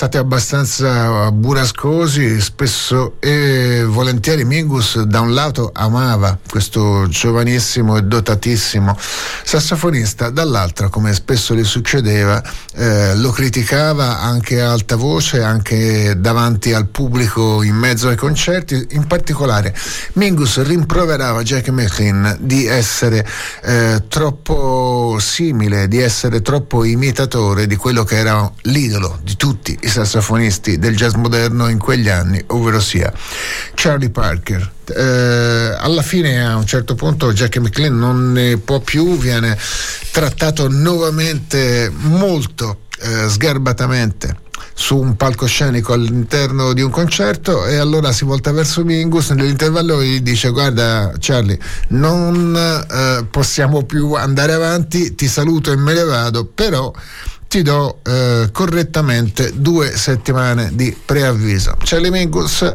stati abbastanza burrascosi, spesso e volentieri Mingus da un lato amava questo giovanissimo e dotatissimo sassofonista, dall'altro, come spesso gli succedeva, eh, lo criticava anche a alta voce, anche davanti al pubblico in mezzo ai concerti. In particolare Mingus rimproverava Jack McLean di essere eh, troppo simile, di essere troppo imitatore di quello che era l'idolo di tutti i sassofonisti del jazz moderno in quegli anni, ovvero sia Charlie Parker. Eh, alla fine a un certo punto Jack McLean non ne può più, viene trattato nuovamente molto eh, sgarbatamente su un palcoscenico all'interno di un concerto e allora si volta verso Mingus nell'intervallo gli dice guarda Charlie non eh, possiamo più andare avanti ti saluto e me ne vado però ti do eh, correttamente due settimane di preavviso. Charlie Mingus,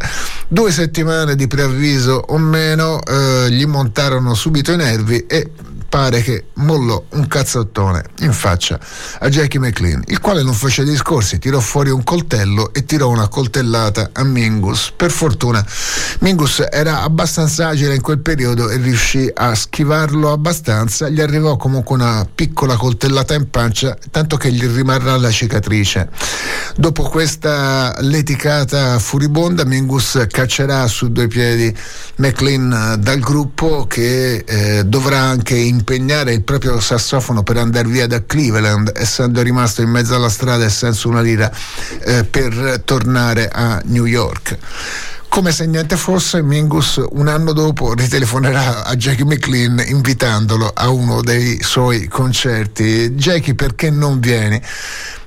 due settimane di preavviso o meno, eh, gli montarono subito i nervi e pare che mollò un cazzottone in faccia a Jackie McLean, il quale non fece discorsi, tirò fuori un coltello e tirò una coltellata a Mingus. Per fortuna Mingus era abbastanza agile in quel periodo e riuscì a schivarlo abbastanza, gli arrivò comunque una piccola coltellata in pancia, tanto che gli rimarrà la cicatrice. Dopo questa leticata furibonda, Mingus caccerà su due piedi McLean dal gruppo che eh, dovrà anche in impegnare il proprio sassofono per andare via da Cleveland, essendo rimasto in mezzo alla strada e senza una lira eh, per tornare a New York. Come se niente fosse, Mingus un anno dopo ritelefonerà a Jackie McLean invitandolo a uno dei suoi concerti. Jackie, perché non vieni?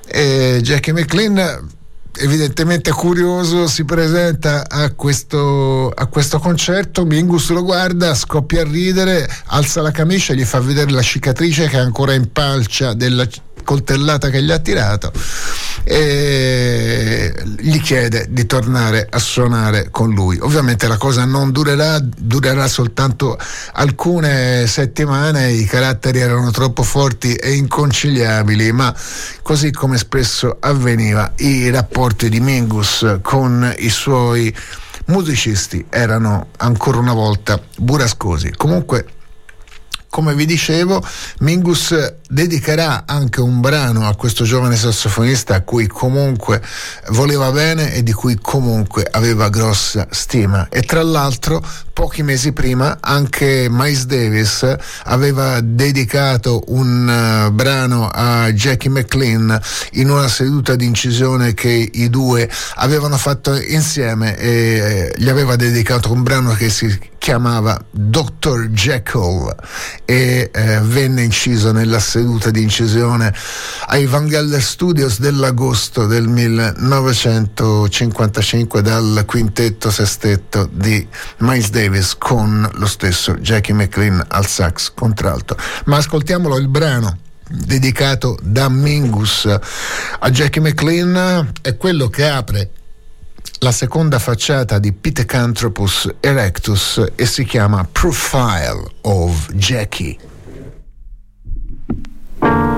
E Jackie McLean evidentemente curioso si presenta a questo, a questo, concerto, Mingus lo guarda, scoppia a ridere, alza la camicia, gli fa vedere la cicatrice che è ancora in palcia della coltellata che gli ha tirato e gli chiede di tornare a suonare con lui. Ovviamente la cosa non durerà, durerà soltanto alcune settimane, i caratteri erano troppo forti e inconciliabili, ma così come spesso avveniva, i rapporti di Mingus con i suoi musicisti erano ancora una volta burrascosi. Comunque come vi dicevo, Mingus dedicherà anche un brano a questo giovane sassofonista a cui comunque voleva bene e di cui comunque aveva grossa stima. E tra l'altro, pochi mesi prima, anche Miles Davis aveva dedicato un uh, brano a Jackie McLean in una seduta di incisione che i due avevano fatto insieme e eh, gli aveva dedicato un brano che si chiamava Dr. Jekyll e eh, venne inciso nella seduta di incisione ai Van Gelder Studios dell'agosto del 1955 dal quintetto sestetto di Miles Davis con lo stesso Jackie McLean al sax contralto. Ma ascoltiamolo il brano dedicato da Mingus a Jackie McLean è quello che apre la seconda facciata di Pithecanthropus erectus e si chiama Profile of Jackie. thank you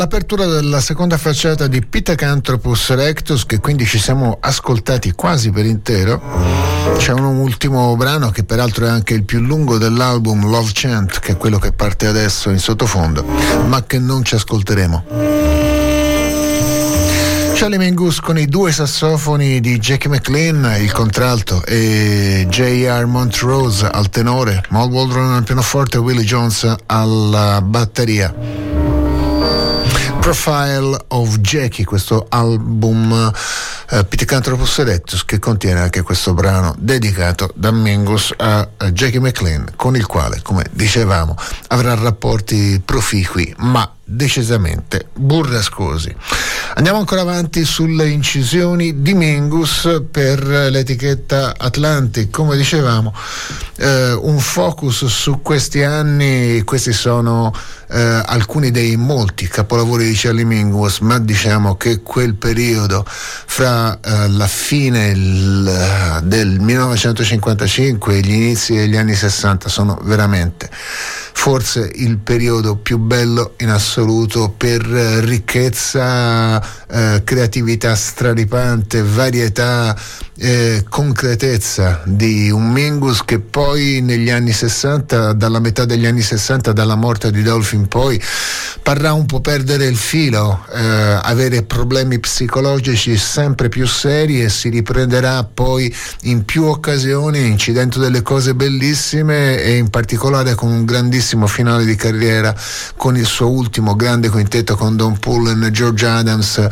L'apertura della seconda facciata di Pithecanthropus rectus che quindi ci siamo ascoltati quasi per intero. C'è un ultimo brano che peraltro è anche il più lungo dell'album Love Chant, che è quello che parte adesso in sottofondo, ma che non ci ascolteremo. Charlie Mingus con i due sassofoni di Jackie McLean, il contralto, e J.R. Montrose al tenore, Mal Waldron al pianoforte e Willie Jones alla batteria. Profile of Jackie, questo album eh, Pithecanthropus erectus che contiene anche questo brano dedicato da Mingus a, a Jackie McLean, con il quale, come dicevamo, avrà rapporti proficui, ma decisamente burrascosi. Andiamo ancora avanti sulle incisioni di Mingus per l'etichetta Atlantic. Come dicevamo, eh, un focus su questi anni, questi sono eh, alcuni dei molti capolavori di Charlie Mingus, ma diciamo che quel periodo fra eh, la fine il, del 1955 e gli inizi degli anni 60 sono veramente forse il periodo più bello in assoluto per eh, ricchezza, eh, creatività straripante, varietà, eh, concretezza di un Mingus che poi negli anni 60, dalla metà degli anni 60, dalla morte di Dolphin poi, parrà un po' perdere il filo, eh, avere problemi psicologici sempre più seri e si riprenderà poi in più occasioni incidendo delle cose bellissime e in particolare con un grandissimo finale di carriera con il suo ultimo grande quintetto con Don Pullen e George Adams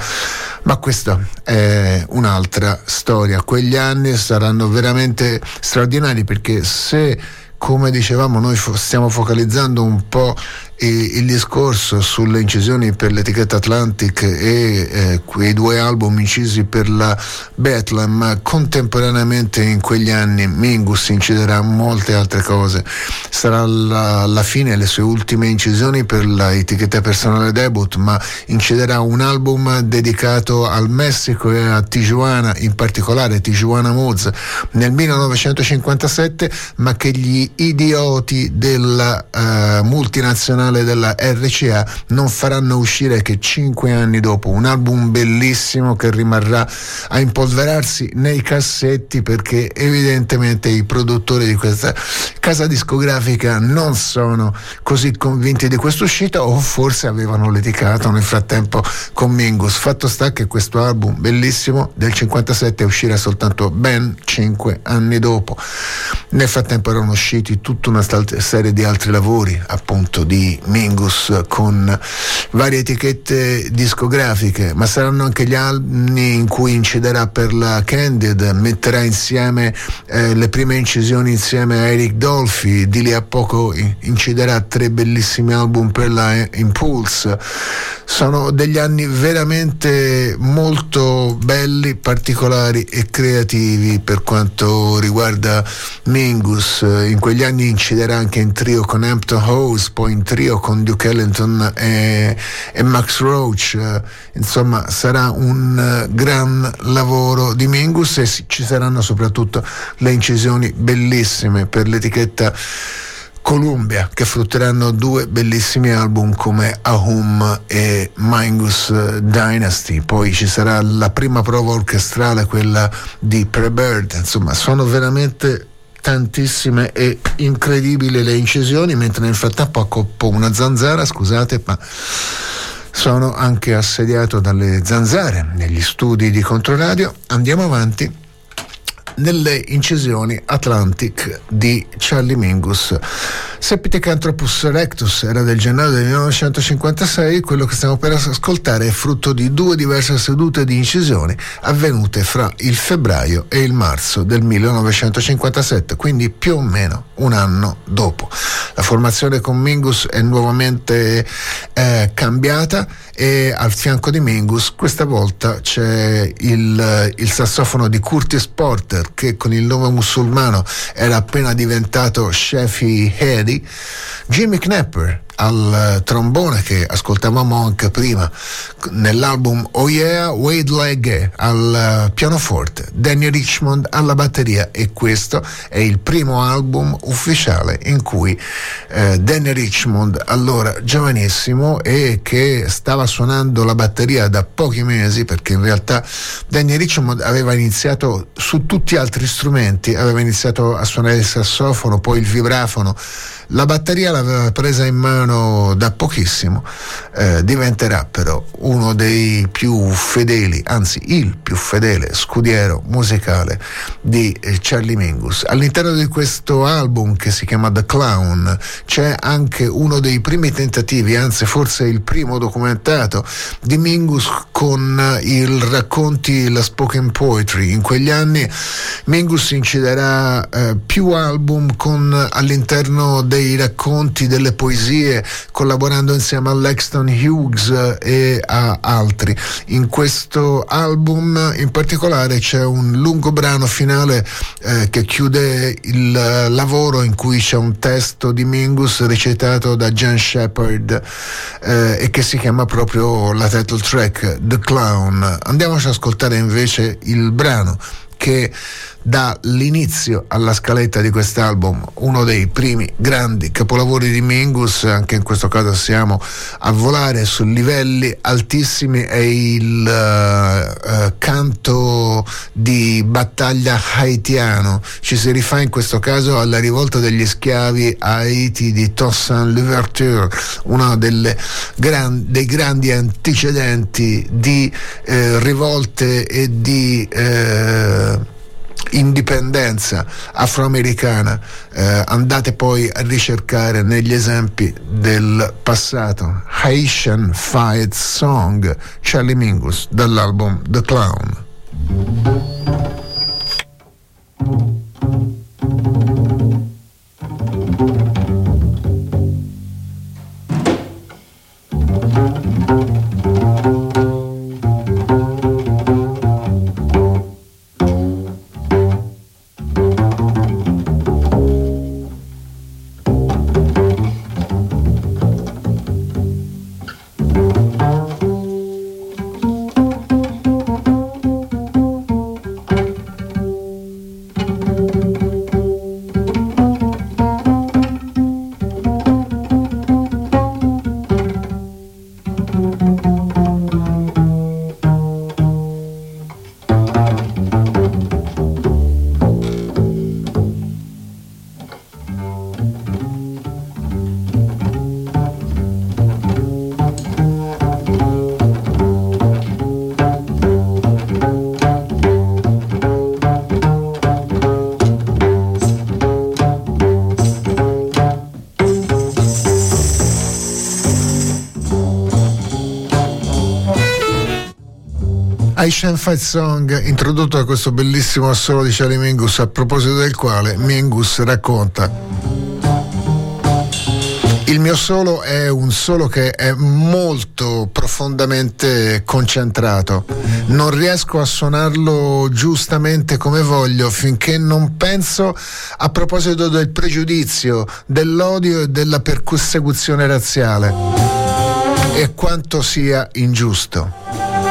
ma questa è un'altra storia. Quegli anni saranno veramente straordinari perché se come dicevamo noi stiamo focalizzando un po' il discorso sulle incisioni per l'etichetta Atlantic e eh, quei due album incisi per la Bethlehem, contemporaneamente in quegli anni Mingus inciderà molte altre cose. Sarà la, la fine, le sue ultime incisioni per l'etichetta personale debut, ma inciderà un album dedicato al Messico e a Tijuana, in particolare Tijuana Moods, nel 1957, ma che gli idioti della uh, multinazionale nazionale della RCA non faranno uscire che cinque anni dopo un album bellissimo che rimarrà a impolverarsi nei cassetti perché evidentemente i produttori di questa casa discografica non sono così convinti di questa uscita o forse avevano litigato nel frattempo con Mingus. Fatto sta che questo album bellissimo del 57 uscirà soltanto ben cinque anni dopo. Nel frattempo erano usciti tutta una serie di altri lavori appunto di Mingus con varie etichette discografiche, ma saranno anche gli anni in cui inciderà per la Candid, metterà insieme eh, le prime incisioni insieme a Eric Dolphy, di lì a poco inciderà tre bellissimi album per la Impulse. Sono degli anni veramente molto belli, particolari e creativi per quanto riguarda Mingus. In quegli anni inciderà anche in trio con Hampton House, poi in trio con Duke Ellington e, e Max Roach, insomma sarà un gran lavoro di Mingus e ci saranno soprattutto le incisioni bellissime per l'etichetta Columbia che frutteranno due bellissimi album come Ahum e Mingus Dynasty. Poi ci sarà la prima prova orchestrale quella di Prebird. Insomma sono veramente tantissime e incredibili le incisioni, mentre nel frattempo accoppo una zanzara, scusate, ma sono anche assediato dalle zanzare negli studi di Controradio. Andiamo avanti nelle incisioni Atlantic di Charlie Mingus. Septicanthropus rectus era del gennaio del 1956, quello che stiamo per ascoltare è frutto di due diverse sedute di incisioni avvenute fra il febbraio e il marzo del 1957, quindi più o meno un anno dopo. La formazione con Mingus è nuovamente eh, cambiata e al fianco di Mingus questa volta c'è il, il sassofono di Curtis Porter che con il nome musulmano era appena diventato Shefi Head Jimmy Knapper al trombone che ascoltavamo anche prima nell'album Oh Yeah, Wade Legge al pianoforte, Danny Richmond alla batteria e questo è il primo album ufficiale in cui eh, Danny Richmond, allora giovanissimo e che stava suonando la batteria da pochi mesi perché in realtà Danny Richmond aveva iniziato su tutti gli altri strumenti, aveva iniziato a suonare il sassofono, poi il vibrafono, la batteria l'aveva presa in mano da pochissimo, eh, diventerà però uno dei più fedeli, anzi il più fedele scudiero musicale di eh, Charlie Mingus. All'interno di questo album che si chiama The Clown c'è anche uno dei primi tentativi, anzi forse il primo documentato, di Mingus con i racconti, la spoken poetry. In quegli anni Mingus inciderà eh, più album con all'interno dei dei racconti, delle poesie, collaborando insieme a Lexton Hughes e a altri. In questo album in particolare c'è un lungo brano finale eh, che chiude il lavoro in cui c'è un testo di Mingus recitato da Jan Shepard eh, e che si chiama proprio la title track The Clown. Andiamoci ad ascoltare invece il brano che dall'inizio alla scaletta di quest'album uno dei primi grandi capolavori di Mingus anche in questo caso siamo a volare su livelli altissimi è il uh, uh, canto di battaglia haitiano. Ci si rifà in questo caso alla rivolta degli schiavi a Haiti di Toussaint Louverture uno gran, dei grandi antecedenti di eh, rivolte e di eh, indipendenza afroamericana, eh, andate poi a ricercare negli esempi del passato. Haitian Fight Song, Charlie Mingus, dall'album The Clown. Fight Song introdotto da questo bellissimo assolo di Charlie Mingus a proposito del quale Mingus racconta il mio solo è un solo che è molto profondamente concentrato. Non riesco a suonarlo giustamente come voglio finché non penso a proposito del pregiudizio, dell'odio e della persecuzione razziale e quanto sia ingiusto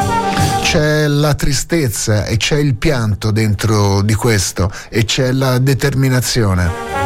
c'è la tristezza e c'è il pianto dentro di questo e c'è la determinazione.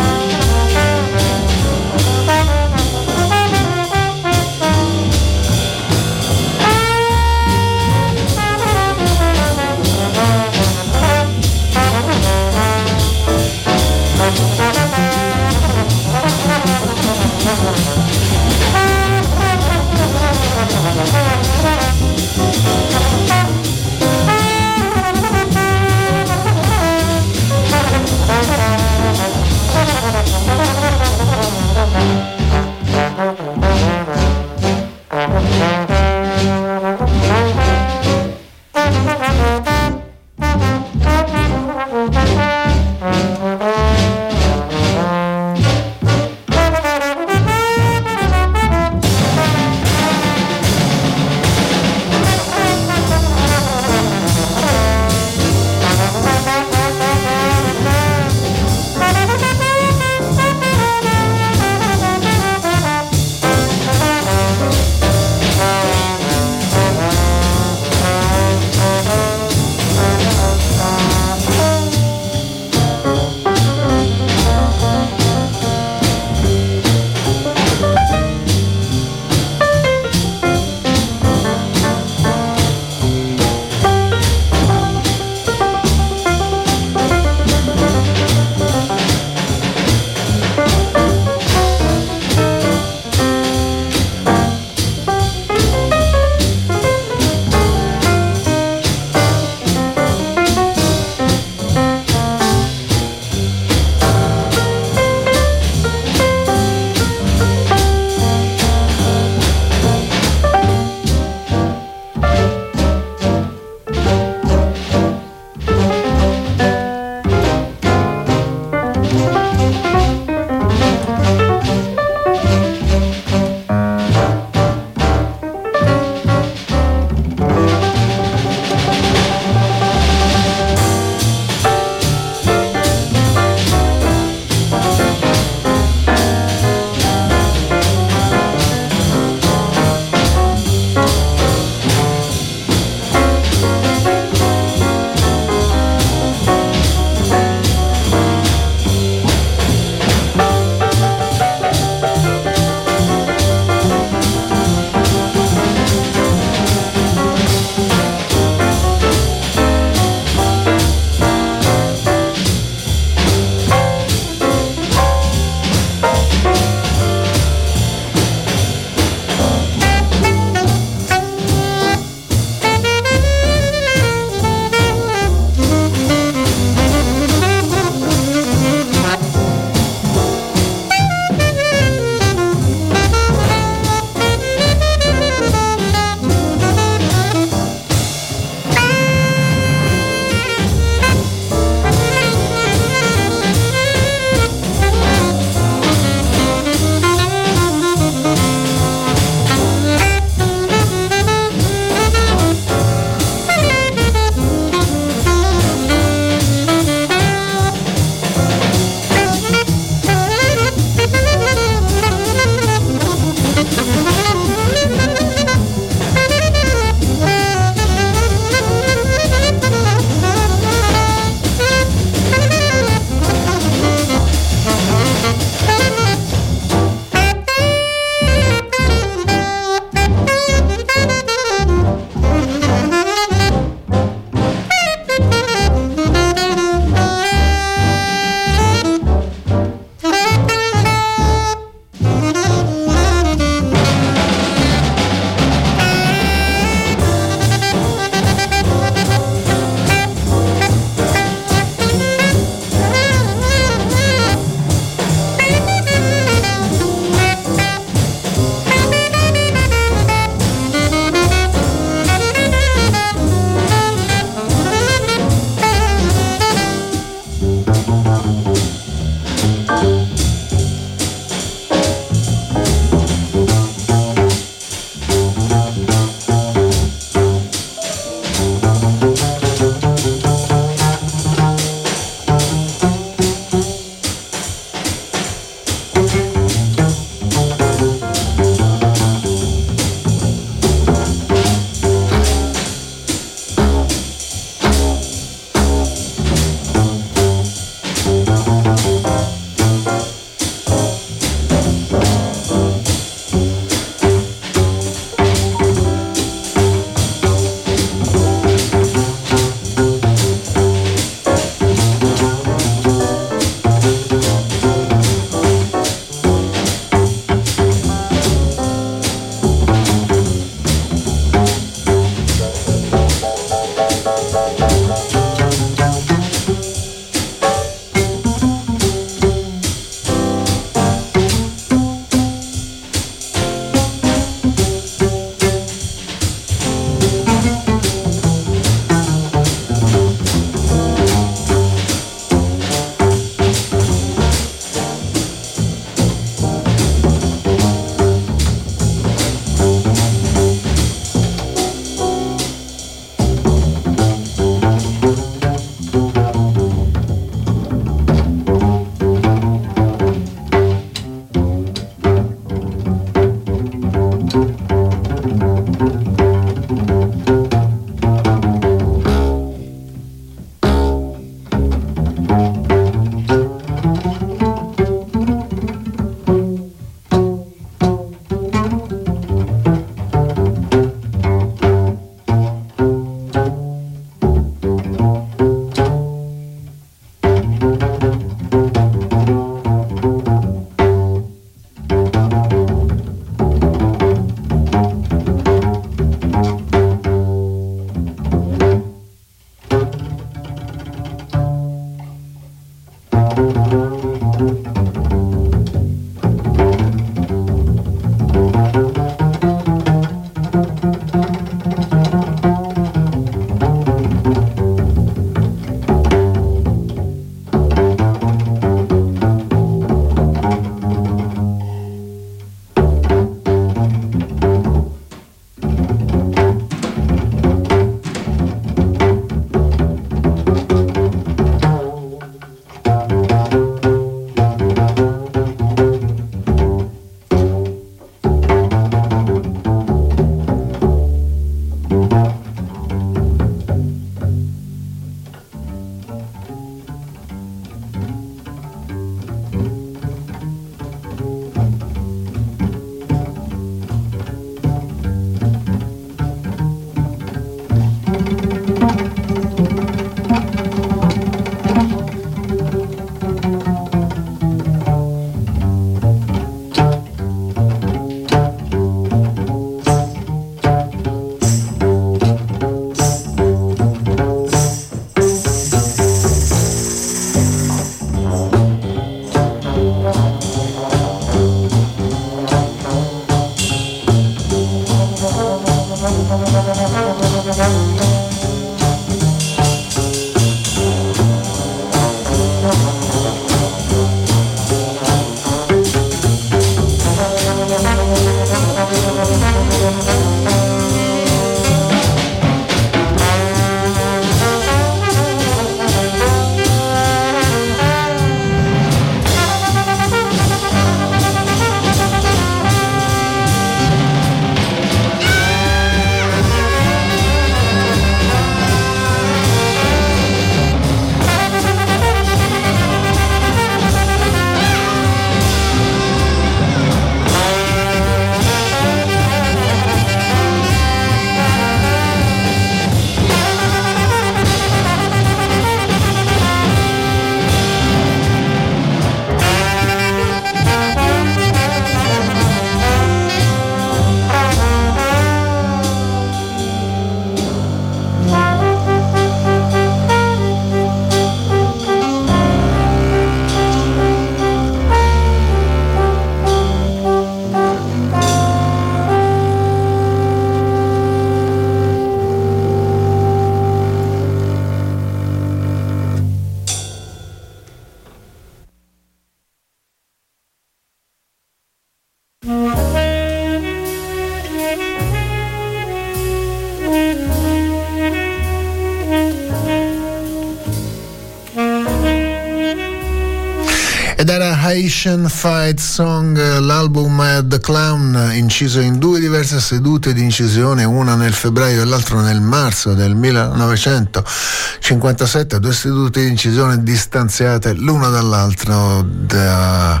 Asian Fight Song, l'album The Clown, inciso in due diverse sedute di incisione, una nel febbraio e l'altra nel marzo del 1957, due sedute di incisione distanziate l'una dall'altra da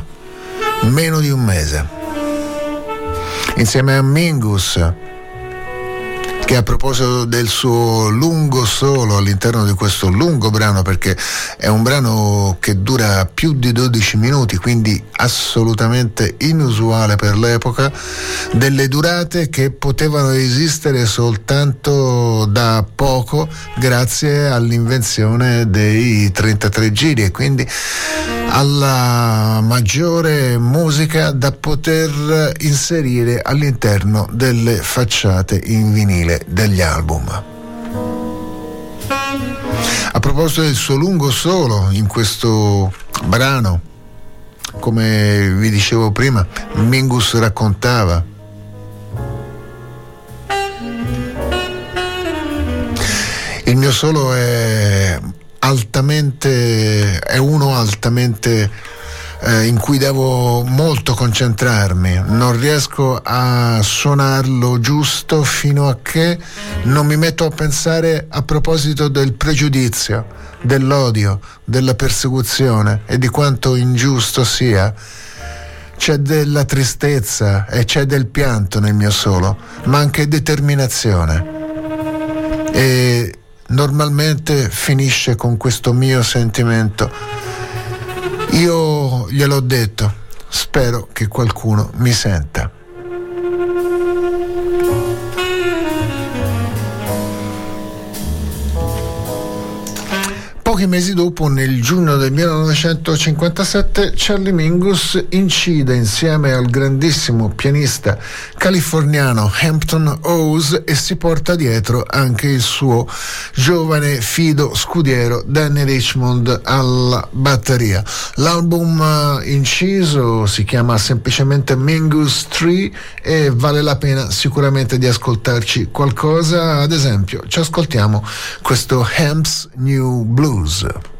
meno di un mese. Insieme a Mingus che a proposito del suo lungo solo all'interno di questo lungo brano, perché è un brano che dura più di 12 minuti, quindi assolutamente inusuale per l'epoca, delle durate che potevano esistere soltanto da poco grazie all'invenzione dei 33 giri. E quindi alla maggiore musica da poter inserire all'interno delle facciate in vinile degli album. A proposito del suo lungo solo in questo brano, come vi dicevo prima, Mingus raccontava il mio solo è altamente, è uno altamente eh, in cui devo molto concentrarmi, non riesco a suonarlo giusto fino a che non mi metto a pensare a proposito del pregiudizio, dell'odio, della persecuzione e di quanto ingiusto sia. C'è della tristezza e c'è del pianto nel mio solo, ma anche determinazione. E normalmente finisce con questo mio sentimento. Io gliel'ho detto, spero che qualcuno mi senta. Pochi mesi dopo, nel giugno del 1957, Charlie Mingus incide insieme al grandissimo pianista californiano Hampton Owes e si porta dietro anche il suo giovane fido scudiero Danny Richmond alla batteria. L'album eh, inciso si chiama semplicemente Mingus 3 e vale la pena sicuramente di ascoltarci qualcosa. Ad esempio, ci ascoltiamo questo Hamp's New Blues. News.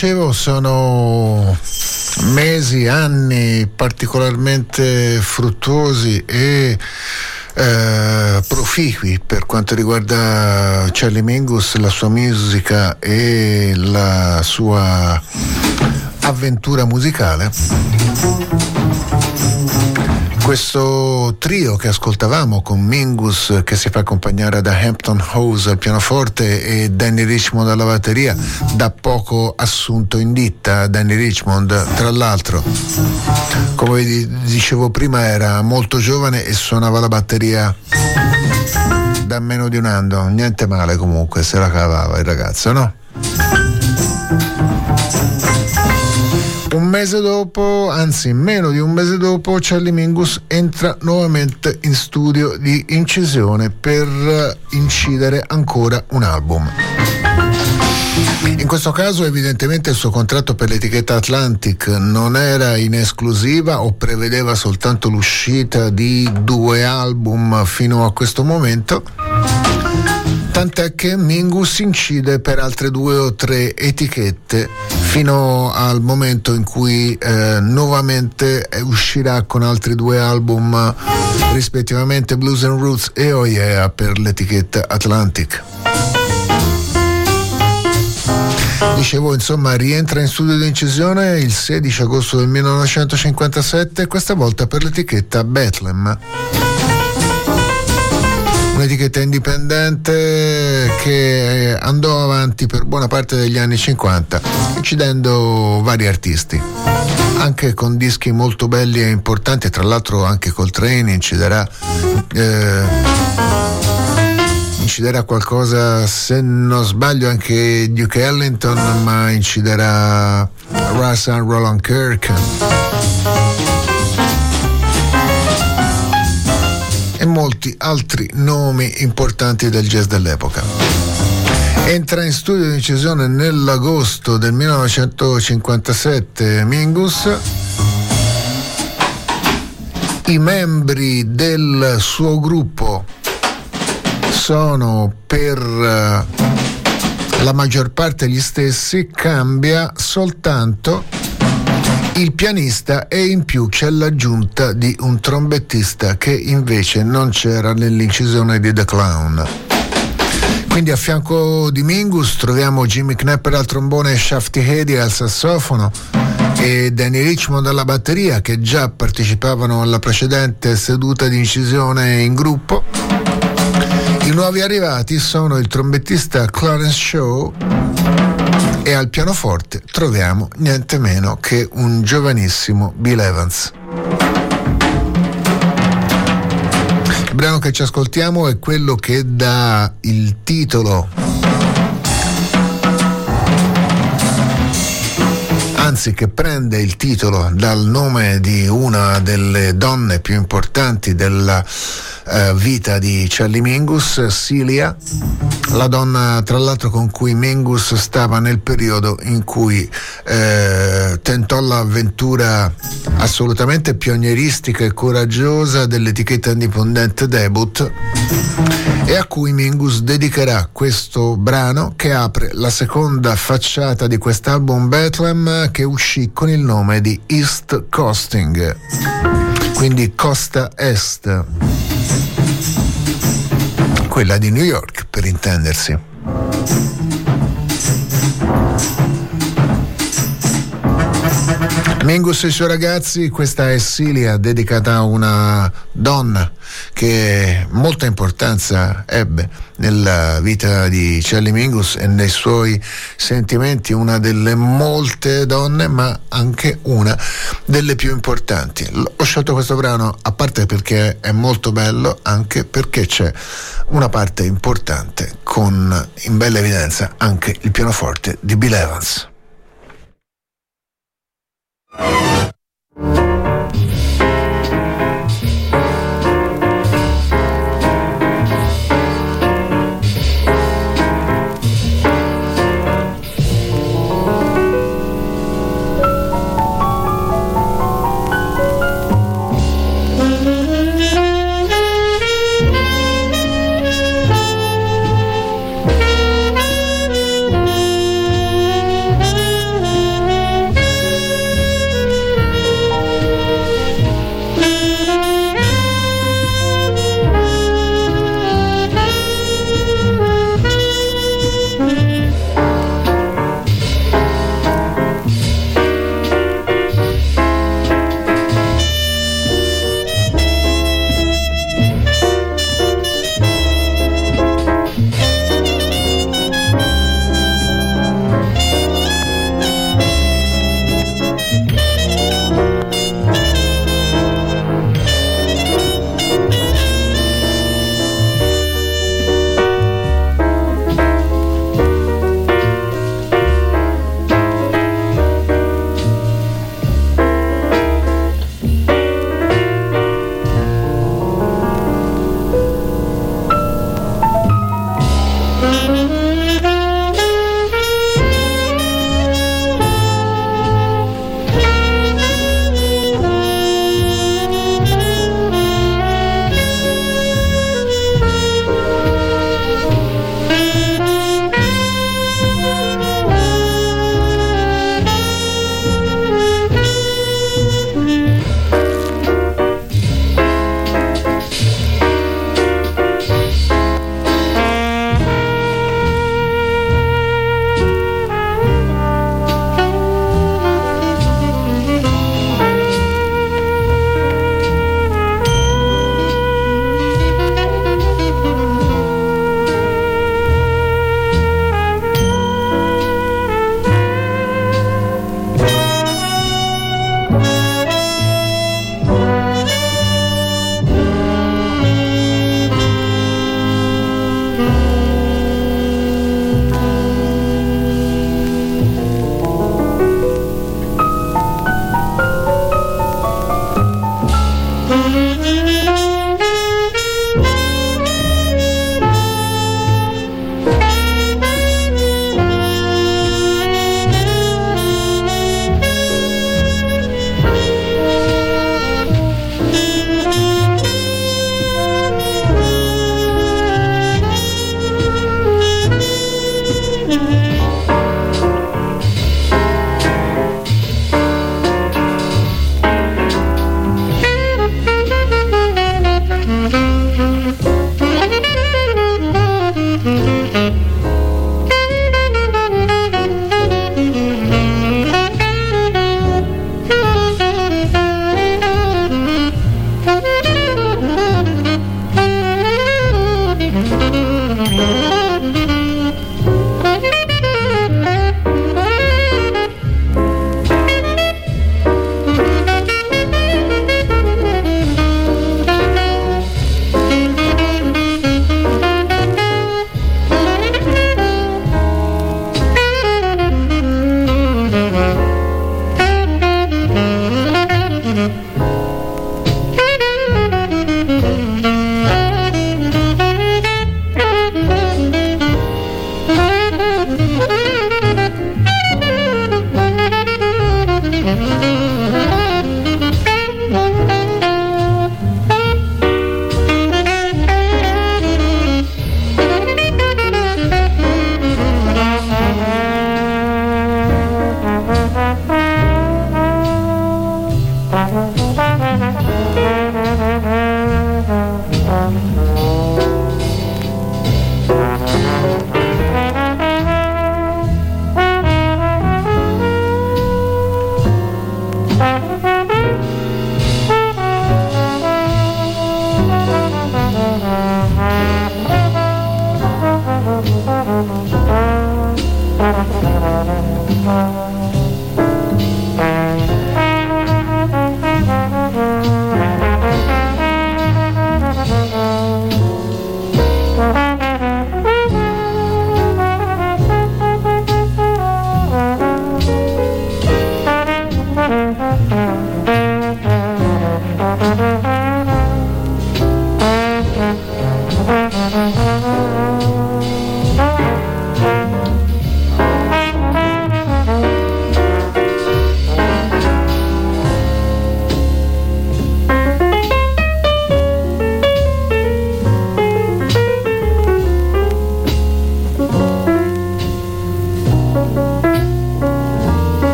Dicevo, sono mesi, anni particolarmente fruttuosi e eh, proficui per quanto riguarda Charlie Mingus, la sua musica e la sua avventura musicale. Questo trio che ascoltavamo con Mingus che si fa accompagnare da Hampton Hose al pianoforte e Danny Richmond alla batteria, da poco assunto in ditta Danny Richmond, tra l'altro, come dicevo prima, era molto giovane e suonava la batteria da meno di un anno, niente male comunque, se la cavava il ragazzo, no? Un mese dopo, anzi meno di un mese dopo, Charlie Mingus entra nuovamente in studio di incisione per incidere ancora un album. In questo caso evidentemente il suo contratto per l'etichetta Atlantic non era in esclusiva o prevedeva soltanto l'uscita di due album fino a questo momento tant'è che Mingus incide per altre due o tre etichette fino al momento in cui eh, nuovamente uscirà con altri due album rispettivamente Blues and Roots e Oh Yeah per l'etichetta Atlantic. Dicevo, insomma, rientra in studio di incisione il 16 agosto del 1957, questa volta per l'etichetta Bethlehem un'etichetta indipendente che andò avanti per buona parte degli anni 50, incidendo vari artisti, anche con dischi molto belli e importanti, tra l'altro anche Coltrane inciderà. Eh, inciderà qualcosa, se non sbaglio, anche Duke Ellington, ma inciderà Russell Roland Kirk. e molti altri nomi importanti del jazz dell'epoca. Entra in studio di incisione nell'agosto del 1957 Mingus. I membri del suo gruppo sono per eh, la maggior parte gli stessi, cambia soltanto il pianista e in più c'è l'aggiunta di un trombettista che invece non c'era nell'incisione di The Clown. Quindi a fianco di Mingus troviamo Jimmy Knapper al trombone e Shafty Hedy al sassofono e Danny Richmond alla batteria che già partecipavano alla precedente seduta di incisione in gruppo. I nuovi arrivati sono il trombettista Clarence Shaw e al pianoforte troviamo niente meno che un giovanissimo Bill Evans. Il brano che ci ascoltiamo è quello che dà il titolo anzi che prende il titolo dal nome di una delle donne più importanti della eh, vita di Charlie Mingus, Celia, la donna tra l'altro con cui Mingus stava nel periodo in cui eh, tentò l'avventura assolutamente pionieristica e coraggiosa dell'etichetta indipendente Debut e a cui Mingus dedicherà questo brano che apre la seconda facciata di quest'album Bethlehem che uscì con il nome di East Coasting, quindi costa est quella di New York per intendersi. Mingus e i suoi ragazzi, questa è Silia dedicata a una donna che molta importanza ebbe nella vita di Charlie Mingus e nei suoi sentimenti, una delle molte donne, ma anche una delle più importanti. Ho scelto questo brano a parte perché è molto bello, anche perché c'è una parte importante con in bella evidenza anche il pianoforte di Bill Evans. Oh.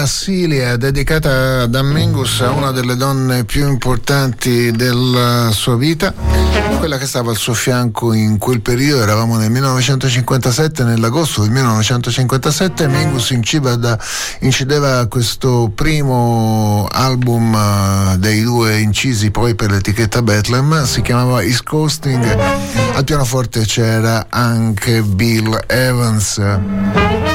Questo era Silia, dedicata Mingus a una delle donne più importanti della sua vita, quella che stava al suo fianco in quel periodo, eravamo nel 1957, nell'agosto del 1957, Mingus incideva, incideva questo primo album eh, dei due incisi poi per l'etichetta Bethlehem, si chiamava East Coasting, al pianoforte c'era anche Bill Evans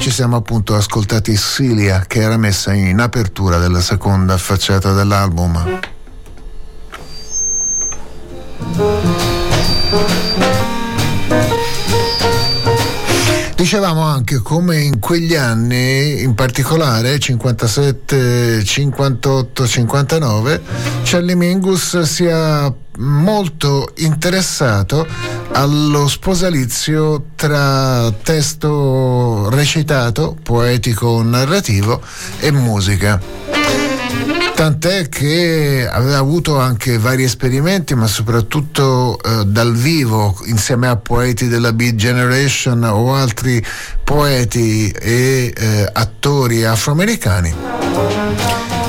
ci siamo appunto ascoltati Silia che era messa in apertura della seconda facciata dell'album. Dicevamo anche come in quegli anni, in particolare 57, 58, 59, Charlie Mingus sia molto interessato allo sposalizio tra testo recitato, poetico narrativo e musica. Tant'è che aveva avuto anche vari esperimenti, ma soprattutto eh, dal vivo, insieme a poeti della Beat Generation o altri poeti e eh, attori afroamericani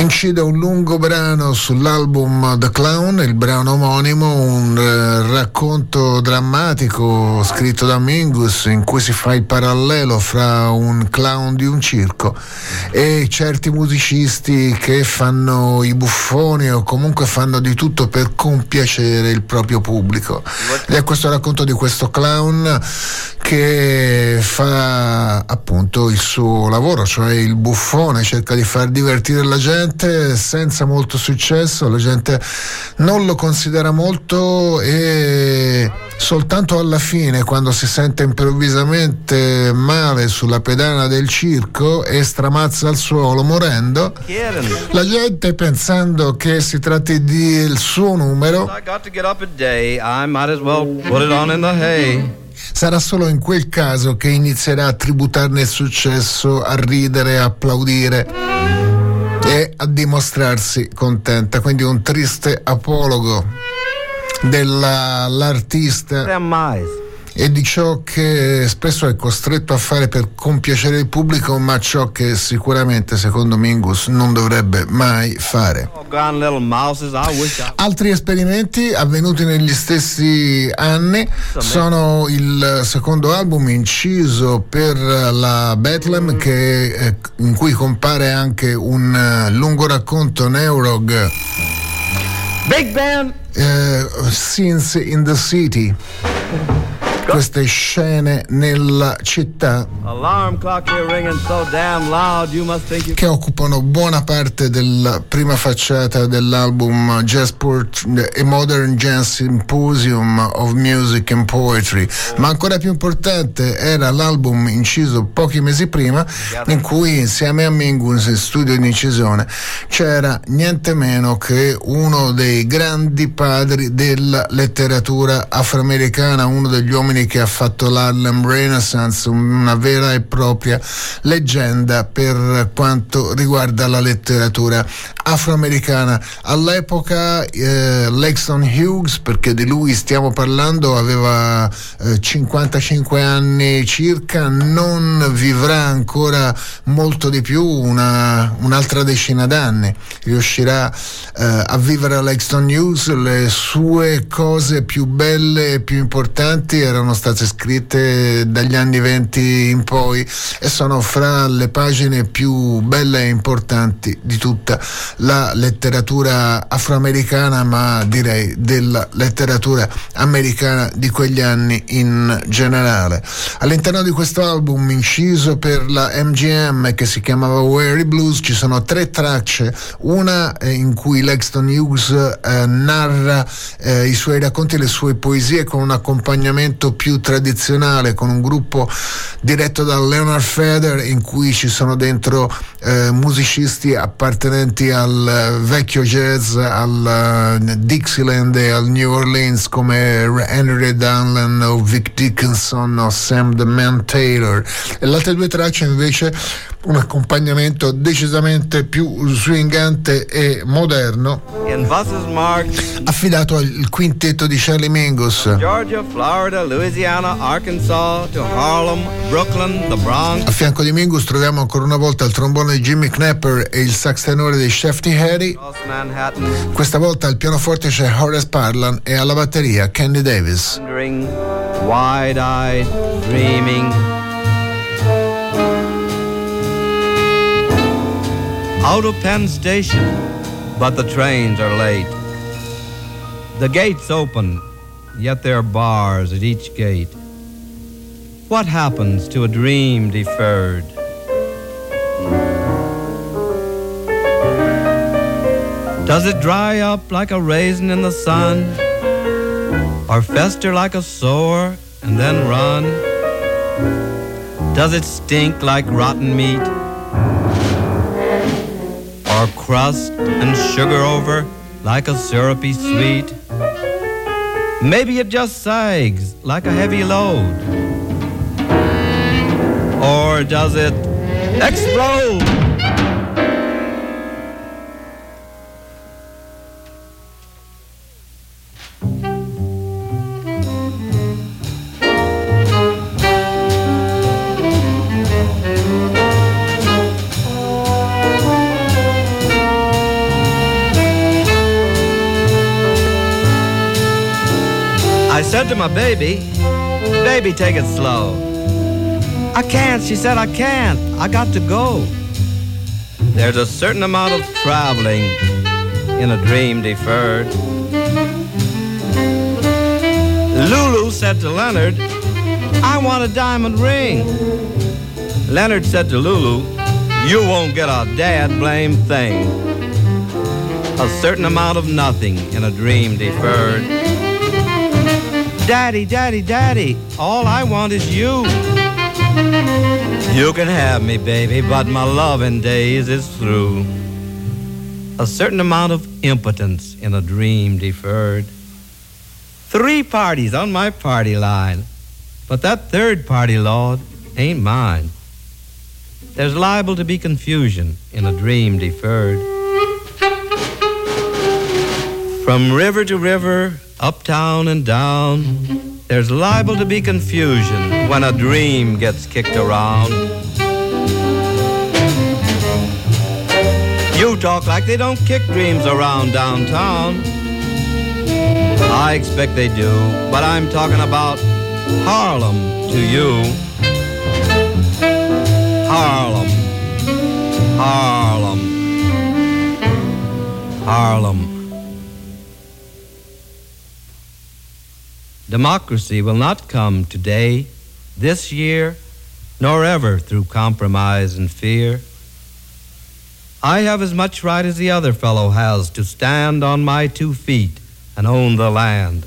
incide un lungo brano sull'album The Clown, il brano omonimo, un eh, racconto drammatico scritto da Mingus in cui si fa il parallelo fra un clown di un circo e certi musicisti che fanno i buffoni o comunque fanno di tutto per compiacere il proprio pubblico. Ed è questo racconto di questo clown che fa appunto il suo lavoro, cioè il buffone, cerca di far divertire la gente senza molto successo, la gente non lo considera molto e soltanto alla fine quando si sente improvvisamente male sulla pedana del circo e stramazza al suolo morendo, la gente pensando che si tratti del suo numero Sarà solo in quel caso che inizierà a tributarne il successo, a ridere, a applaudire e a dimostrarsi contenta. Quindi un triste apologo dell'artista e di ciò che spesso è costretto a fare per compiacere il pubblico, ma ciò che sicuramente, secondo Mingus, non dovrebbe mai fare. Altri esperimenti avvenuti negli stessi anni sono il secondo album inciso per la Bethlehem che, eh, in cui compare anche un eh, lungo racconto Neurog. Big Band! Uh, Scenes in the City queste scene nella città che occupano buona parte della prima facciata dell'album Jazzport A Modern Jazz Symposium of Music and Poetry. Ma ancora più importante era l'album inciso pochi mesi prima in cui insieme a Mingus in studio di incisione c'era niente meno che uno dei grandi padri della letteratura afroamericana uno degli uomini anni che ha fatto l'Harlem Renaissance, una vera e propria leggenda per quanto riguarda la letteratura afroamericana. All'epoca eh, Lexon Hughes, perché di lui stiamo parlando, aveva eh, 55 anni circa, non vivrà ancora molto di più, una, un'altra decina d'anni. Riuscirà eh, a vivere a Lexon Hughes, le sue cose più belle e più importanti erano state scritte dagli anni 20 in poi e sono fra le pagine più belle e importanti di tutta la letteratura afroamericana, ma direi della letteratura americana di quegli anni in generale. All'interno di questo album inciso per la MGM che si chiamava Weary Blues ci sono tre tracce, una eh, in cui Lexton Hughes eh, narra eh, i suoi racconti e le sue poesie con un accompagnamento più tradizionale, con un gruppo diretto da Leonard Feder in cui ci sono dentro eh, musicisti appartenenti al al vecchio jazz, al uh, Dixieland e al New Orleans come Henry Dunlan o Vic Dickinson o Sam the Man Taylor. Le altre due tracce invece un accompagnamento decisamente più swingante e moderno. Affidato al quintetto di Charlie Mingus. Georgia, Florida, Louisiana, Arkansas, Harlem, Brooklyn. A fianco di Mingus troviamo ancora una volta il trombone di Jimmy Knapper e il sax tenore di Shefty Harry. Questa volta al pianoforte c'è Horace Parlan e alla batteria Candy Davis. Wide-eyed, dreaming. Out of Penn Station, but the trains are late. The gates open, yet there are bars at each gate. What happens to a dream deferred? Does it dry up like a raisin in the sun? Or fester like a sore and then run? Does it stink like rotten meat? Or crust and sugar over like a syrupy sweet? Maybe it just sags like a heavy load. Or does it explode? Said to my baby, Baby, take it slow. I can't, she said, I can't. I got to go. There's a certain amount of traveling in a dream deferred. Lulu said to Leonard, I want a diamond ring. Leonard said to Lulu, You won't get a dad blame thing. A certain amount of nothing in a dream deferred. Daddy, Daddy, Daddy, all I want is you. You can have me, baby, but my loving days is through. A certain amount of impotence in a dream deferred. Three parties on my party line, but that third party, Lord, ain't mine. There's liable to be confusion in a dream deferred. From river to river, uptown and down. There's liable to be confusion when a dream gets kicked around. You talk like they don't kick dreams around downtown. I expect they do, but I'm talking about Harlem to you. Harlem. Harlem. Harlem. Democracy will not come today, this year, nor ever through compromise and fear. I have as much right as the other fellow has to stand on my two feet and own the land.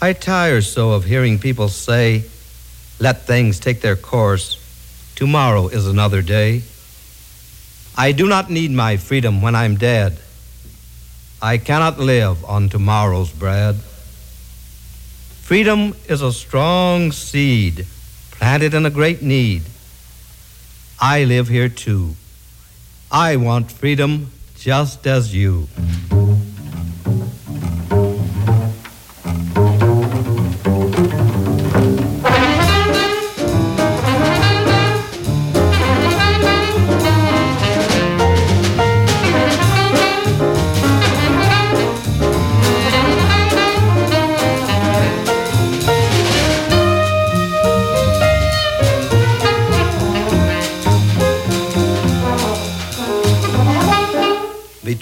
I tire so of hearing people say, let things take their course. Tomorrow is another day. I do not need my freedom when I'm dead. I cannot live on tomorrow's bread. Freedom is a strong seed planted in a great need. I live here too. I want freedom just as you.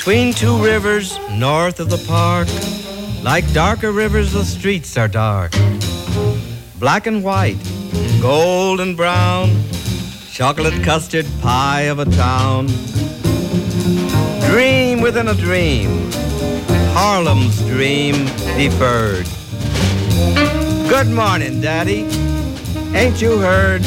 Between two rivers north of the park, like darker rivers, the streets are dark. Black and white, gold and brown, chocolate custard pie of a town. Dream within a dream, Harlem's dream deferred. Good morning, Daddy. Ain't you heard?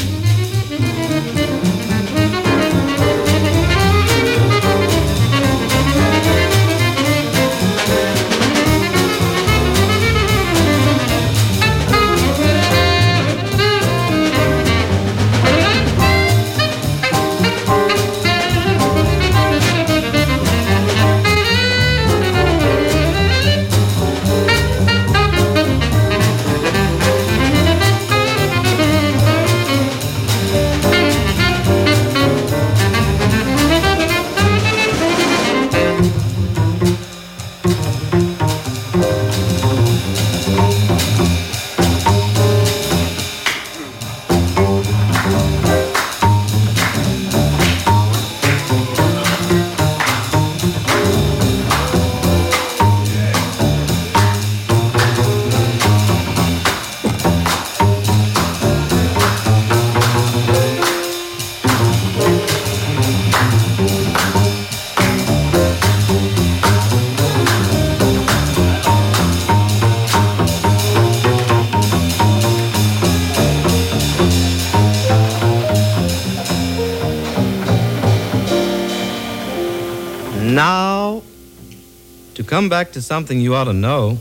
Come back to something you ought to know,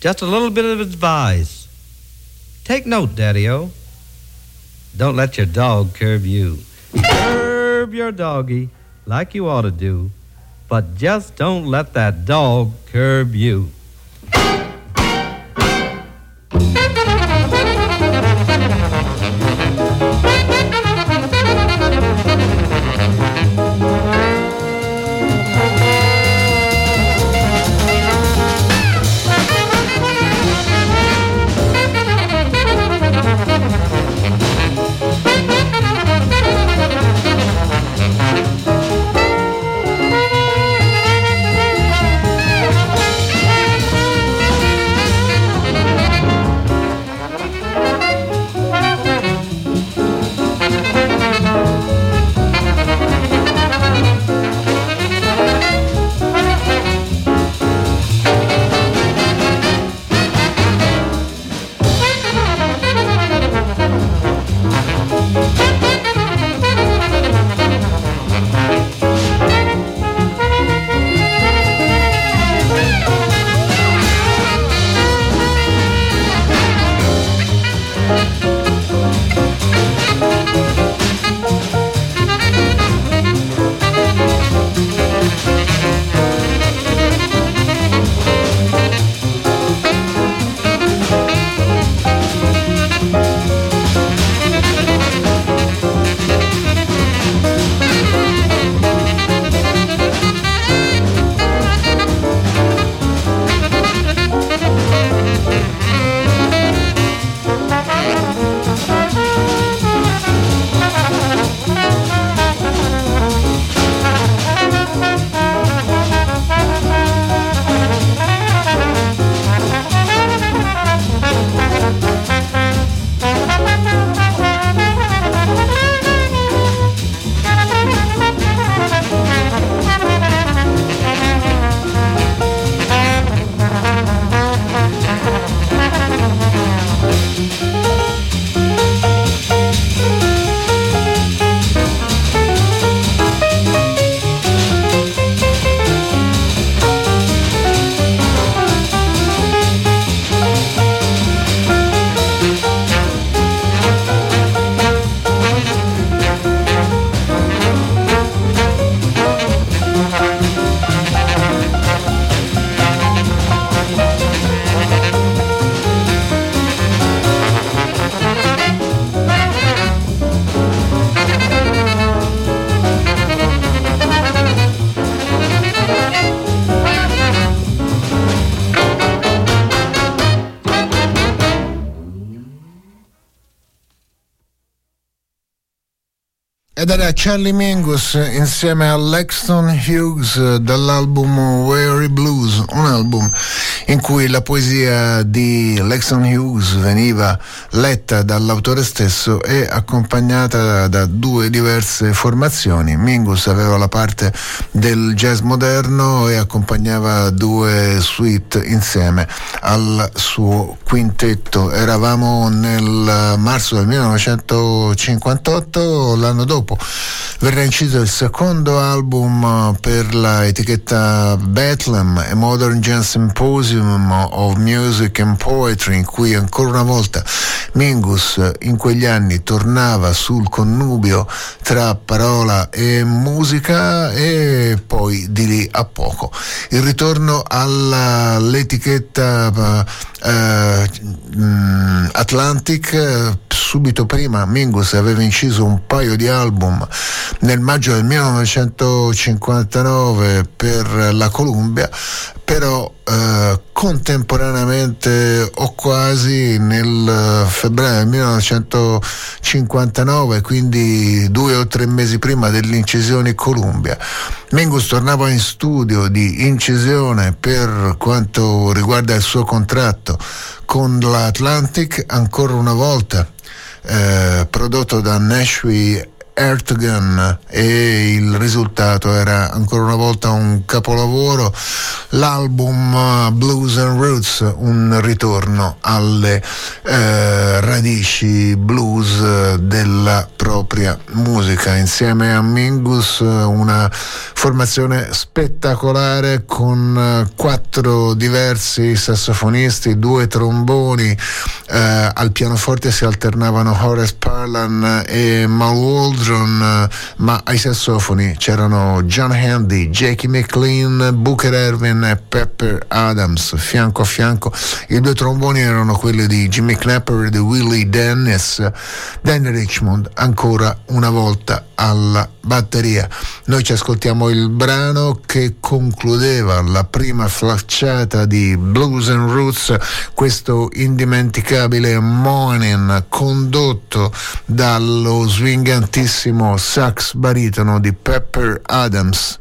just a little bit of advice. Take note, Daddy O. Don't let your dog curb you. curb your doggy like you ought to do, but just don't let that dog curb you. Charlie Mingus insieme a Lexton Hughes dall'album Weary Blues, un album in cui la poesia di Lexton Hughes veniva letta dall'autore stesso e accompagnata da due diverse formazioni. Mingus aveva la parte del jazz moderno e accompagnava due suite insieme al suo quintetto. Eravamo nel marzo del 1958, l'anno dopo verrà inciso il secondo album per la etichetta Bethlehem, a Modern Jazz Symposium of Music and Poetry, in cui ancora una volta Mingus in quegli anni tornava sul connubio tra parola e musica e poi di lì a poco. Il ritorno all'etichetta uh, Atlantic, subito prima Mingus aveva inciso un paio di album nel maggio del 1959 per la Columbia, però eh, contemporaneamente o quasi nel febbraio del 1959, quindi due o tre mesi prima dell'incisione Columbia. Mingus tornava in studio di incisione per quanto riguarda il suo contratto con l'Atlantic ancora una volta eh, prodotto da Nashville Ertgun e il risultato era ancora una volta un capolavoro, l'album Blues and Roots, un ritorno alle eh, radici blues della propria musica, insieme a Mingus una formazione spettacolare con quattro diversi sassofonisti, due tromboni, eh, al pianoforte si alternavano Horace Parlan e Mal Waldron, ma ai sassofoni c'erano John Handy, Jackie McLean, Booker Erwin e Pepper Adams, fianco a fianco. I due tromboni erano quelli di Jimmy Knapper e di Willie Dennis. Danny Richmond ancora una volta alla batteria. Noi ci ascoltiamo il brano che concludeva la prima flacciata di Blues and Roots, questo indimenticabile morning condotto dallo swingantissimo sax baritono di Pepper Adams.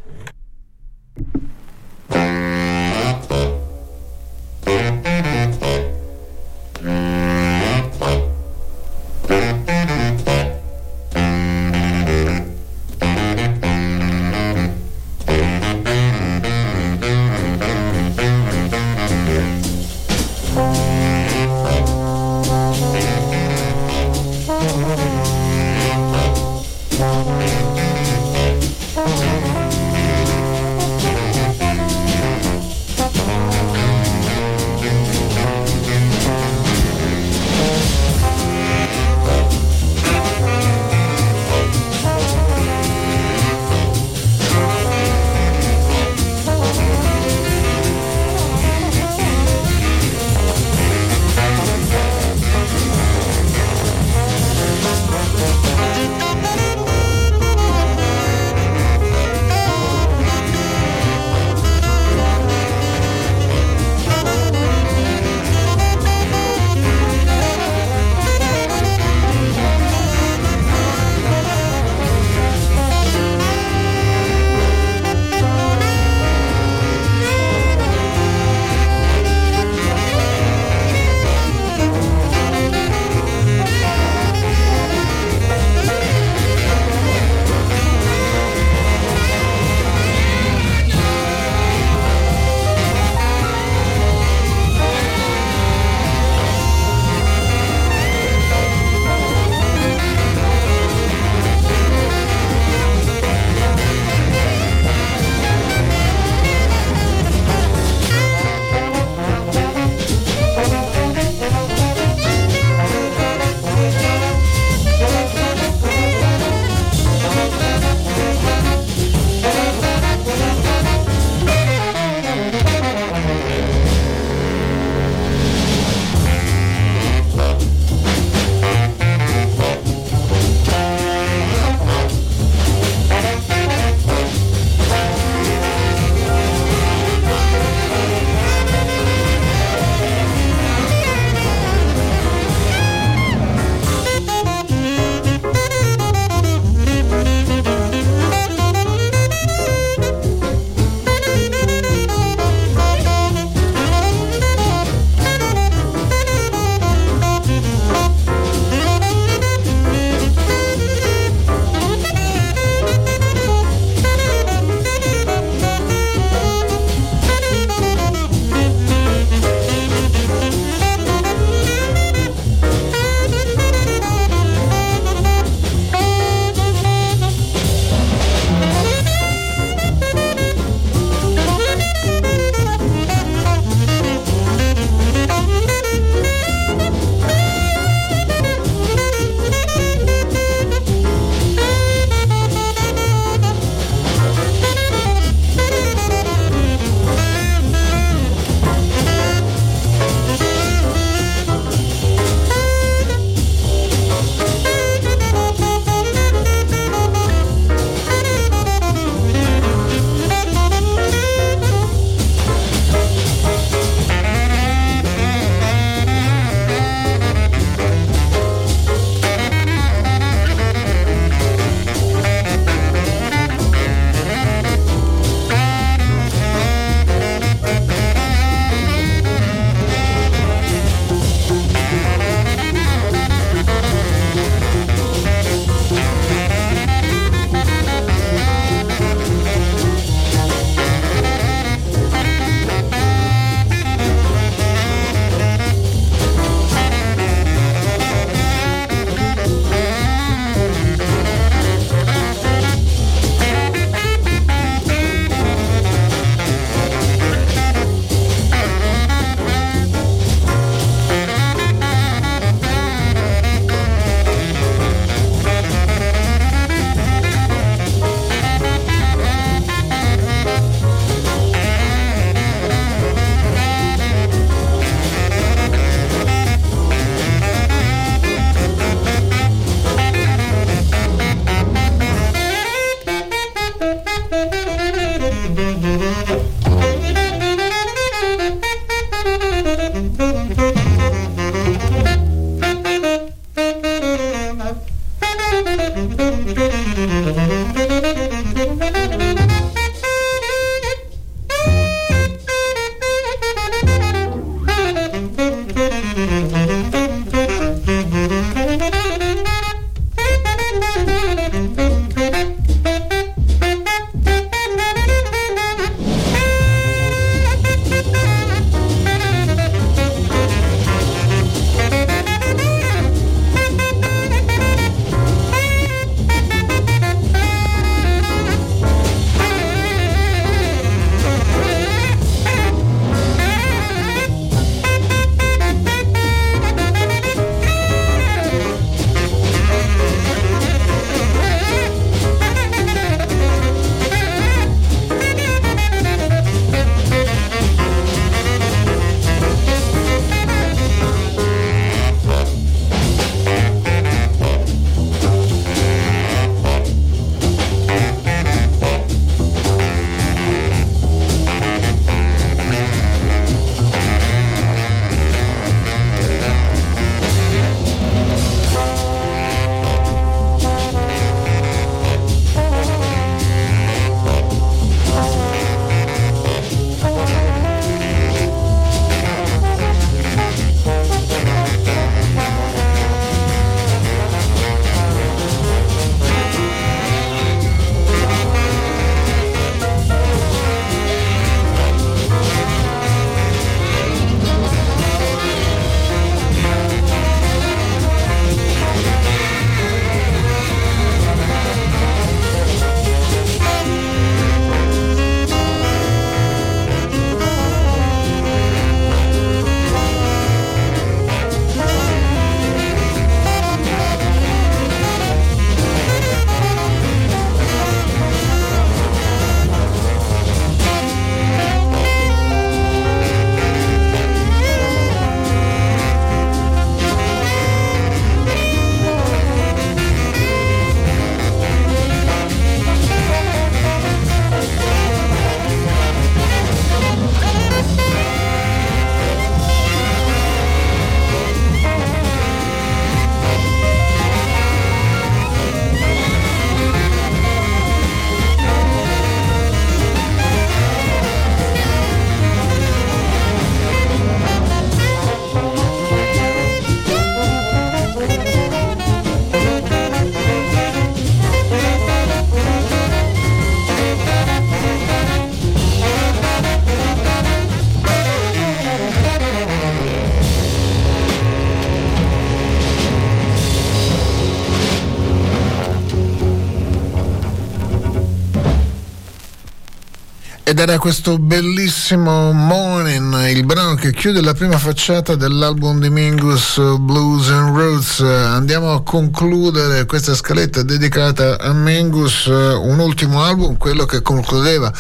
Era questo bellissimo Morning, il brano che chiude la prima facciata dell'album di Mingus Blues and Roots. Andiamo a concludere questa scaletta dedicata a Mingus, un ultimo album, quello che concludeva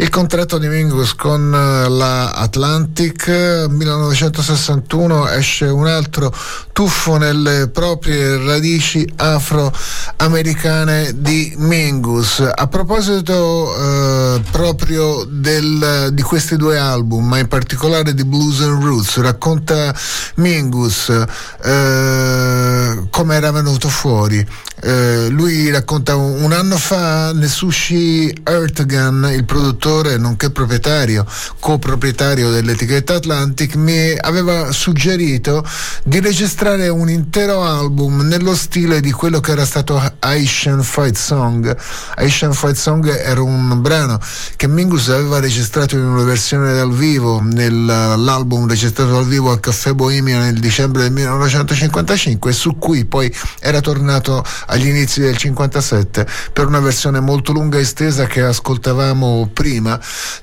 il contratto di Mingus con la Atlantic. 1961 esce un altro tuffo nelle proprie radici afroamericane di Mingus. A proposito eh, proprio del, di questi due album, ma in particolare di Blues and Roots, racconta Mingus eh, come era venuto fuori. Eh, lui racconta un, anno fa Nesushi Ertgan, il produttore nonché proprietario, coproprietario dell'etichetta Atlantic, mi aveva suggerito di registrare un intero album nello stile di quello che era stato Asian Fight Song. Asian Fight Song era un brano che Mingus aveva registrato in una versione dal vivo nell'album registrato dal vivo al Caffè Bohemia nel dicembre del 1955 su cui poi era tornato agli inizi del 57 per una versione molto lunga e estesa che ascoltavamo prima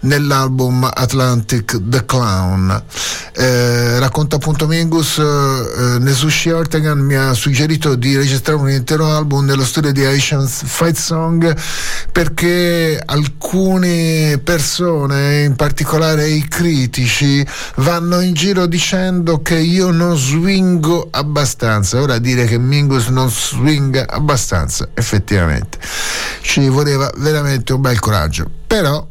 nell'album Atlantic The Clown. Eh, racconta appunto Mingus, eh, Nesushi Ortegan mi ha suggerito di registrare un intero album nello studio di Asian Fight Song perché alcune persone, in particolare i critici, vanno in giro dicendo che io non swingo abbastanza. Ora dire che Mingus non swinga abbastanza, effettivamente. Ci voleva veramente un bel coraggio. Però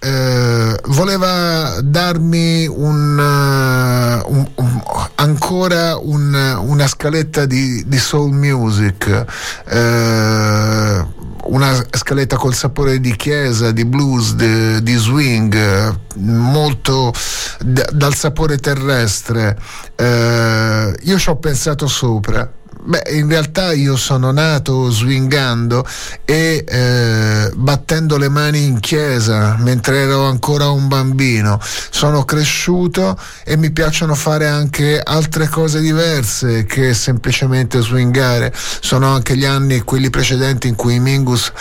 eh, voleva darmi un, uh, un, un, ancora una scaletta di, di soul music. Eh, una scaletta col sapore di chiesa, di blues, di, di swing, molto d- dal sapore terrestre. Eh, io ci ho pensato sopra Beh, in realtà io sono nato swingando e eh, battendo le mani in chiesa mentre ero ancora un bambino. Sono cresciuto e mi piacciono fare anche altre cose diverse che semplicemente swingare. Sono anche gli anni, quelli precedenti, in cui Mingus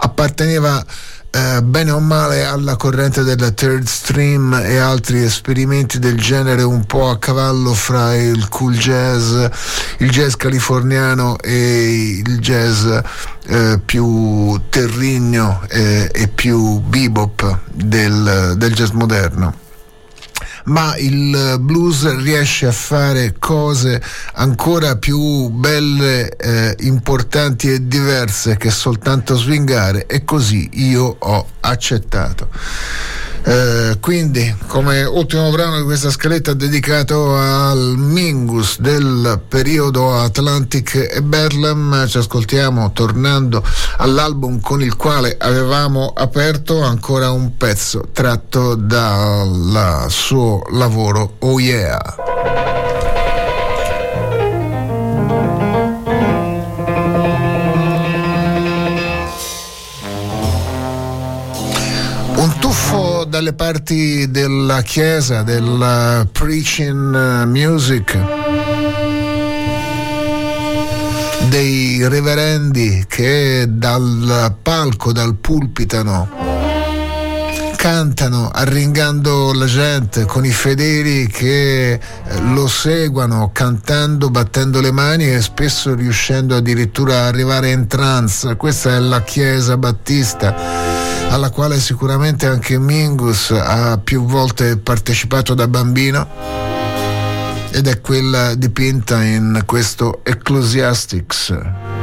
apparteneva eh, bene o male alla corrente della third stream e altri esperimenti del genere un po' a cavallo fra il cool jazz, il jazz californiano e il jazz eh, più terrigno eh, e più bebop del, del jazz moderno ma il blues riesce a fare cose ancora più belle, eh, importanti e diverse che soltanto swingare e così io ho accettato. Eh, quindi, come ultimo brano di questa scaletta dedicato al Mingus del periodo Atlantic e Berlem, ci ascoltiamo tornando all'album con il quale avevamo aperto ancora un pezzo tratto dal suo lavoro Oh Yeah. Dalle parti della chiesa, del preaching music, dei reverendi che dal palco, dal pulpitano, cantano arringando la gente con i fedeli che eh, lo seguono cantando, battendo le mani e spesso riuscendo addirittura ad arrivare in trance. Questa è la Chiesa Battista alla quale sicuramente anche Mingus ha più volte partecipato da bambino ed è quella dipinta in questo Ecclesiastics.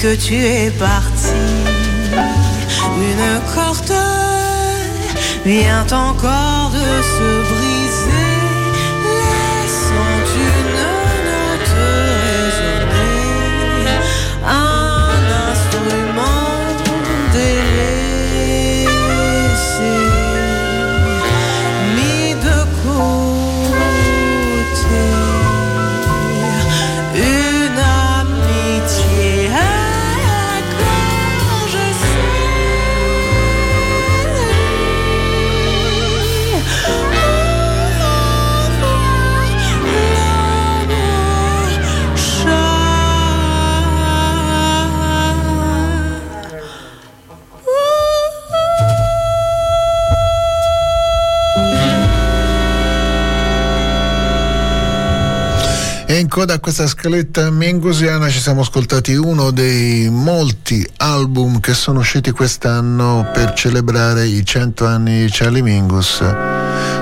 Que tu es questa scaletta mingusiana ci siamo ascoltati uno dei molti album che sono usciti quest'anno per celebrare i 100 anni di Charlie Mingus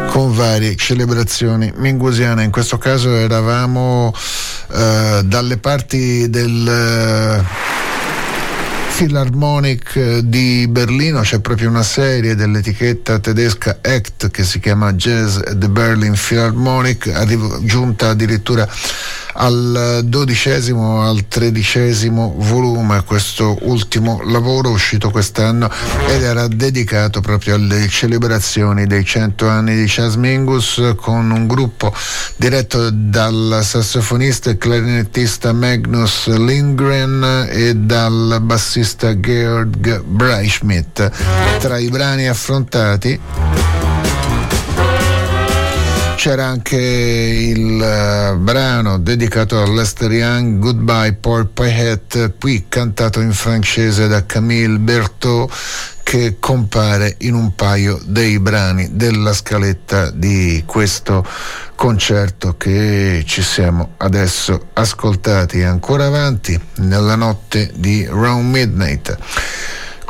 con varie celebrazioni mingusiane. In questo caso eravamo eh, dalle parti del... Eh, Philharmonic di Berlino c'è proprio una serie dell'etichetta tedesca ACT che si chiama Jazz at the Berlin Philharmonic, arrivo, giunta addirittura al dodicesimo, al tredicesimo volume, questo ultimo lavoro uscito quest'anno ed era dedicato proprio alle celebrazioni dei cento anni di Chas Mingus con un gruppo diretto dal sassofonista e clarinettista Magnus Lindgren e dal bassista Georg Breischmidt. Tra i brani affrontati c'era anche il uh, brano dedicato a Lester Young, Goodbye Poor Hat, qui cantato in francese da Camille Berthaud che compare in un paio dei brani della scaletta di questo concerto che ci siamo adesso ascoltati ancora avanti nella notte di Round Midnight.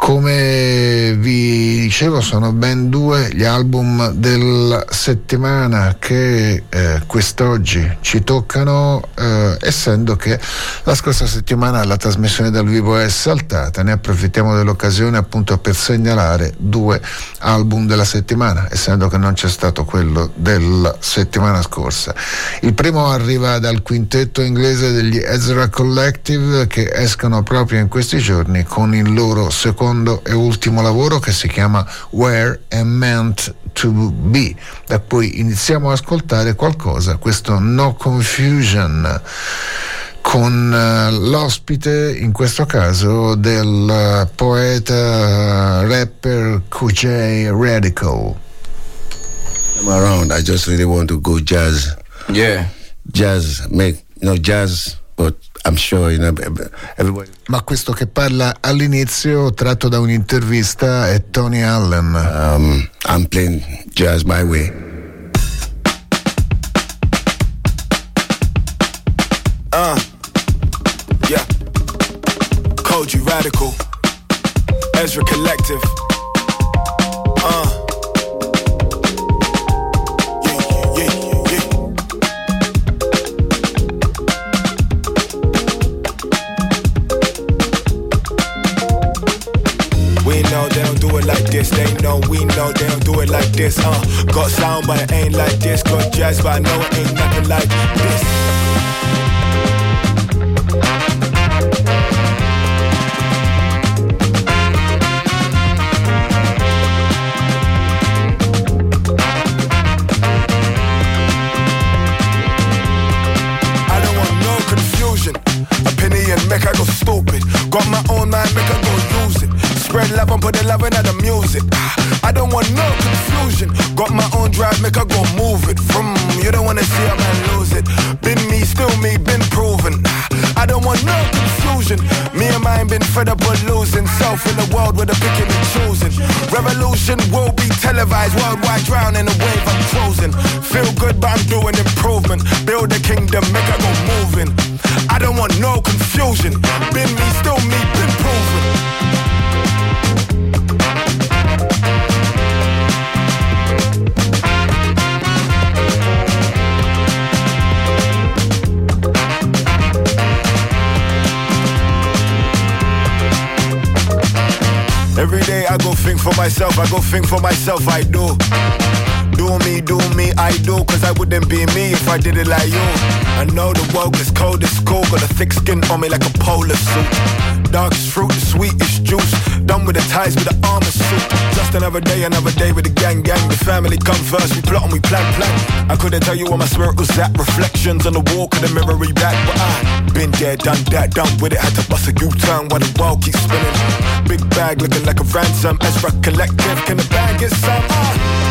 Come vi dicevo sono ben due gli album della settimana che eh, quest'oggi ci toccano, eh, essendo che la scorsa settimana la trasmissione dal vivo è saltata, ne approfittiamo dell'occasione appunto per segnalare due album della settimana, essendo che non c'è stato quello della settimana scorsa. Il primo arriva dal quintetto inglese degli Ezra Collective che escono proprio in questi giorni con il loro secondo secondo e ultimo lavoro che si chiama Where Am Meant to Be, da cui iniziamo ad ascoltare qualcosa, questo No Confusion con uh, l'ospite in questo caso del uh, poeta uh, rapper QJ Radical. I'm around. I just really want to go jazz. Yeah. Jazz, make you know jazz, but I'm sure you know everybody. Ma questo che parla all'inizio, tratto da un'intervista, è Tony Allen. Um, I'm playing jazz my way. Uh, yeah. Koji Radical, Ezra Collective. Uh. Know they don't do it like this. They know we know they don't do it like this. Uh, got sound, but it ain't like this. Got jazz, but I know it ain't nothing like this. I don't want no confusion. Opinion make I go stupid. Got my own mind, make I go. Spread love and put the love into the music. Ah, I don't want no confusion. Got my own drive, make I go move it. From you don't wanna see a man lose it. Been me, still me, been proven. Ah, I don't want no confusion. Me and mine been fed up with losing self in the world with the picking and choosing. Revolution will be televised worldwide, drowning in a wave I'm closing. Feel good, but I'm doing improvement. Build a kingdom, make I go moving. I don't want no confusion. Been me, still me, been proven. Every day I go think for myself, I go think for myself, I do. Do me, do me, I do, cause I wouldn't be me if I did it like you. I know the world is cold, it's cool, got a thick skin on me like a polar suit. Darkest fruit, the sweetest juice, done with the ties with the armor suit. Just another day, another day with the gang, gang. The family come first, we plot and we plan, plan. I couldn't tell you where my spirit was at. Reflections on the wall, could have mirror back, but I been there, done that, done with it. Had to bust a U-turn while the world keeps spinning. Big bag looking like a ransom. Ezra Collective, can the bag get some? Ah.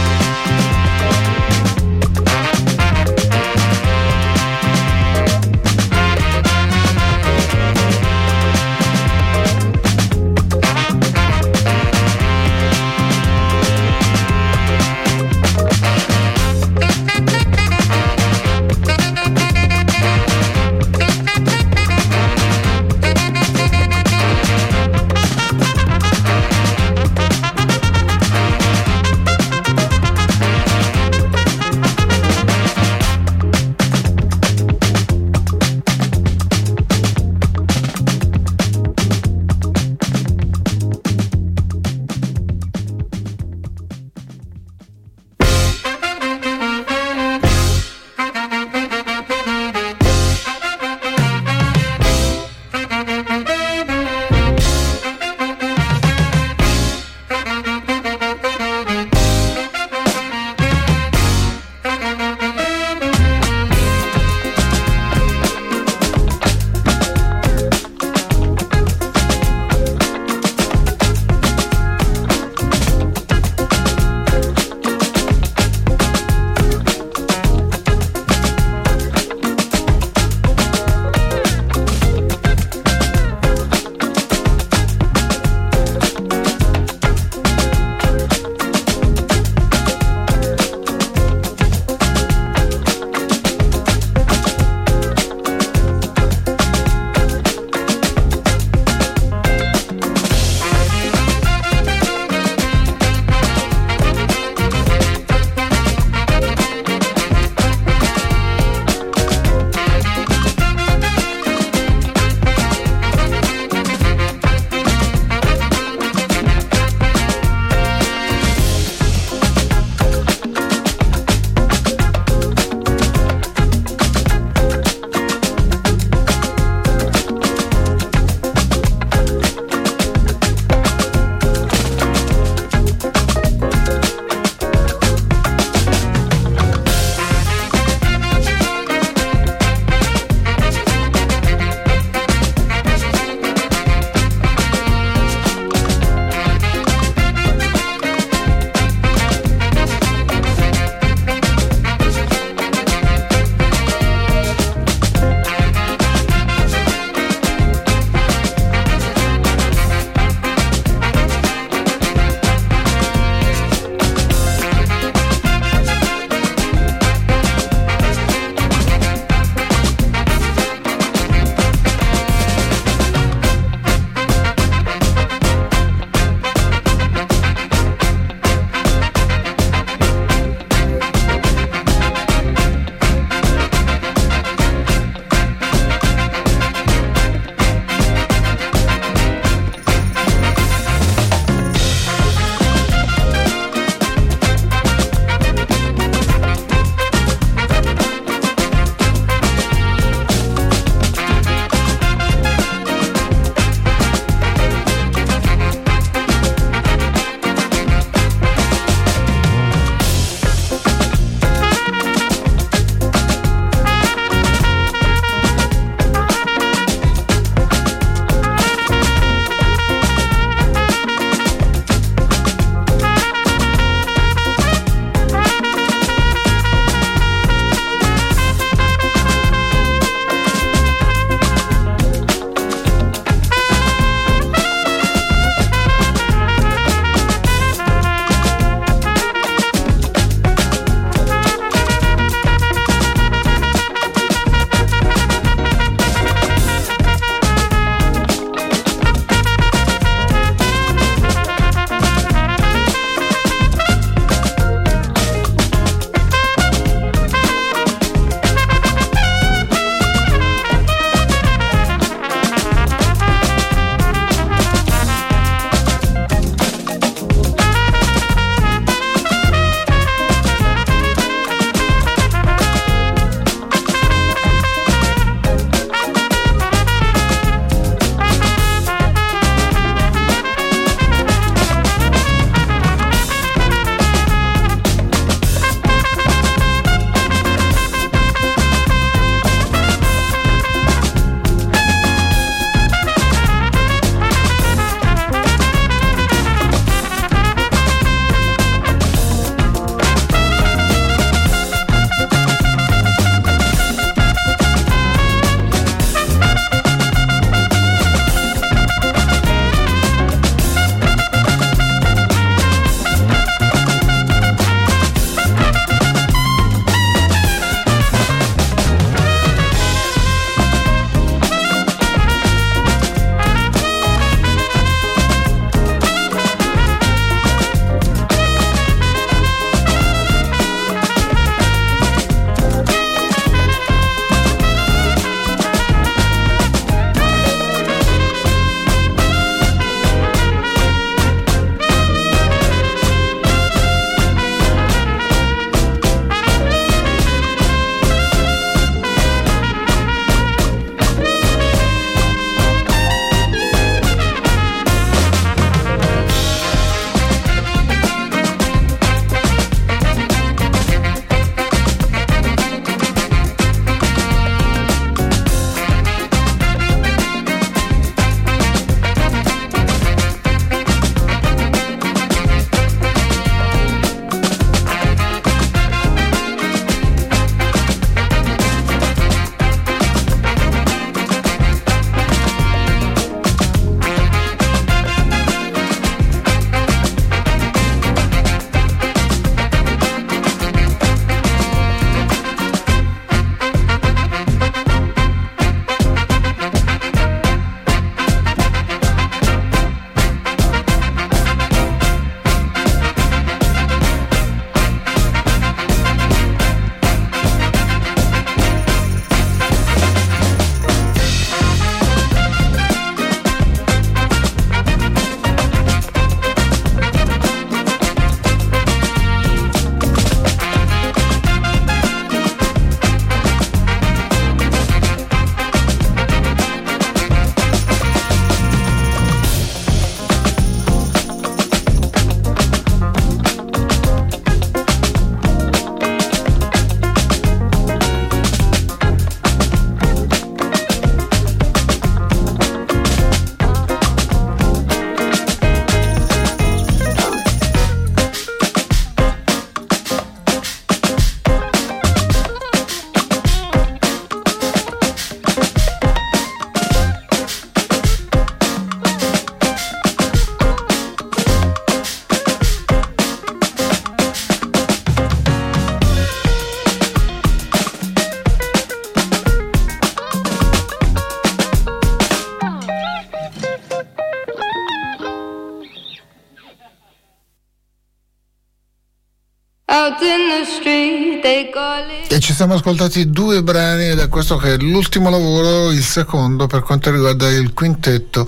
E ci siamo ascoltati due brani da questo che è l'ultimo lavoro, il secondo per quanto riguarda il quintetto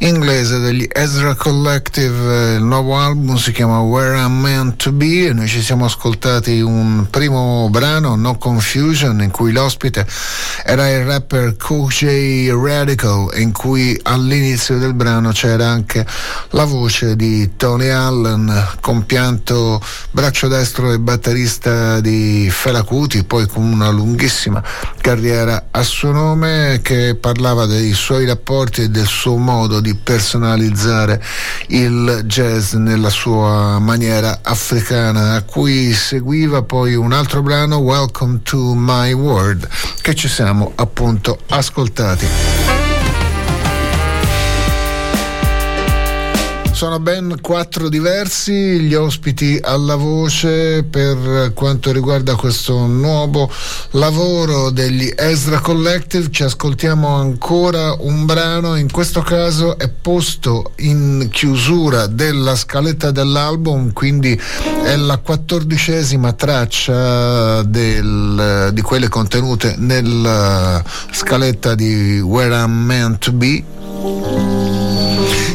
inglese degli Ezra Collective. Il nuovo album si chiama Where I'm Meant to Be e noi ci siamo ascoltati un primo brano, No Confusion, in cui l'ospite era il rapper J Radical in cui all'inizio del brano c'era anche la voce di Tony Allen, compianto braccio destro e batterista di Fela poi con una lunghissima carriera a suo nome che parlava dei suoi rapporti e del suo modo di personalizzare il jazz nella sua maniera africana, a cui seguiva poi un altro brano, Welcome to My World, che ci siamo appunto ascoltati. Sono ben quattro diversi gli ospiti alla voce per quanto riguarda questo nuovo lavoro degli Ezra Collective. Ci ascoltiamo ancora un brano, in questo caso è posto in chiusura della scaletta dell'album, quindi è la quattordicesima traccia del, di quelle contenute nella scaletta di Where I'm Meant to Be.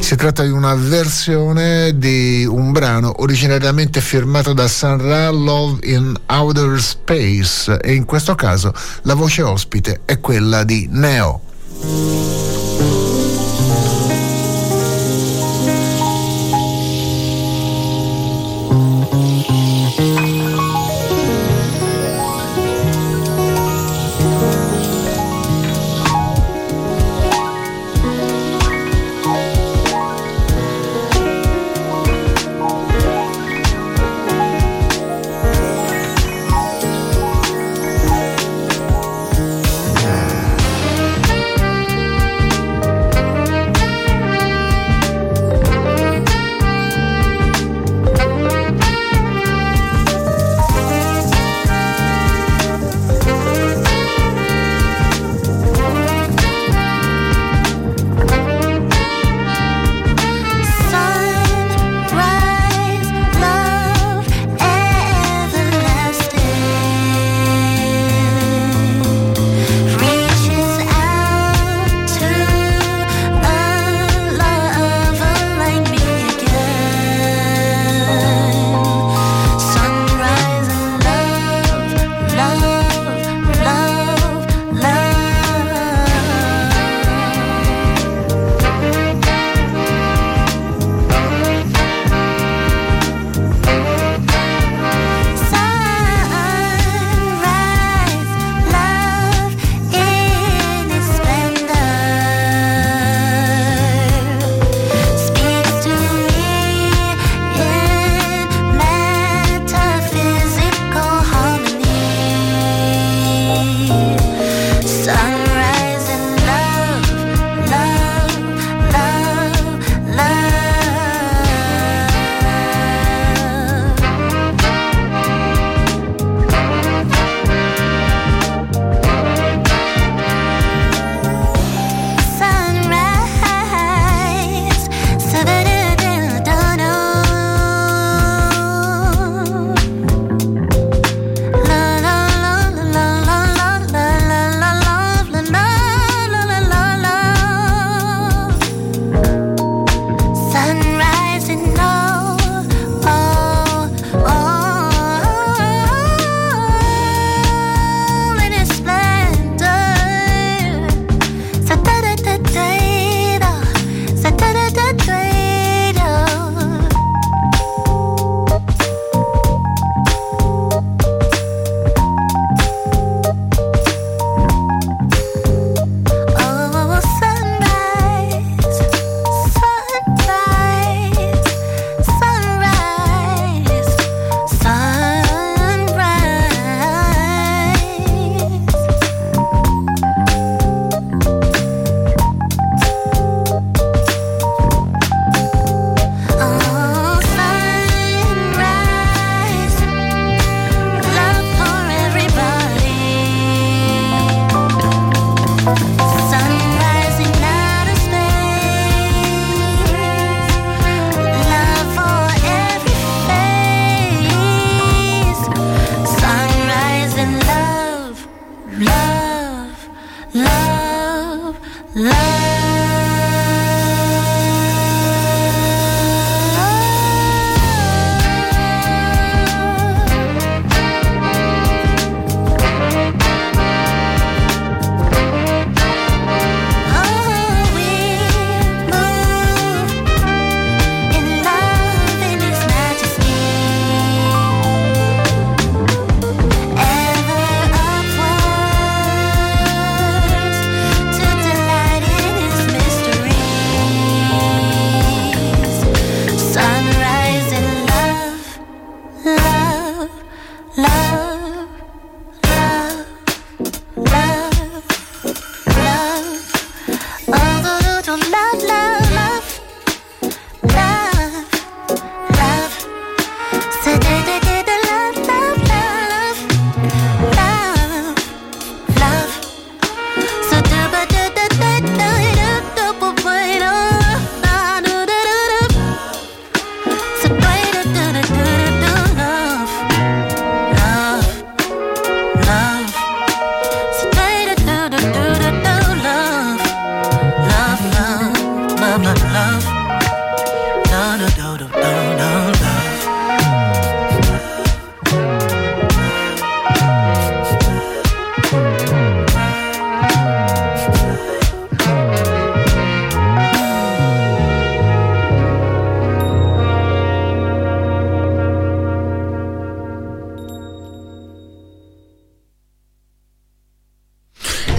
Si tratta di una versione di un brano originariamente firmato da San Ra Love in Outer Space e in questo caso la voce ospite è quella di Neo.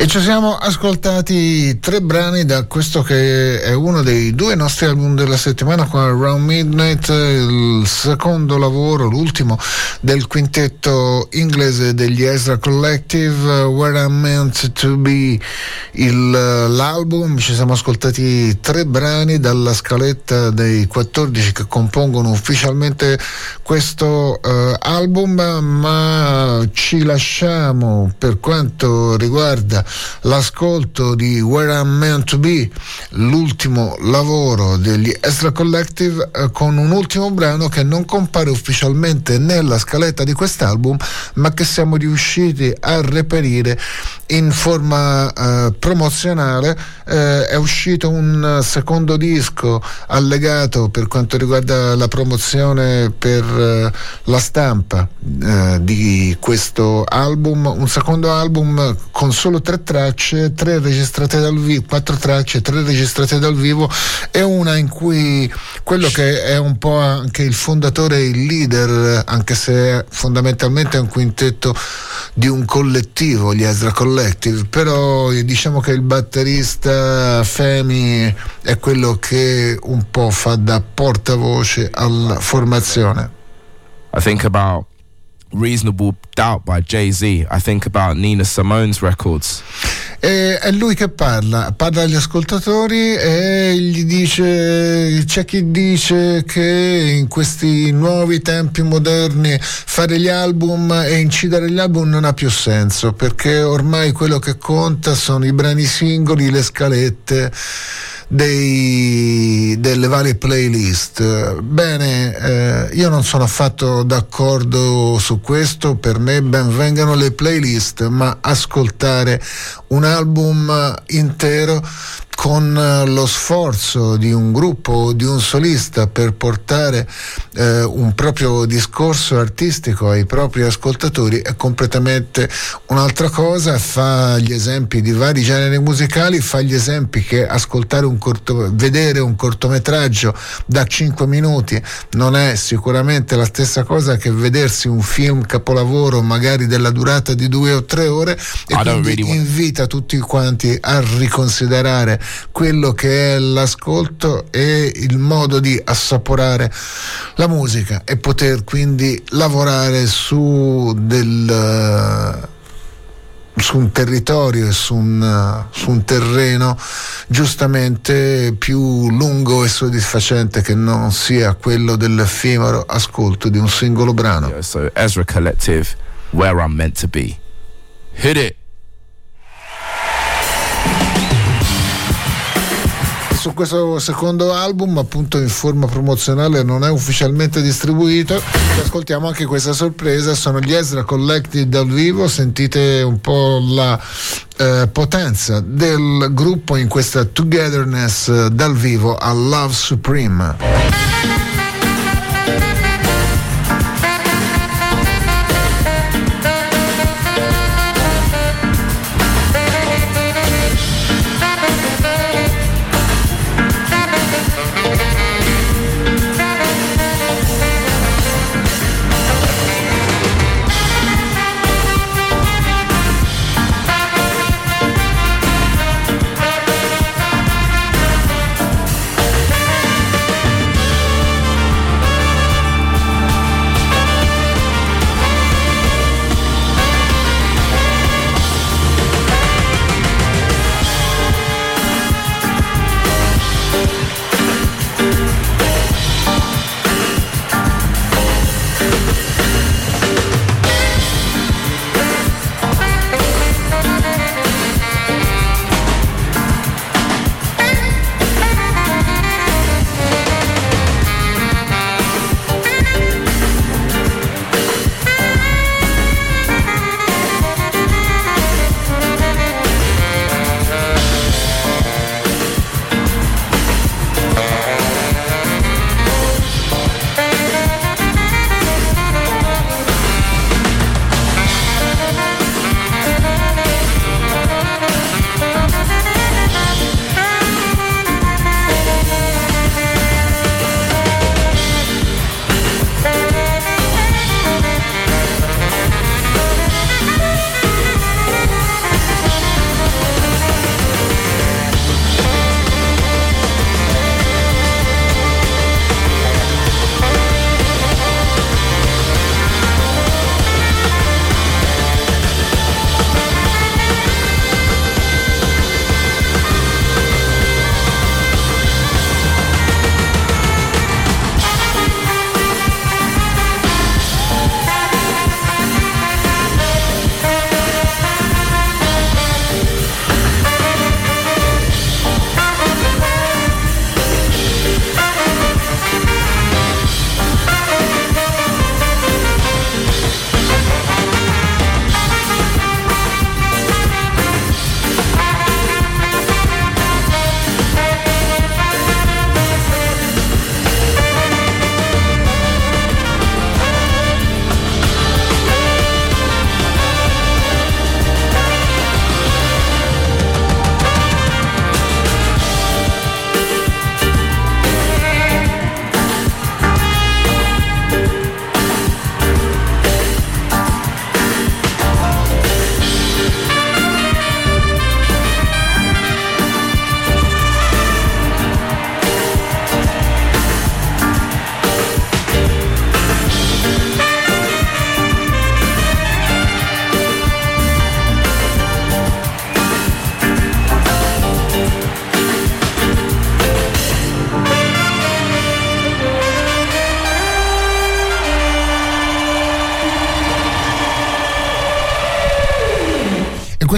Ci siamo ascoltati tre brani da questo che è uno dei due nostri album della settimana con Around Midnight, il secondo lavoro, l'ultimo del quintetto inglese degli Ezra Collective, Where I'm Meant to Be, il, l'album. Ci siamo ascoltati tre brani dalla scaletta dei 14 che compongono ufficialmente questo uh, album, ma ci lasciamo per quanto riguarda l'ascolto di Where I'm Meant to Be, l'ultimo lavoro degli Extra Collective, eh, con un ultimo brano che non compare ufficialmente nella scaletta di quest'album, ma che siamo riusciti a reperire in forma eh, promozionale. Eh, è uscito un secondo disco allegato per quanto riguarda la promozione per eh, la stampa eh, di questo album, un secondo album con solo tre tracce, tre registrate dal vivo, quattro tracce, tre registrate dal vivo e una in cui quello che è un po' anche il fondatore, il leader, anche se fondamentalmente è un quintetto di un collettivo, gli Ezra Collective, però diciamo che il batterista Femi è quello che un po' fa da portavoce alla formazione. I think about Reasonable Doubt by Jay-Z. I think about Nina Simone's records. E è lui che parla, parla agli ascoltatori e gli dice, c'è chi dice che in questi nuovi tempi moderni fare gli album e incidere gli album non ha più senso perché ormai quello che conta sono i brani singoli, le scalette dei, delle varie playlist. Bene, eh, io non sono affatto d'accordo su questo, per me ben vengano le playlist, ma ascoltare un album intero con eh, lo sforzo di un gruppo o di un solista per portare eh, un proprio discorso artistico ai propri ascoltatori è completamente un'altra cosa, fa gli esempi di vari generi musicali, fa gli esempi che ascoltare un corto, vedere un cortometraggio da 5 minuti non è sicuramente la stessa cosa che vedersi un film capolavoro magari della durata di due o tre ore e quindi really invita tutti quanti a riconsiderare quello che è l'ascolto e il modo di assaporare la musica e poter quindi lavorare su del su un territorio e su un, su un, terreno giustamente più lungo e soddisfacente che non sia quello dell'effimero ascolto di un singolo brano. So Ezra Collective, Where I'm Meant to Be. Hit it! Su questo secondo album, appunto in forma promozionale, non è ufficialmente distribuito. Ascoltiamo anche questa sorpresa, sono gli Ezra Collected dal vivo, sentite un po' la eh, potenza del gruppo in questa togetherness eh, dal vivo a Love Supreme.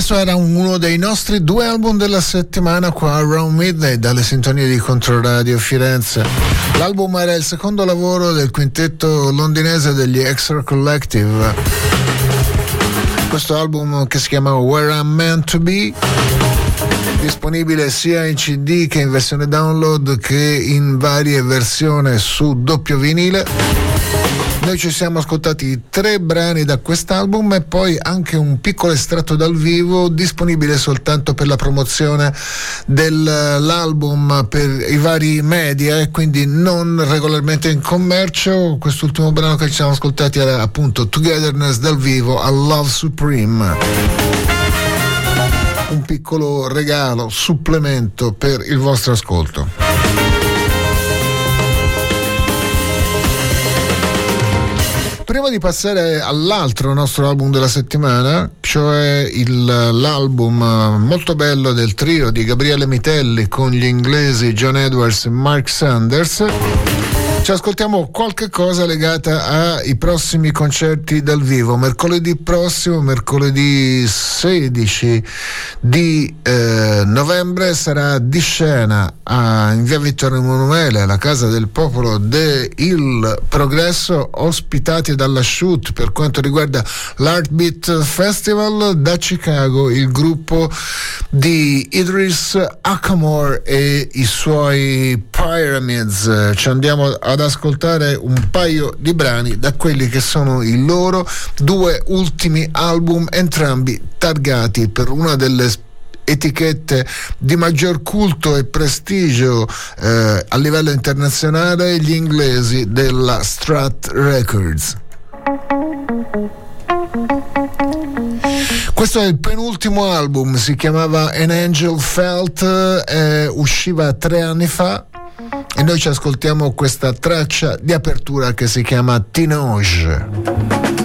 Questo era uno dei nostri due album della settimana qua a Round Midnight dalle sintonie di Controradio Firenze. L'album era il secondo lavoro del quintetto londinese degli Extra Collective. Questo album che si chiama Where I'm Meant to Be disponibile sia in CD che in versione download che in varie versioni su doppio vinile. Noi ci siamo ascoltati tre brani da quest'album e poi anche un piccolo estratto dal vivo disponibile soltanto per la promozione dell'album per i vari media e quindi non regolarmente in commercio. Quest'ultimo brano che ci siamo ascoltati era appunto Togetherness dal vivo a Love Supreme un piccolo regalo, supplemento per il vostro ascolto. Prima di passare all'altro nostro album della settimana, cioè il, l'album molto bello del trio di Gabriele Mitelli con gli inglesi John Edwards e Mark Sanders, ci ascoltiamo qualche cosa legata ai prossimi concerti dal vivo. Mercoledì prossimo, mercoledì 16 di eh, novembre, sarà di scena a, in via Vittorio Emanuele, alla Casa del Popolo de Il Progresso, ospitati dalla Shoot per quanto riguarda l'Artbeat Festival da Chicago, il gruppo di Idris Akamor e i suoi Pyramids. Ci andiamo ad ascoltare un paio di brani da quelli che sono i loro due ultimi album, entrambi targati per una delle etichette di maggior culto e prestigio eh, a livello internazionale, gli inglesi della Strat Records. Questo è il penultimo album, si chiamava An Angel Felt, eh, usciva tre anni fa e noi ci ascoltiamo questa traccia di apertura che si chiama Tinoge.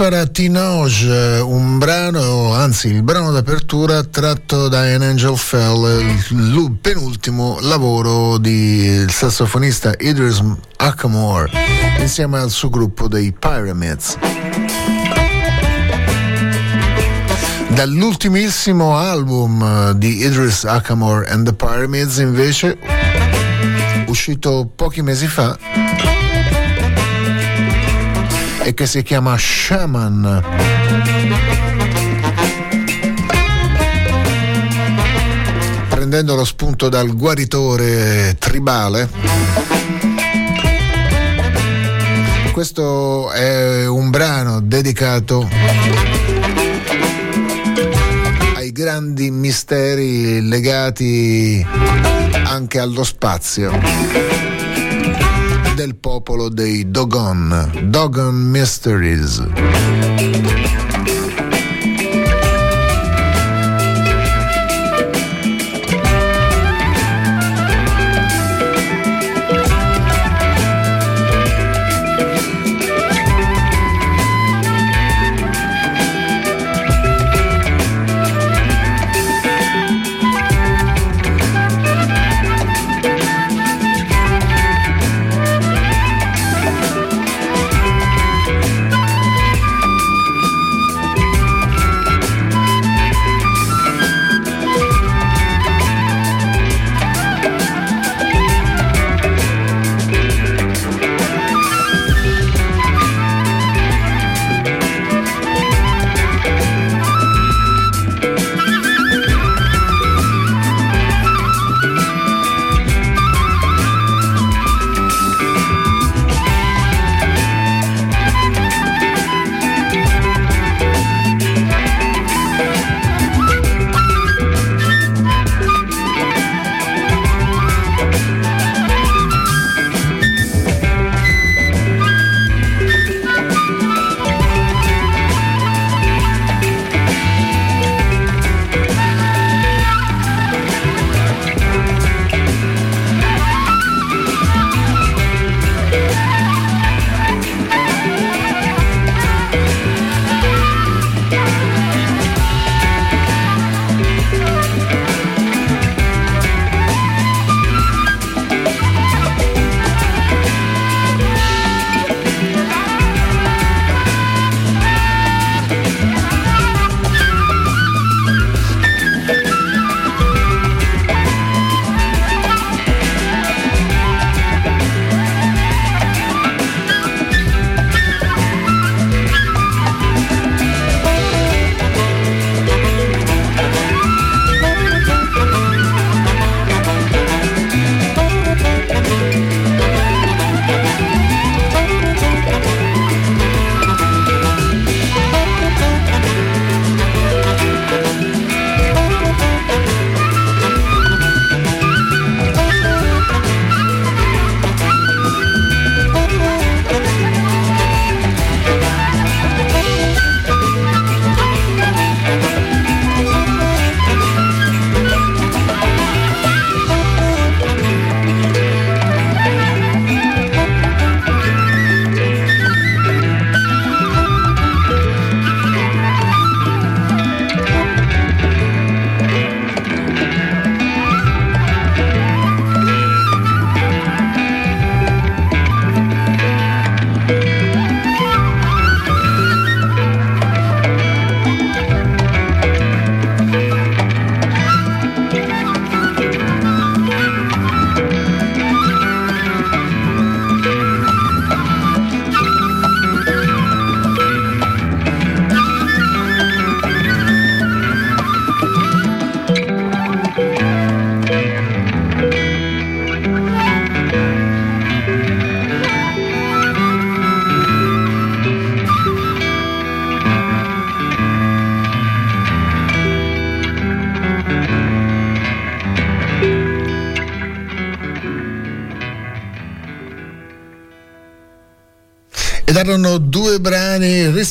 Questo era Tinoge, un brano, anzi il brano d'apertura tratto da An Angel Fell, il penultimo lavoro del sassofonista Idris Akamore insieme al suo gruppo dei Pyramids. Dall'ultimissimo album di Idris Akamore and the Pyramids invece, uscito pochi mesi fa, che si chiama Shaman. Prendendo lo spunto dal guaritore tribale. Questo è un brano dedicato ai grandi misteri legati anche allo spazio del popolo dei Dogon, Dogon Mysteries.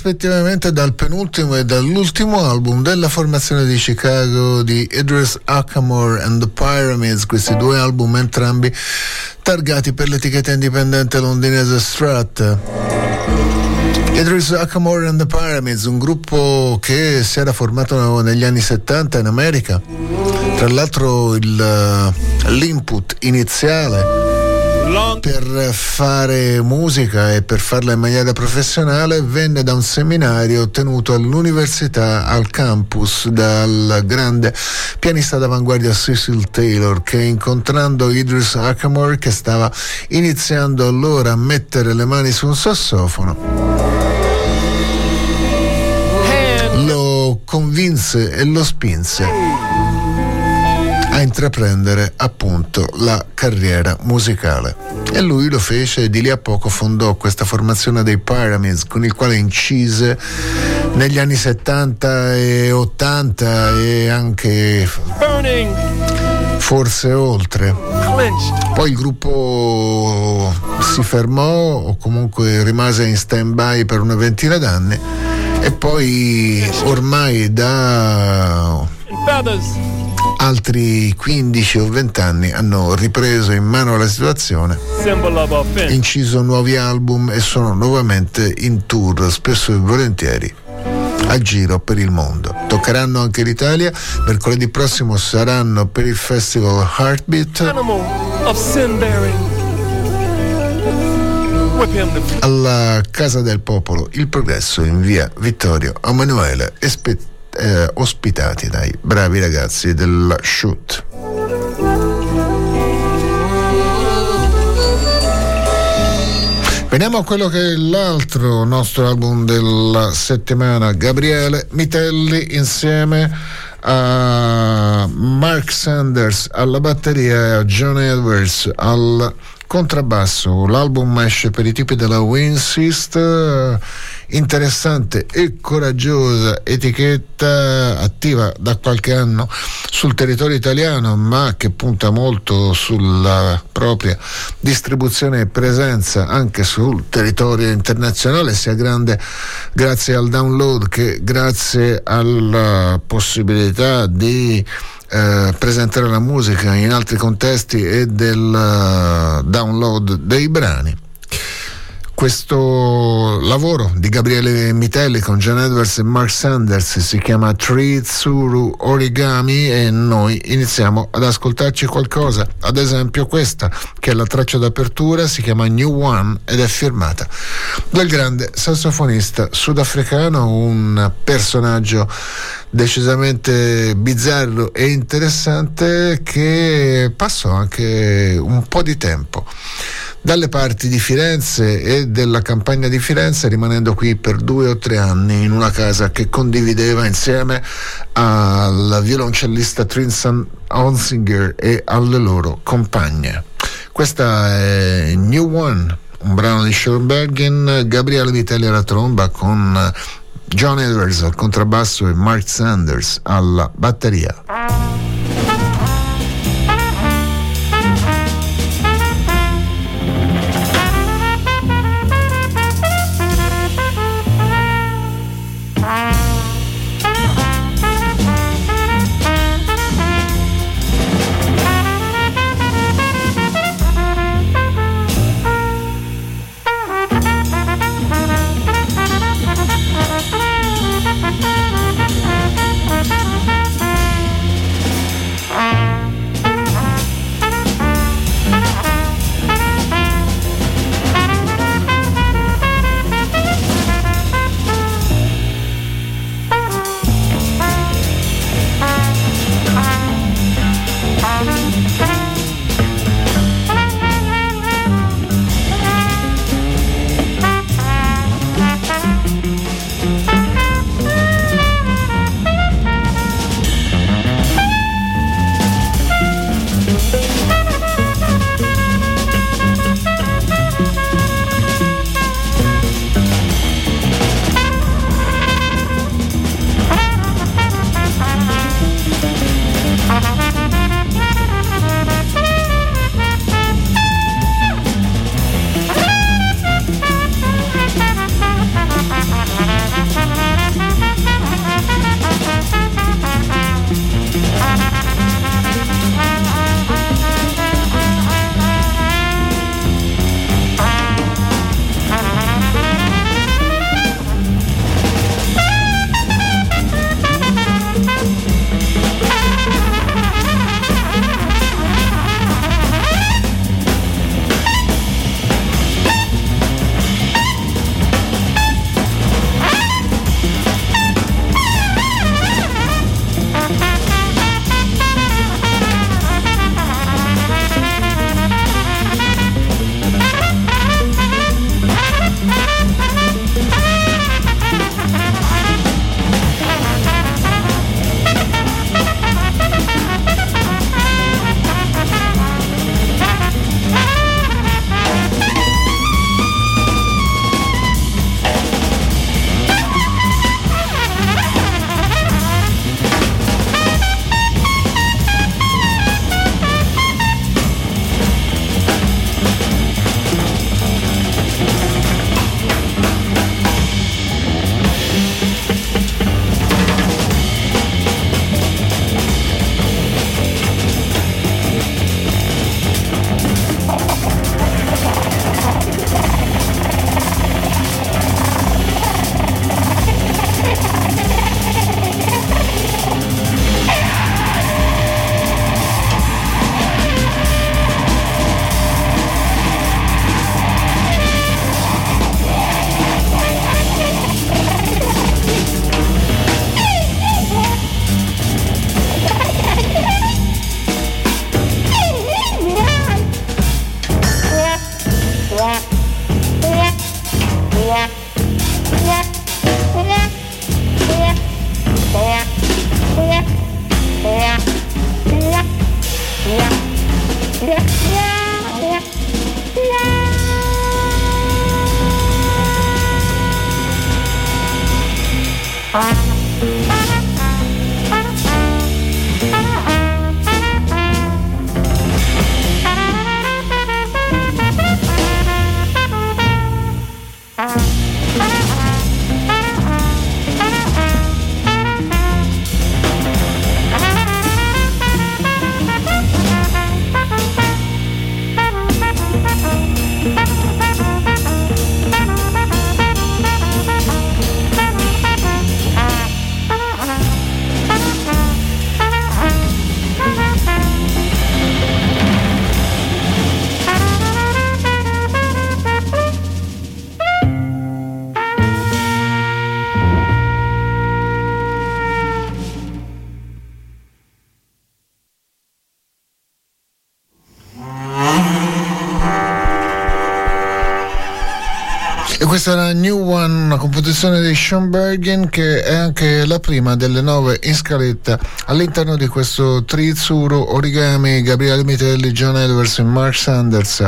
Rispettivamente dal penultimo e dall'ultimo album della formazione di Chicago di Idris Akamore and the Pyramids, questi due album entrambi targati per l'etichetta indipendente londinese Strat. Idris Akamore and the Pyramids, un gruppo che si era formato negli anni 70 in America. Tra l'altro il, eh, l'input iniziale per fare musica e per farla in maniera professionale venne da un seminario tenuto all'università al campus dal grande pianista d'avanguardia Cecil Taylor che incontrando Idris Akamore che stava iniziando allora a mettere le mani su un sassofono lo convinse e lo spinse a intraprendere appunto la carriera musicale. E lui lo fece e di lì a poco fondò questa formazione dei Pyramids con il quale incise negli anni 70 e 80 e anche forse oltre. Poi il gruppo si fermò o comunque rimase in stand by per una ventina d'anni e poi ormai da altri 15 o 20 anni hanno ripreso in mano la situazione, inciso nuovi album e sono nuovamente in tour, spesso e volentieri a giro per il mondo. Toccheranno anche l'Italia, mercoledì prossimo saranno per il festival Heartbeat. Alla Casa del Popolo Il Progresso in via Vittorio Emanuele, espe- eh, ospitati dai bravi ragazzi della Shoot. Veniamo a quello che è l'altro nostro album della settimana, Gabriele Mitelli insieme a Mark Sanders alla batteria e a John Edwards al contrabbasso. L'album esce per i tipi della Winsist, interessante e coraggiosa etichetta attiva da qualche anno sul territorio italiano, ma che punta molto sulla propria distribuzione e presenza anche sul territorio internazionale, sia grande grazie al download che grazie alla possibilità di eh, presentare la musica in altri contesti e del uh, download dei brani. Questo lavoro di Gabriele Mitelli con John Edwards e Mark Sanders si chiama Tritsuru Origami e noi iniziamo ad ascoltarci qualcosa, ad esempio questa che è la traccia d'apertura, si chiama New One ed è firmata dal grande sassofonista sudafricano, un personaggio decisamente bizzarro e interessante che passò anche un po' di tempo dalle parti di Firenze e della campagna di Firenze, rimanendo qui per due o tre anni in una casa che condivideva insieme al violoncellista Trinson Onsinger e alle loro compagne. Questa è New One, un brano di Schoenbergen, Gabriele Vitelli alla tromba con John Edwards al contrabbasso e Mark Sanders alla batteria. Composizione di Sean Bergen che è anche la prima delle nove in scaletta all'interno di questo Trizuro Origami Gabriele Mitelli, John Edwards e Mark Sanders.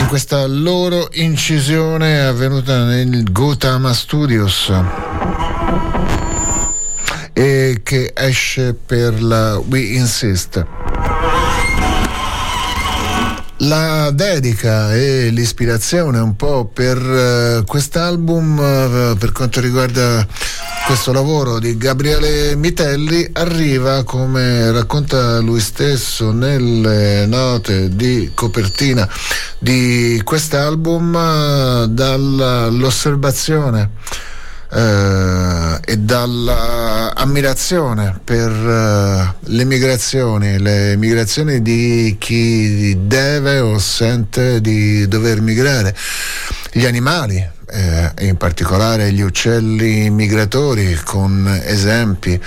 In questa loro incisione avvenuta nel Gotama Studios e che esce per la We Insist. La dedica e l'ispirazione un po' per uh, quest'album, uh, per quanto riguarda questo lavoro di Gabriele Mitelli, arriva, come racconta lui stesso nelle note di copertina di quest'album, uh, dall'osservazione eh, e dall'ammirazione per eh, le migrazioni, le migrazioni di chi deve o sente di dover migrare, gli animali, eh, in particolare gli uccelli migratori con esempi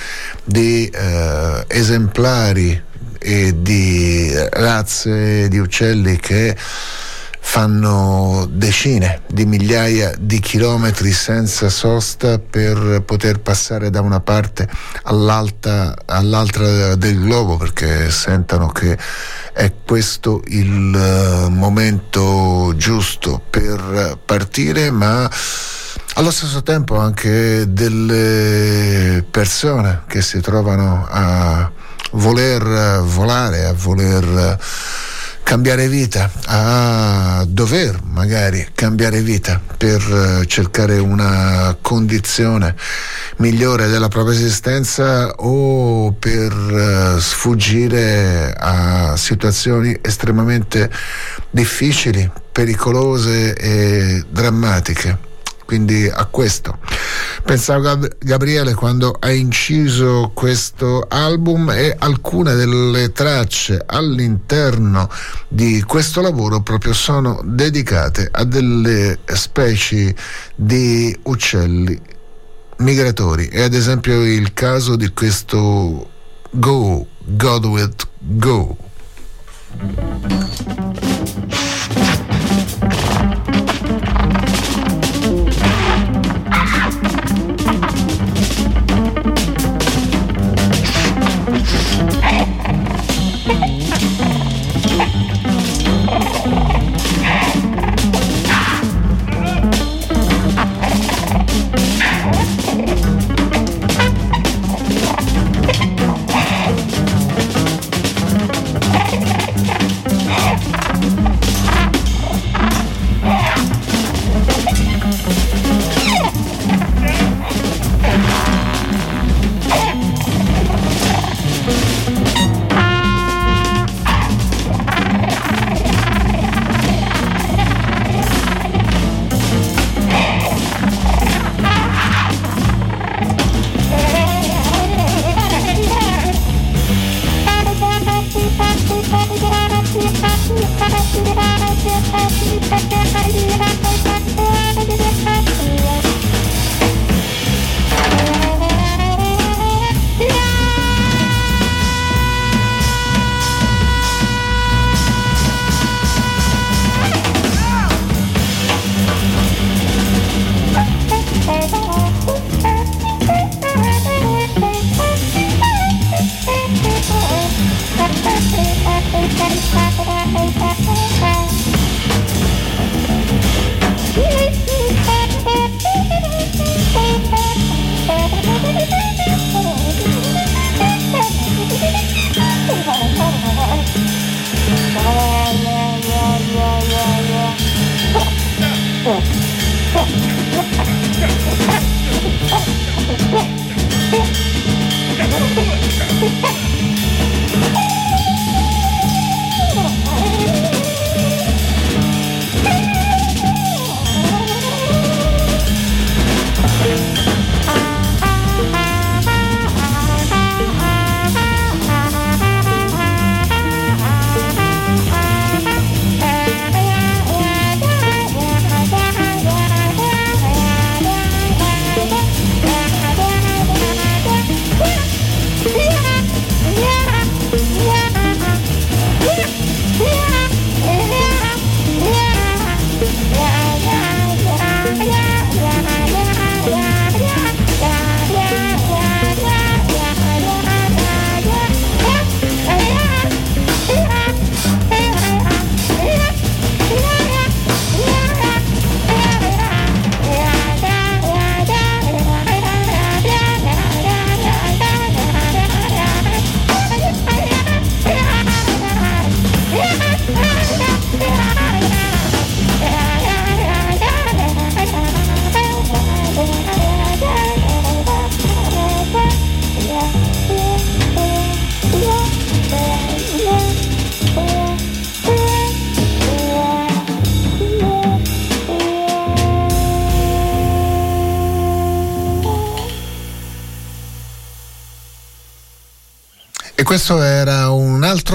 di eh, esemplari e di razze di uccelli che fanno decine di migliaia di chilometri senza sosta per poter passare da una parte all'altra, del globo perché sentono che è questo il eh, momento giusto per partire ma allo stesso tempo anche delle persone che si trovano a voler volare, a voler cambiare vita, a dover magari cambiare vita per eh, cercare una condizione migliore della propria esistenza o per eh, sfuggire a situazioni estremamente difficili, pericolose e drammatiche quindi a questo. Pensavo Gabriele quando ha inciso questo album e alcune delle tracce all'interno di questo lavoro proprio sono dedicate a delle specie di uccelli migratori e ad esempio il caso di questo Go, God with Go.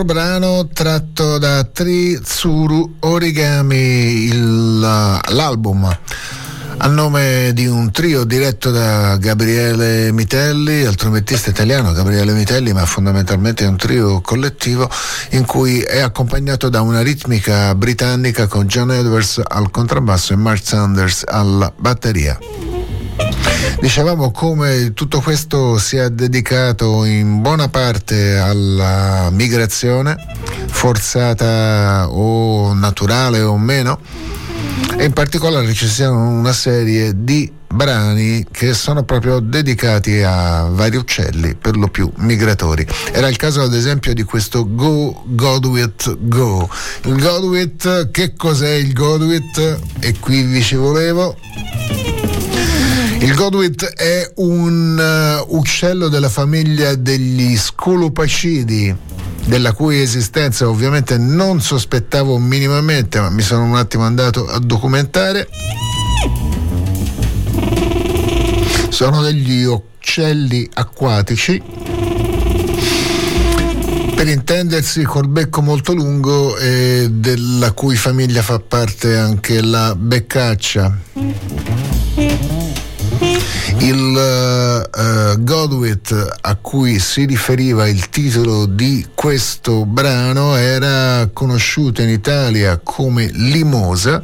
Altro brano tratto da Tritsuru Origami, il, l'album a nome di un trio diretto da Gabriele Mitelli, il trombettista italiano Gabriele Mitelli, ma fondamentalmente è un trio collettivo in cui è accompagnato da una ritmica britannica con John Edwards al contrabbasso e Mark Sanders alla batteria. Dicevamo come tutto questo sia dedicato in buona parte alla migrazione, forzata o naturale o meno, e in particolare ci siano una serie di brani che sono proprio dedicati a vari uccelli, per lo più migratori. Era il caso ad esempio di questo Go Godwit Go. Il Godwit, che cos'è il Godwit? E qui vi ci volevo. Godwit è un uh, uccello della famiglia degli Sculupacidi della cui esistenza ovviamente non sospettavo minimamente, ma mi sono un attimo andato a documentare. Sono degli uccelli acquatici per intendersi col becco molto lungo e della cui famiglia fa parte anche la beccaccia. Il uh, Godwit a cui si riferiva il titolo di questo brano era conosciuto in Italia come limosa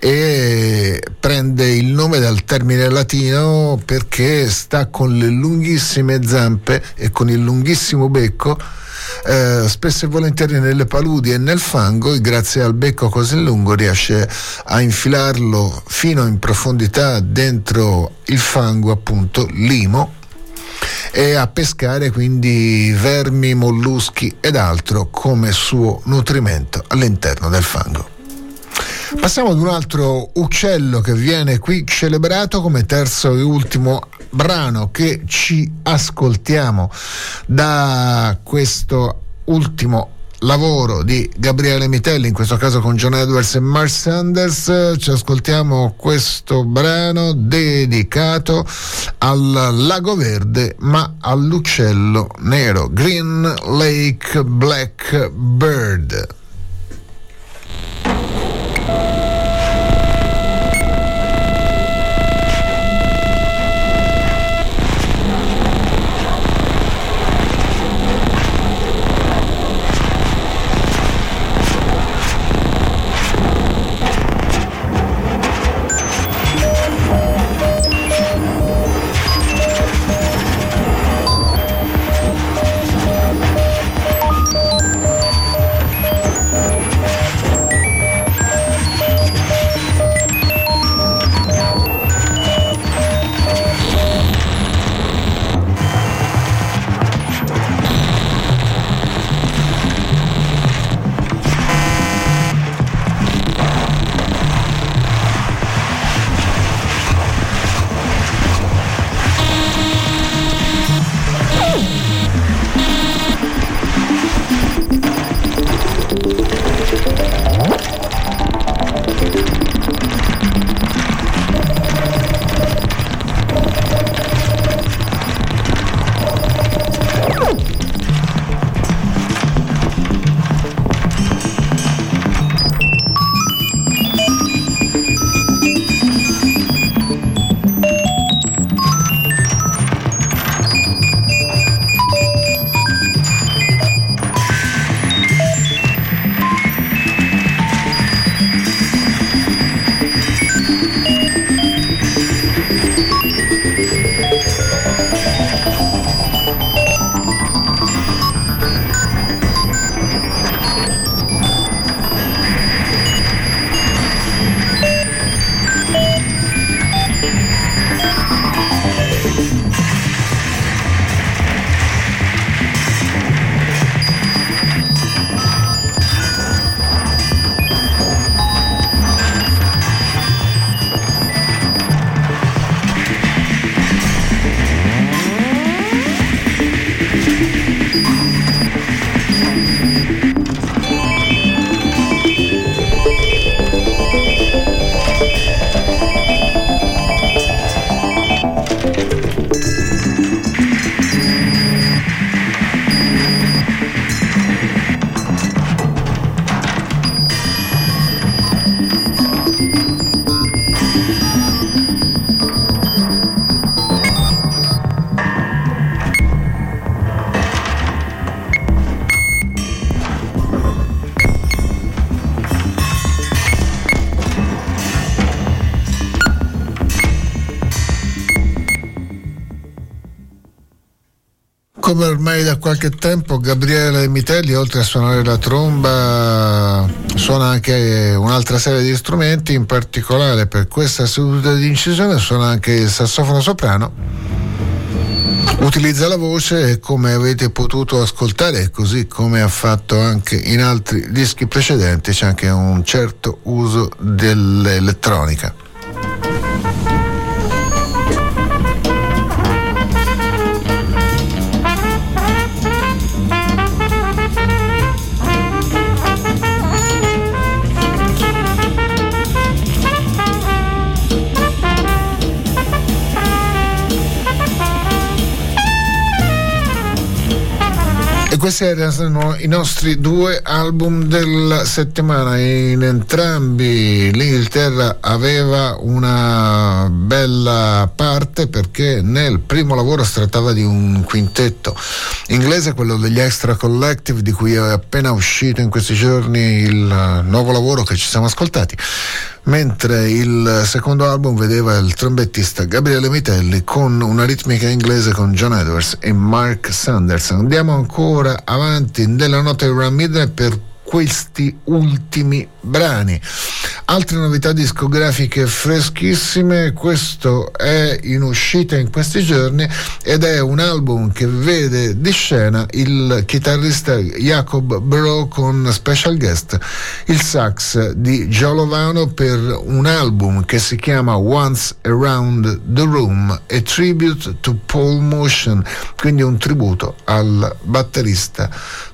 e prende il nome dal termine latino perché sta con le lunghissime zampe e con il lunghissimo becco eh, spesso e volentieri nelle paludi e nel fango e grazie al becco così lungo riesce a infilarlo fino in profondità dentro il fango appunto limo e a pescare quindi vermi, molluschi ed altro come suo nutrimento all'interno del fango. Passiamo ad un altro uccello che viene qui celebrato come terzo e ultimo brano che ci ascoltiamo da questo ultimo lavoro di Gabriele Mitelli, in questo caso con John Edwards e Mark Sanders. Ci ascoltiamo questo brano dedicato al lago verde, ma all'uccello nero, Green Lake Blackbird. Come ormai da qualche tempo Gabriele Mitelli, oltre a suonare la tromba, suona anche un'altra serie di strumenti, in particolare per questa seduta di incisione suona anche il sassofono soprano. Utilizza la voce e come avete potuto ascoltare, così come ha fatto anche in altri dischi precedenti, c'è anche un certo uso dell'elettronica. Questi erano i nostri due album della settimana. In entrambi l'Inghilterra aveva una bella parte perché nel primo lavoro si trattava di un quintetto inglese, quello degli Extra Collective, di cui è appena uscito in questi giorni il nuovo lavoro che ci siamo ascoltati mentre il secondo album vedeva il trombettista Gabriele Mitelli con una ritmica inglese con John Edwards e Mark Sanderson. Andiamo ancora avanti nella notte Run Midnight per questi ultimi brani. Altre novità discografiche freschissime, questo è in uscita in questi giorni ed è un album che vede di scena il chitarrista Jacob Bro con special guest il sax di Giolovano per un album che si chiama Once Around the Room, a tribute to Paul Motion, quindi un tributo al batterista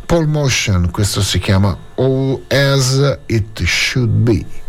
Paul Motion, questo si chiama All As It Should Be.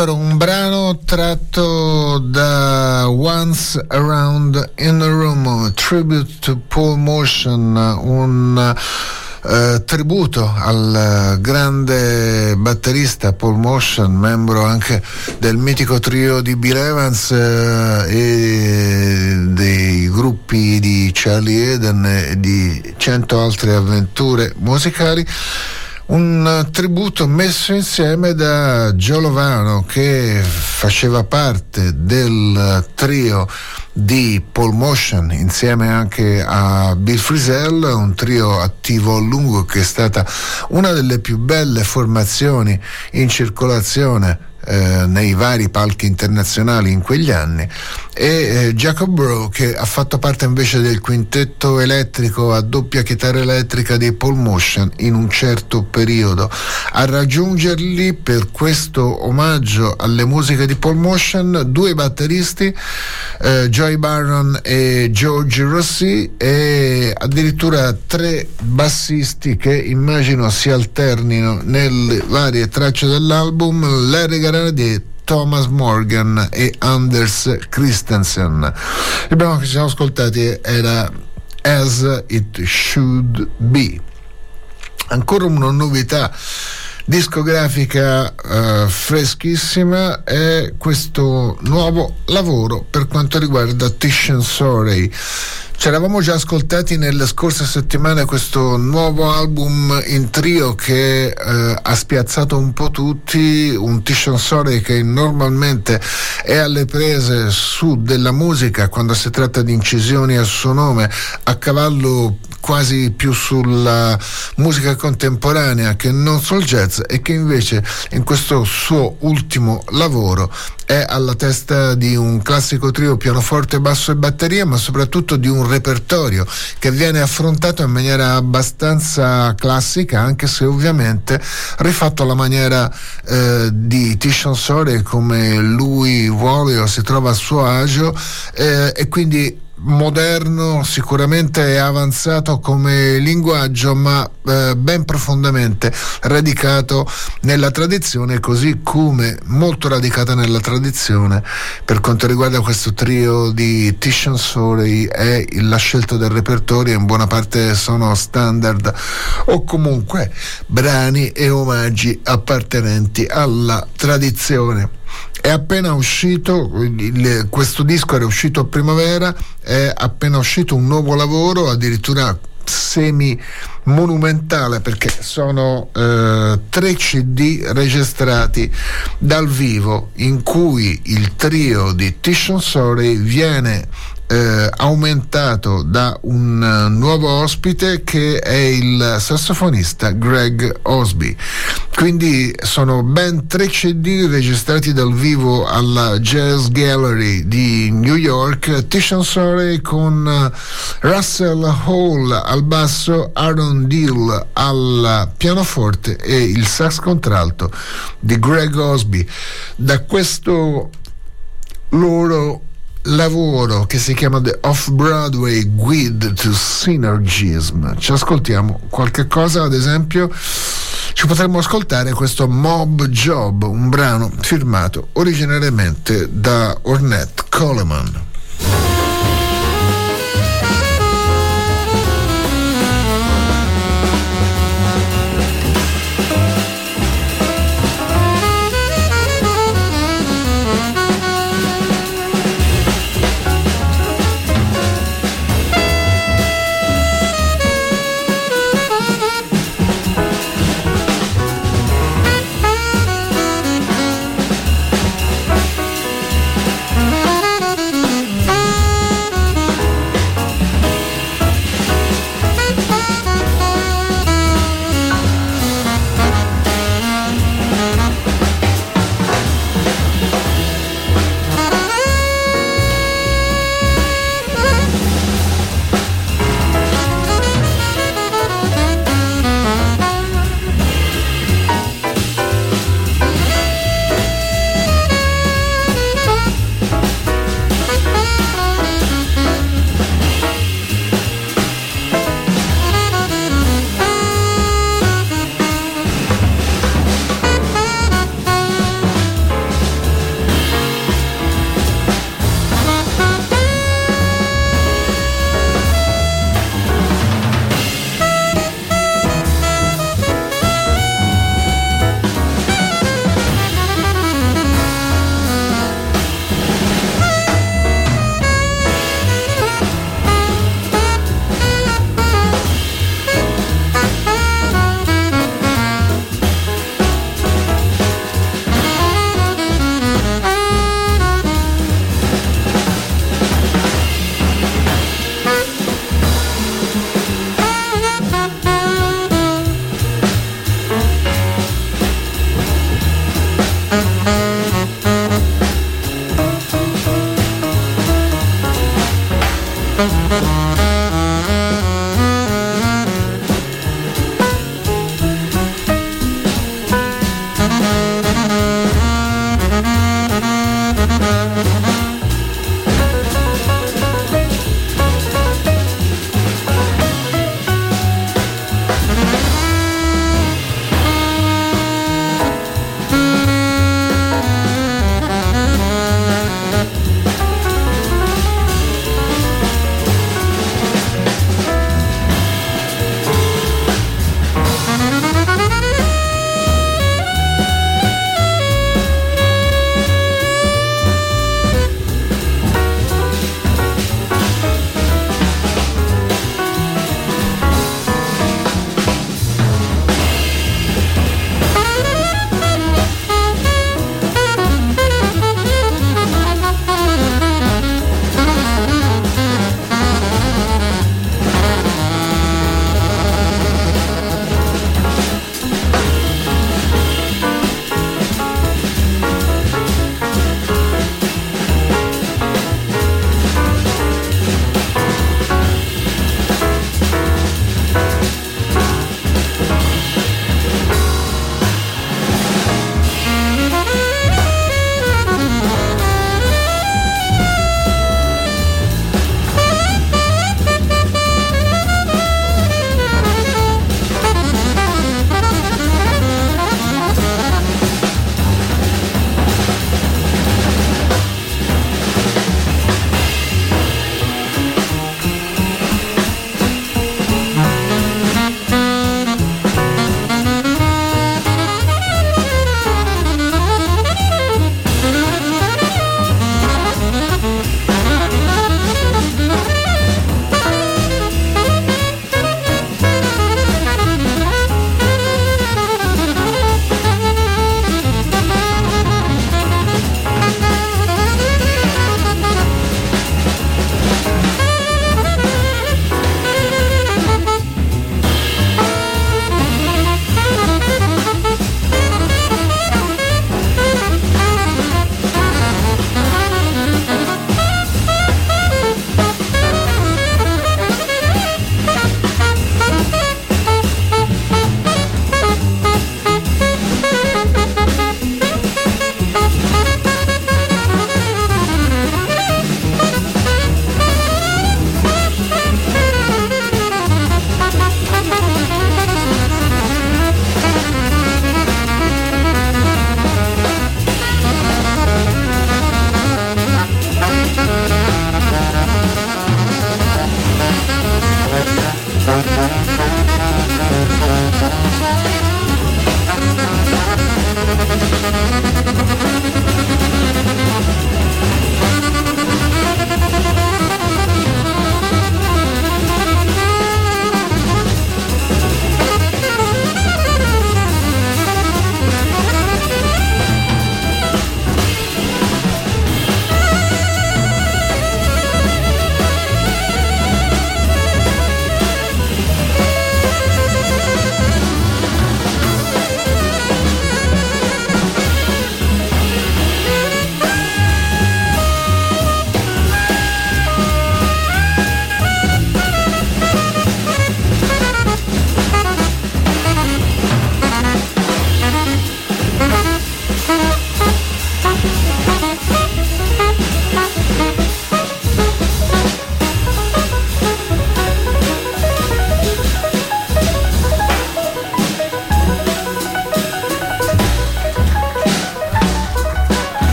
Era un brano tratto da Once Around in the Room, Tribute to Paul Motion, un Uh, tributo al grande batterista Paul Motion, membro anche del mitico trio di Bill Evans uh, e dei gruppi di Charlie Eden e di cento altre avventure musicali un tributo messo insieme da Gio Lovano che faceva parte del trio di Paul Motion insieme anche a Bill Frisell, un trio attivo a lungo che è stata una delle più belle formazioni in circolazione eh, nei vari palchi internazionali in quegli anni e eh, Jacob Bro che ha fatto parte invece del quintetto elettrico a doppia chitarra elettrica di Paul Motion in un certo periodo. A raggiungerli per questo omaggio alle musiche di Paul Motion due batteristi eh, Joy Barron e George Rossi e addirittura tre bassisti che immagino si alternino nelle varie tracce dell'album Larry Gar- di Thomas Morgan e Anders Christensen. Il brano che ci siamo ascoltati era As It Should Be. Ancora una novità discografica uh, freschissima è questo nuovo lavoro per quanto riguarda Titian Sorey ci eravamo già ascoltati nelle scorse settimane questo nuovo album in trio che eh, ha spiazzato un po' tutti, un Tishon Sorey che normalmente è alle prese su della musica quando si tratta di incisioni a suo nome, a cavallo quasi più sulla musica contemporanea che non sul jazz e che invece in questo suo ultimo lavoro è alla testa di un classico trio pianoforte, basso e batteria, ma soprattutto di un repertorio che viene affrontato in maniera abbastanza classica, anche se ovviamente rifatto alla maniera eh, di Tishon Sore come lui vuole o si trova a suo agio eh, e quindi moderno, sicuramente avanzato come linguaggio, ma eh, ben profondamente radicato nella tradizione, così come molto radicata nella tradizione per quanto riguarda questo trio di Titian Sorey è la scelta del repertorio, in buona parte sono standard o comunque brani e omaggi appartenenti alla tradizione è appena uscito, il, questo disco era uscito a primavera, è appena uscito un nuovo lavoro, addirittura semi monumentale perché sono eh, tre CD registrati dal vivo in cui il trio di Tishon Sorey viene eh, aumentato da un uh, nuovo ospite che è il sassofonista Greg Osby. Quindi sono ben tre CD registrati dal vivo alla Jazz Gallery di New York, Tishon Sorey con uh, Russell Hall al basso, Aaron Deal al pianoforte e il sax contralto di Greg Osby. Da questo loro lavoro che si chiama The Off-Broadway Guide to Synergism. Ci ascoltiamo qualche cosa, ad esempio, ci potremmo ascoltare questo Mob Job, un brano firmato originariamente da Ornette Coleman.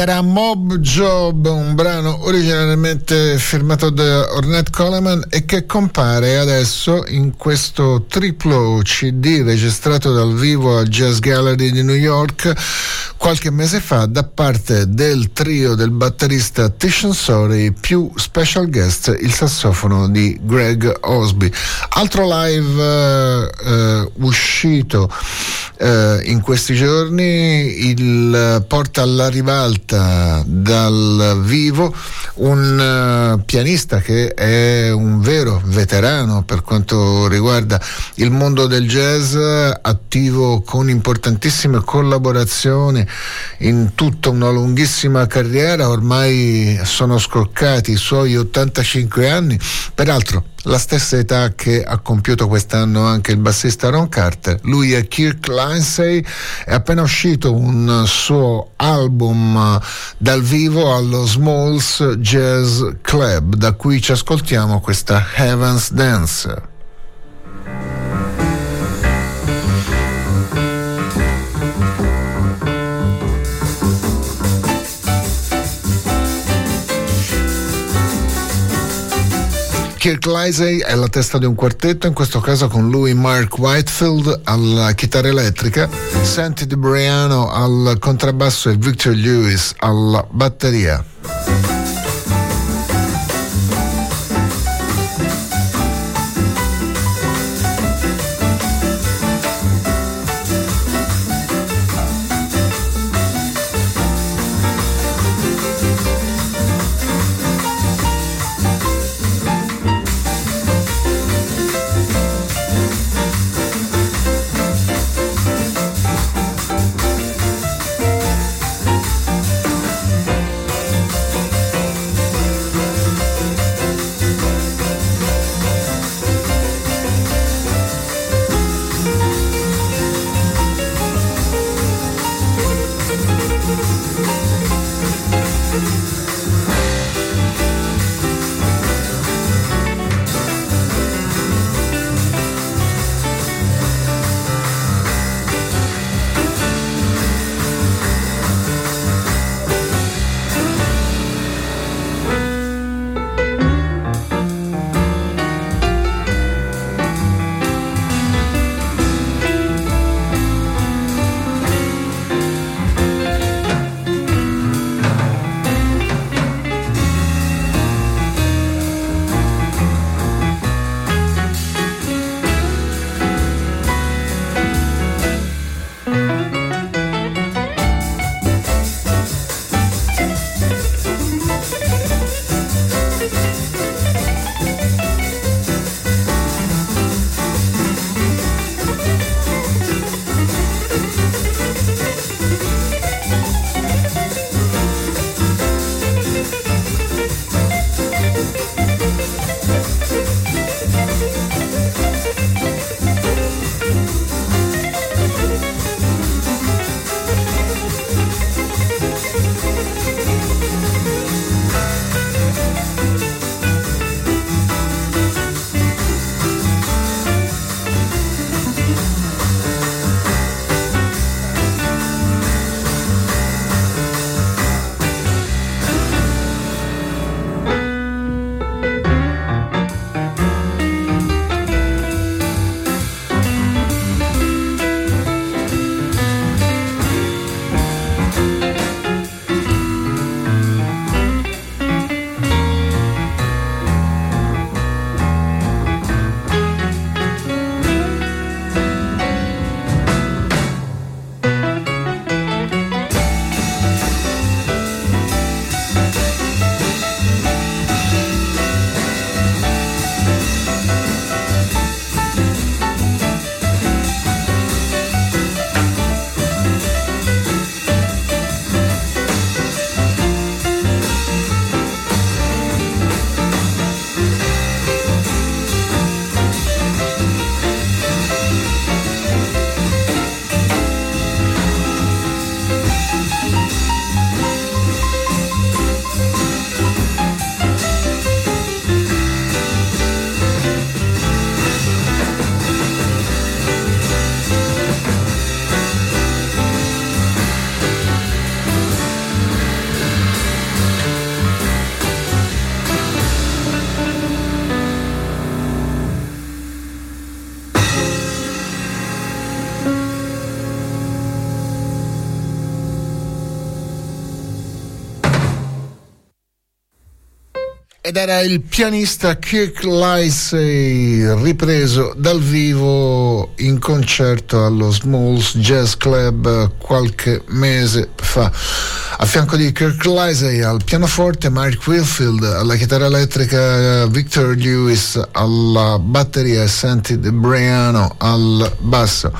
Era Mob Job, un brano originariamente firmato da Ornette Coleman e che compare adesso in questo triplo CD registrato dal vivo al Jazz Gallery di New York qualche mese fa da parte del trio del batterista Tishon Sori più special guest il sassofono di Greg Osby. Altro live eh, uscito eh, in questi giorni il porta alla ribalta dal vivo un uh, pianista che è un vero veterano per quanto riguarda il mondo del jazz, attivo con importantissime collaborazioni in tutta una lunghissima carriera, ormai sono scoccati i suoi 85 anni, peraltro la stessa età che ha compiuto quest'anno anche il bassista Ron Carter. Lui è Kirk Lindsay, è appena uscito un suo album dal vivo allo Smalls Jazz Club, da cui ci ascoltiamo questa Heaven's Dance. Kirk Lisey è la testa di un quartetto, in questo caso con lui Mark Whitefield alla chitarra elettrica, Santi Di Briano al contrabbasso e Victor Lewis alla batteria. Era il pianista Kirk Lisey ripreso dal vivo in concerto allo Smalls Jazz Club qualche mese fa. A fianco di Kirk Lisey al pianoforte, Mark Wilfield alla chitarra elettrica, Victor Lewis alla batteria e Santi De Briano al basso.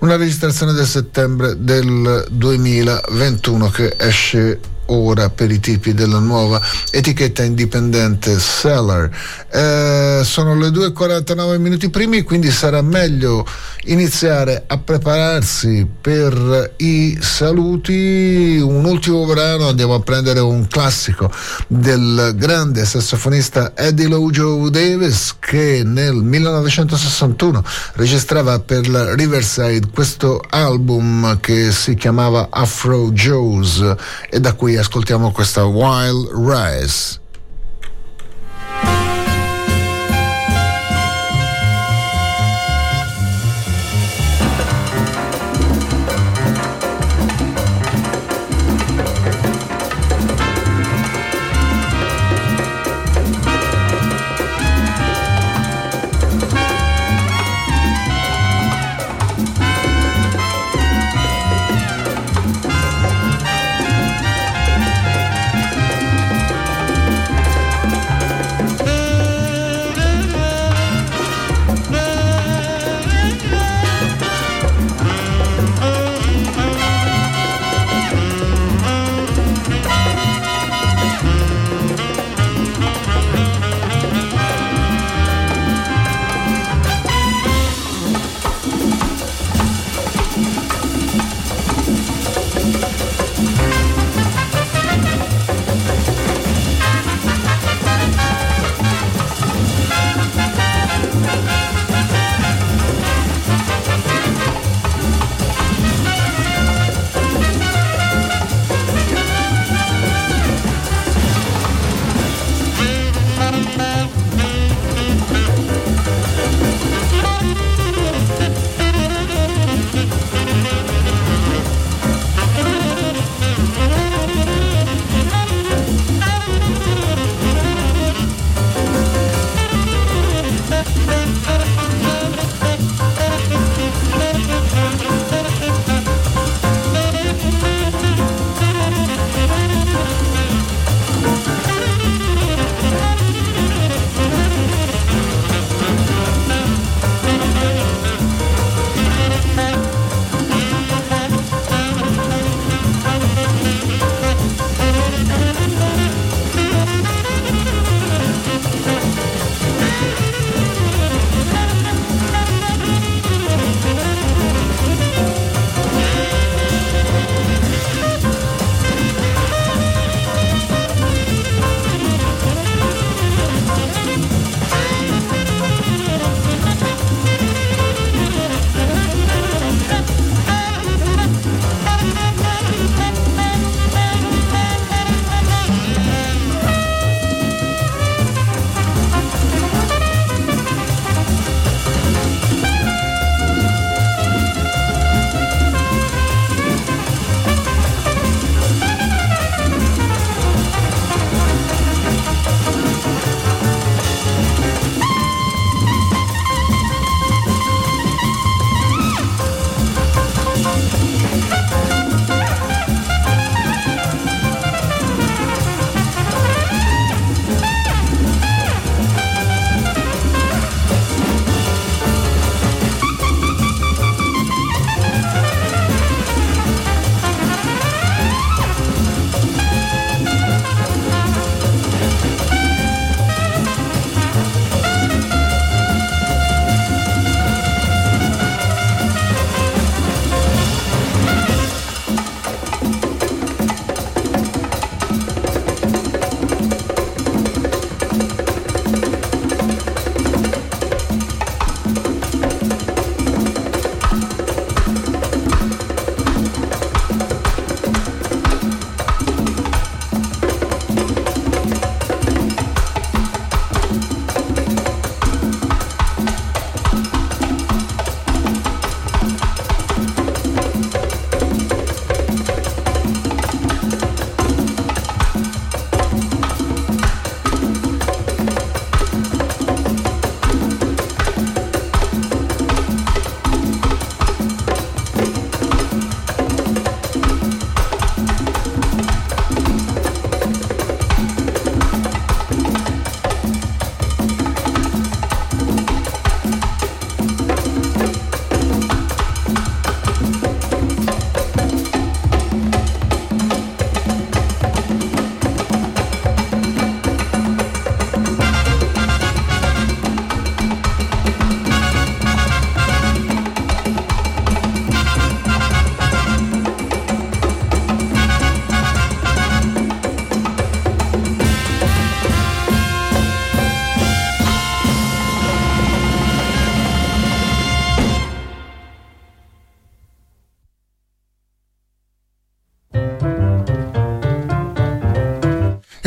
Una registrazione del settembre del 2021 che esce ora per i tipi della nuova etichetta indipendente Seller. Eh, sono le 2.49 minuti primi, quindi sarà meglio iniziare a prepararsi per i saluti. Un ultimo brano, andiamo a prendere un classico del grande sassofonista Eddie Lojo Davis che nel 1961 registrava per la Riverside questo album che si chiamava Afro Joe's e da cui ascoltiamo questa Wild Rise.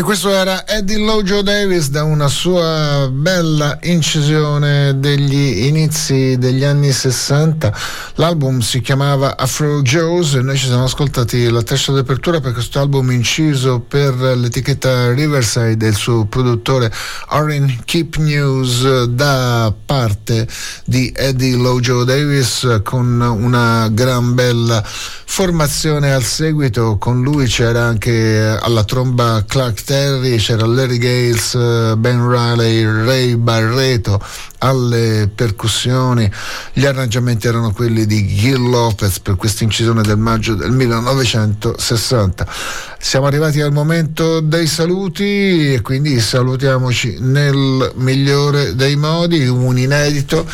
Questo era Eddie Lojo Davis da una sua bella incisione degli inizi degli anni 60. L'album si chiamava Afro Joe's e noi ci siamo ascoltati la testa d'apertura per questo album inciso per l'etichetta Riverside del suo produttore Orin Keep News da parte di Eddie Lojo Davis con una gran bella formazione al seguito. Con lui c'era anche alla tromba Clark Terry, c'era Larry Gales, Ben Riley, Ray Barreto alle percussioni. Gli arrangiamenti erano quelli di Gil Lopez per questa incisione del maggio del 1960. Siamo arrivati al momento dei saluti e quindi salutiamoci nel migliore dei modi, un inedito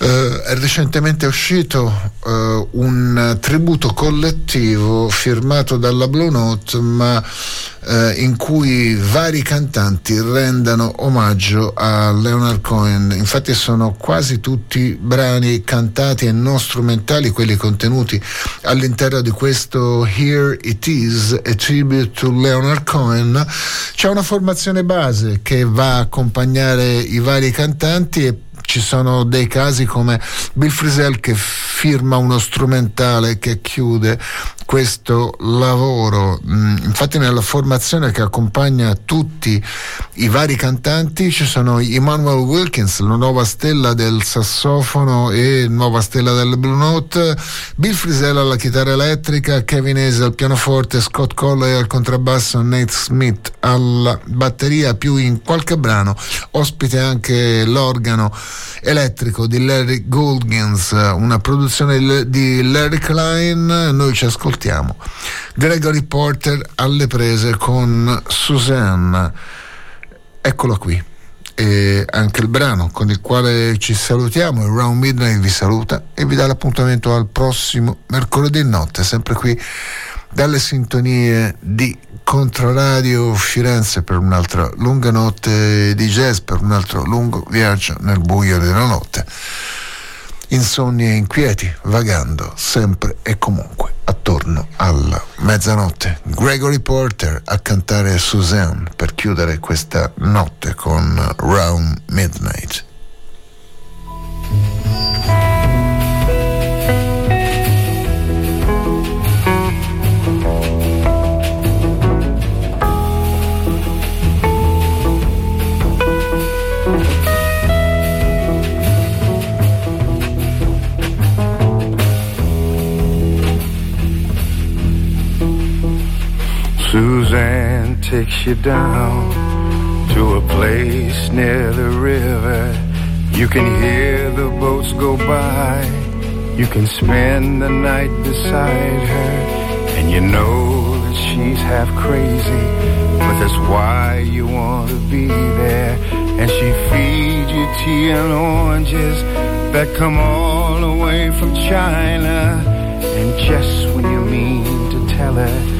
Uh, è recentemente uscito uh, un tributo collettivo firmato dalla Blue Note, ma uh, in cui vari cantanti rendano omaggio a Leonard Cohen. Infatti sono quasi tutti brani cantati e non strumentali, quelli contenuti all'interno di questo Here It Is, a tribute to Leonard Cohen. C'è una formazione base che va a accompagnare i vari cantanti e ci sono dei casi come Bill Frisell che firma uno strumentale che chiude questo lavoro. Mm, infatti nella formazione che accompagna tutti i vari cantanti ci sono Emmanuel Wilkins, la nuova stella del sassofono e nuova stella del Blue Note, Bill Frisell alla chitarra elettrica, Kevin Hayes al pianoforte, Scott Colley al contrabbasso, Nate Smith alla batteria, più in qualche brano ospite anche l'organo elettrico di Larry Goldgins, una produzione di Larry Klein, noi ci ascoltiamo ascoltiamo Gregory Porter alle prese con Suzanne. Eccolo qui. E anche il brano con il quale ci salutiamo, il Round Midnight vi saluta e vi dà l'appuntamento al prossimo mercoledì notte, sempre qui dalle sintonie di Controradio Firenze per un'altra lunga notte di jazz, per un altro lungo viaggio nel buio della notte insonni e inquieti, vagando sempre e comunque attorno alla mezzanotte. Gregory Porter a cantare Suzanne per chiudere questa notte con Round Midnight. Suzanne takes you down to a place near the river. You can hear the boats go by. You can spend the night beside her. And you know that she's half crazy. But that's why you want to be there. And she feeds you tea and oranges that come all the way from China. And just when you mean to tell her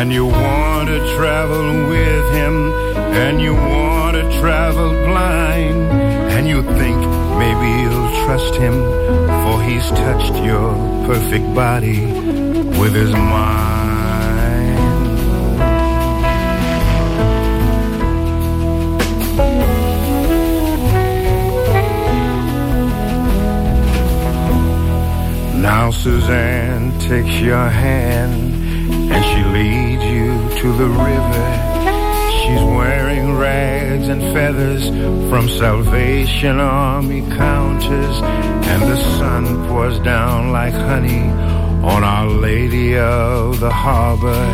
And you want to travel with him, and you want to travel blind. And you think maybe you'll trust him, for he's touched your perfect body with his mind. Now Suzanne takes your hand and she leads you to the river. She's wearing rags and feathers from Salvation Army counters, and the sun pours down like honey on Our Lady of the Harbor,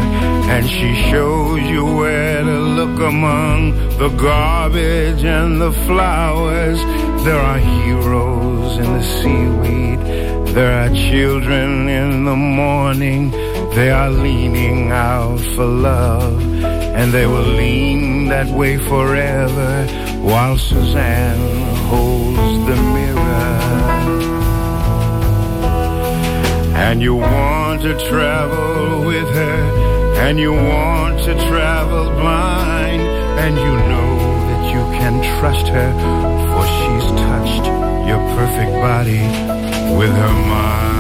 and she shows you where to look among the garbage and the flowers. There are heroes in the seaweed. There are children in the morning. They are leaning out for love, and they will lean that way forever while Suzanne holds the mirror. And you want to travel with her, and you want to travel blind, and you know that you can trust her, for she's touched your perfect body with her mind.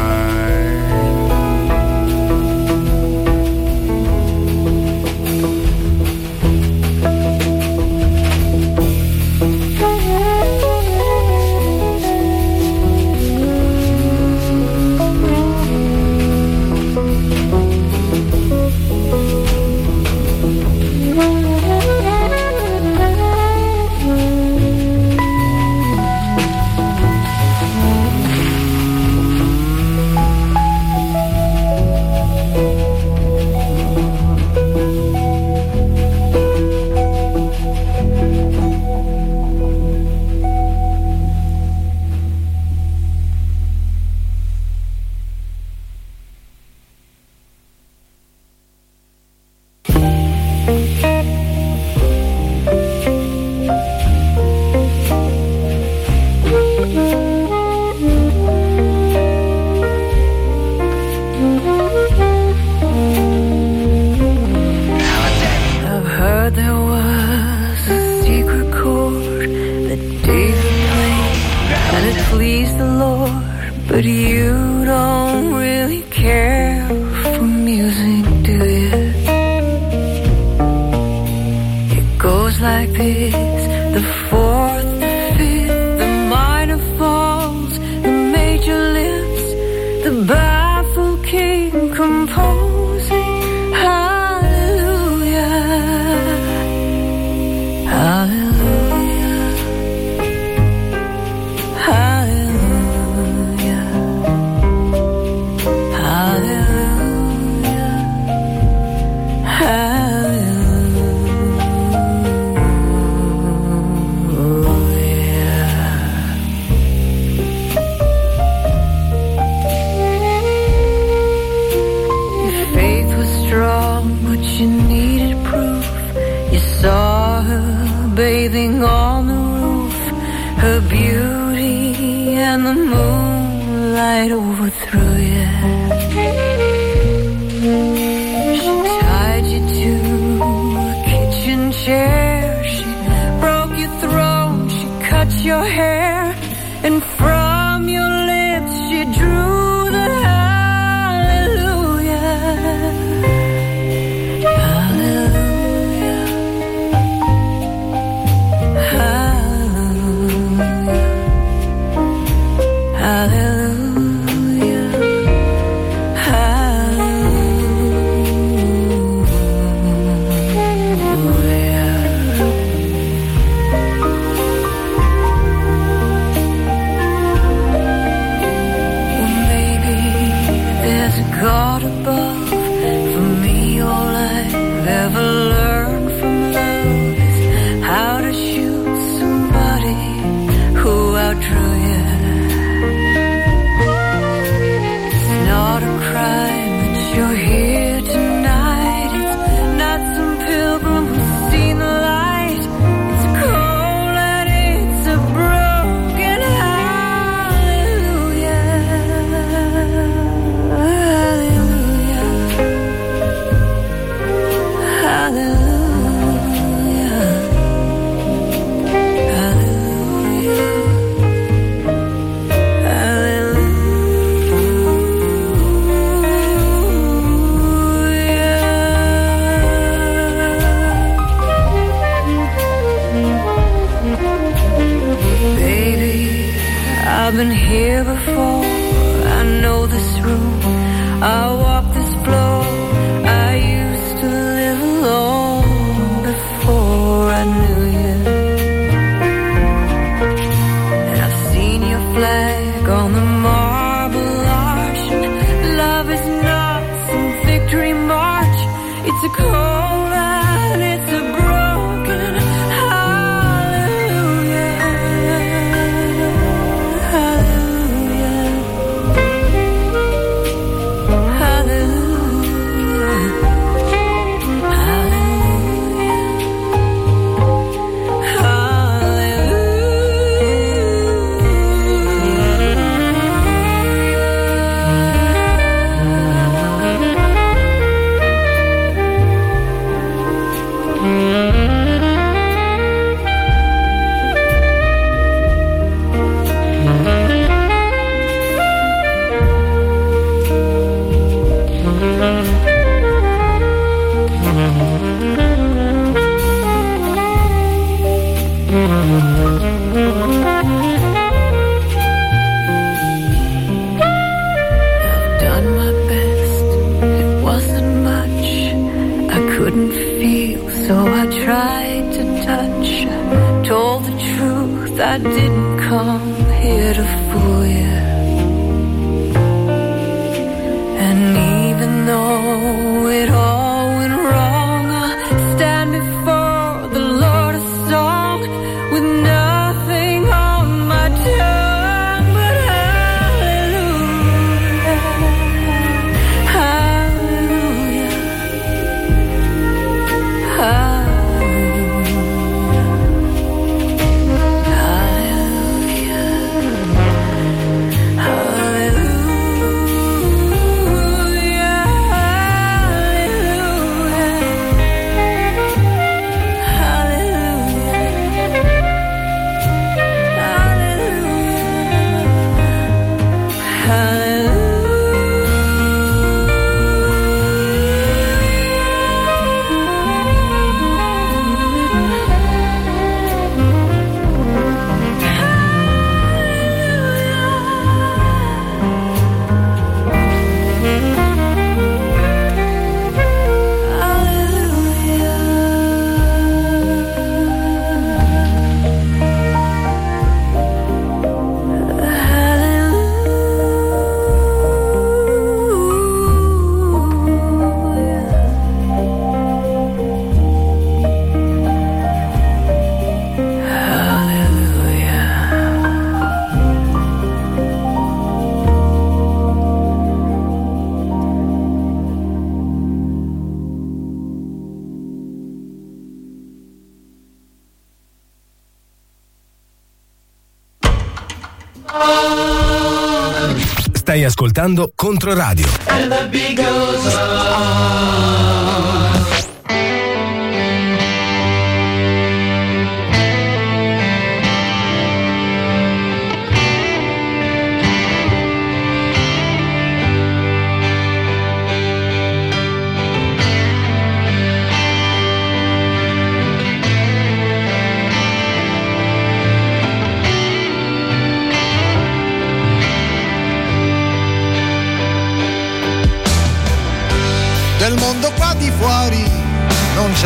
Ascoltando Controradio. And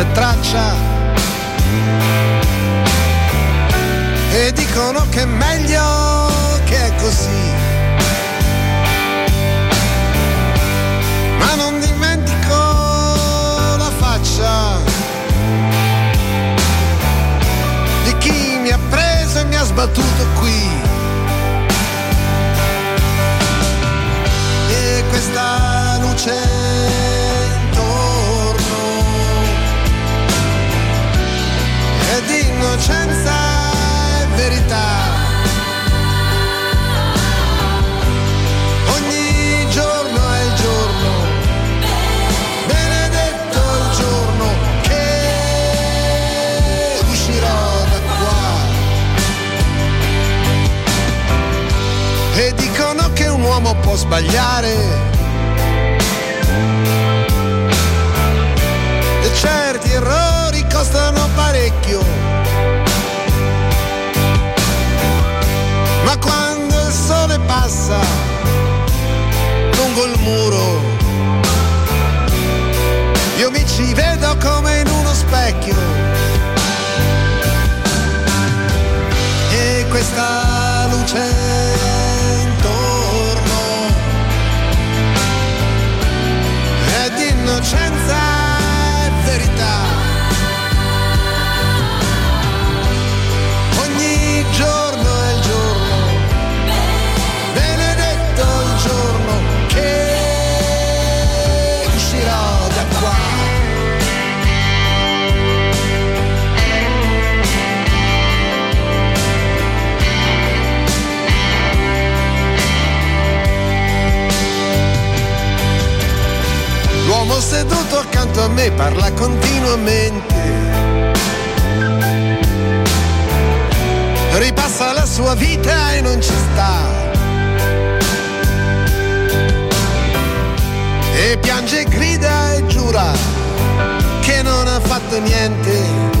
c'è traccia. E dicono che è meglio che è così. Ma non dimentico la faccia di chi mi ha preso e mi ha sbattuto qui. E questa luce innocenza e verità. Ogni giorno è il giorno, benedetto il giorno che uscirò da qua. E dicono che un uomo può sbagliare. Certi errori costano parecchio. sole passa lungo il muro. Io mi ci vedo come in uno specchio. E questa luce intorno è di innocenza. seduto accanto a me parla continuamente. Ripassa la sua vita e non ci sta. E piange, grida e giura che non ha fatto niente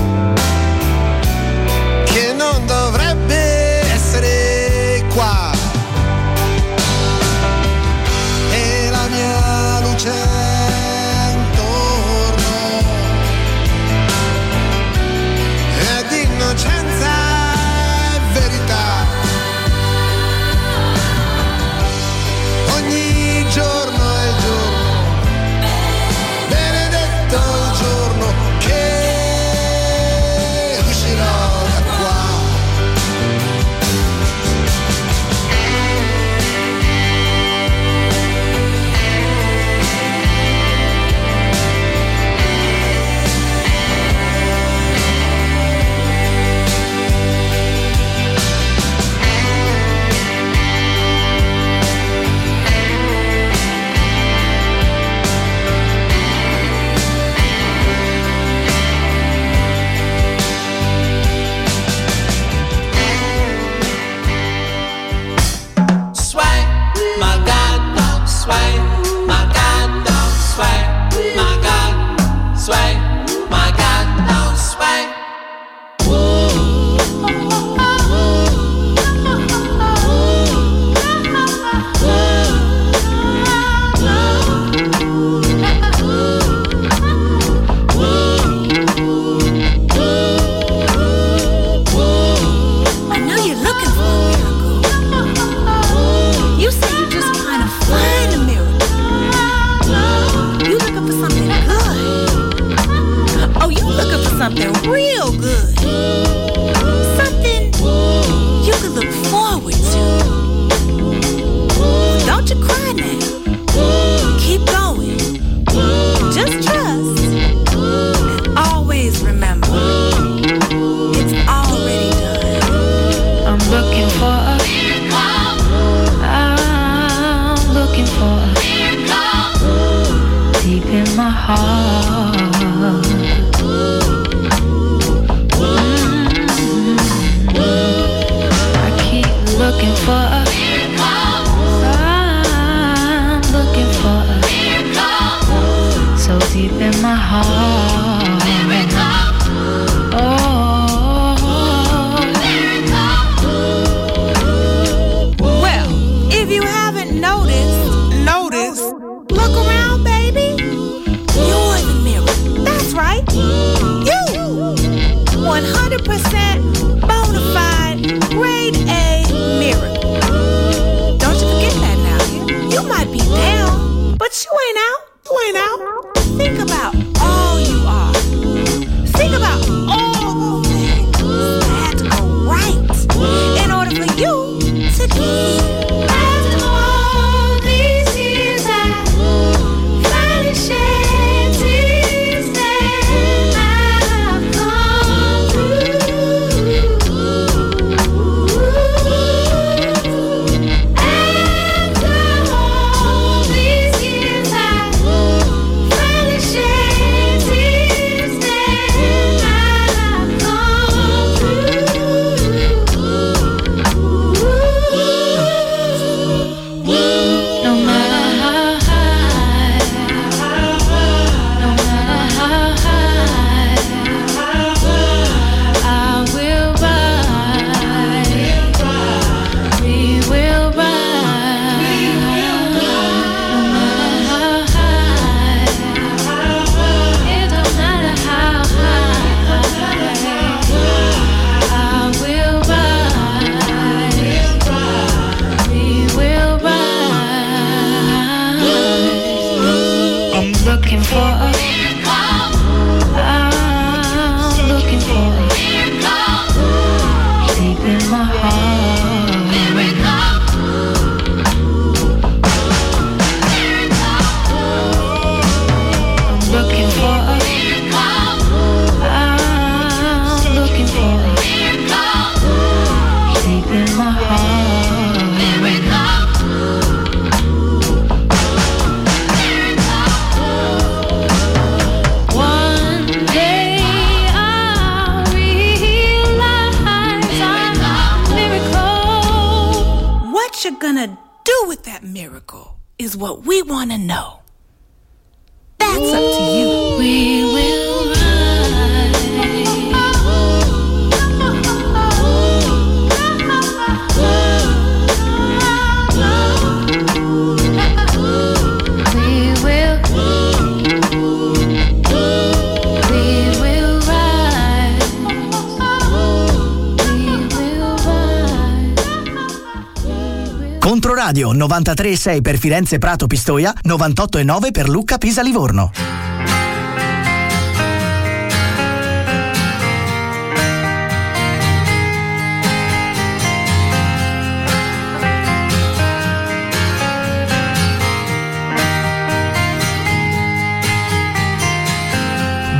93,6 per Firenze Prato Pistoia, 98,9 per Lucca Pisa Livorno.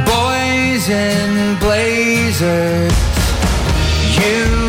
Boys in blazers, you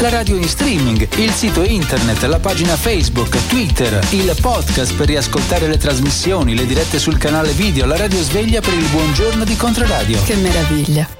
la radio in streaming, il sito internet, la pagina Facebook, Twitter, il podcast per riascoltare le trasmissioni, le dirette sul canale video, la radio sveglia per il buongiorno di Contraradio. Che meraviglia!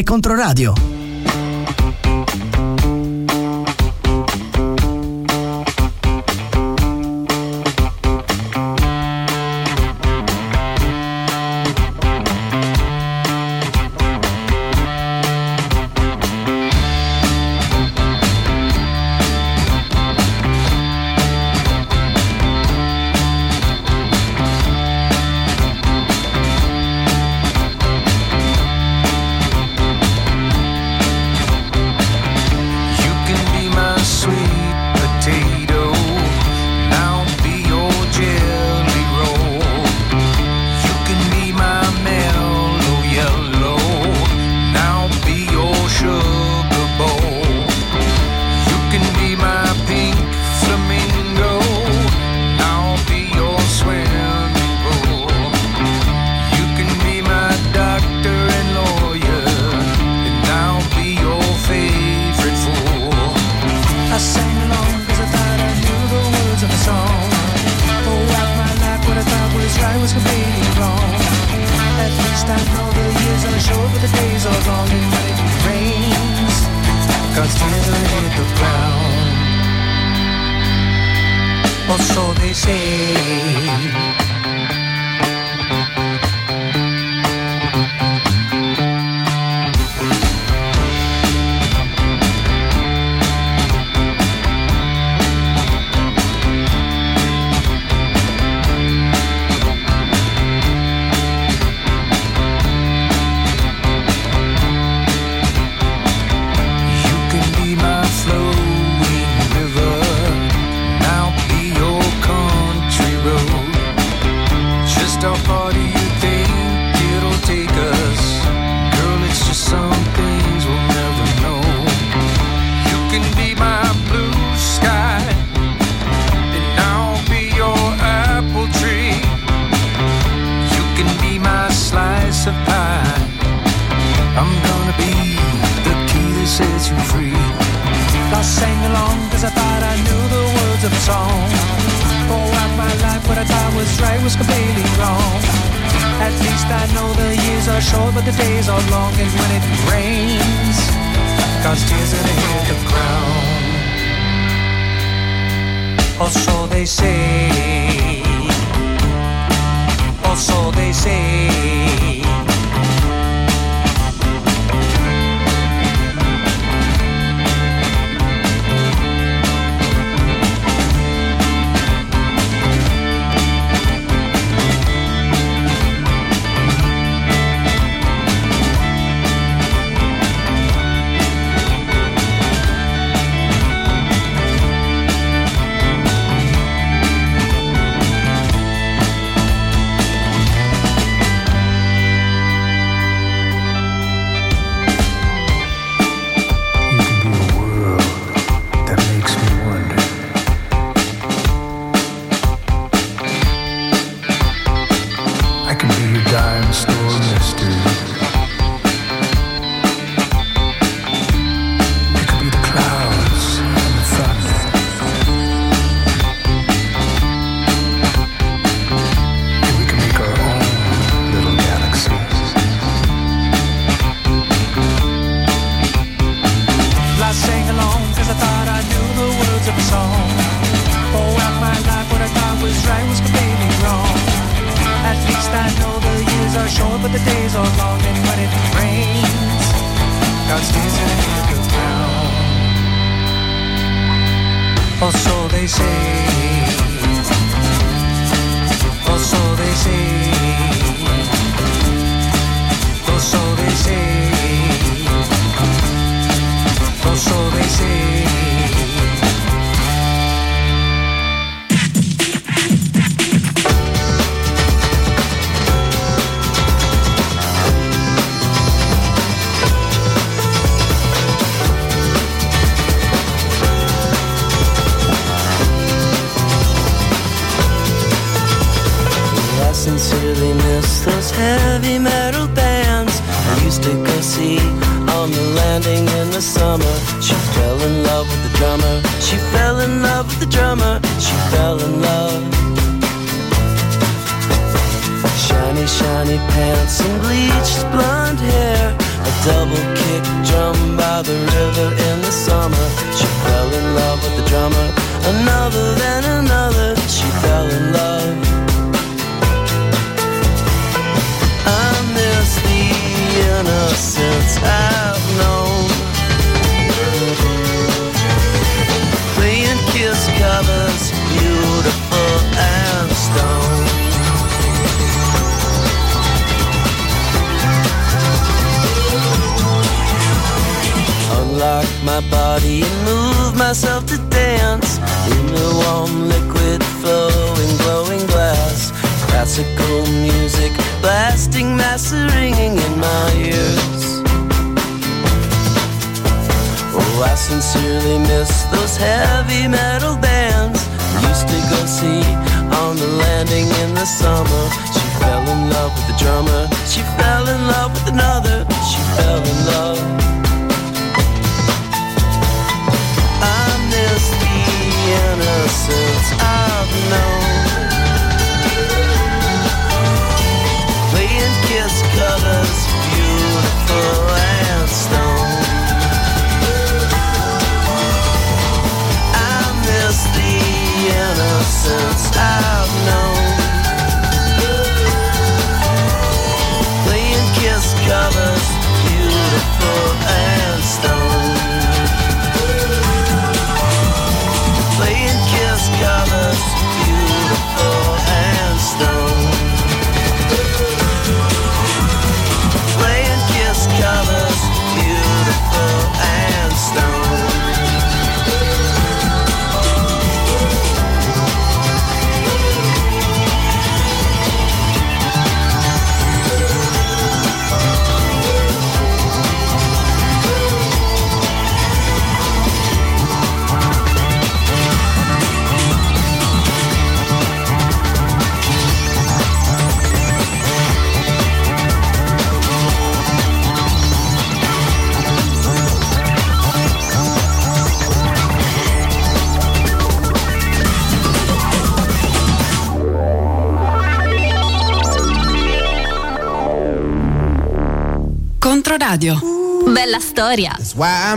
Questa è Controradio.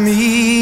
me.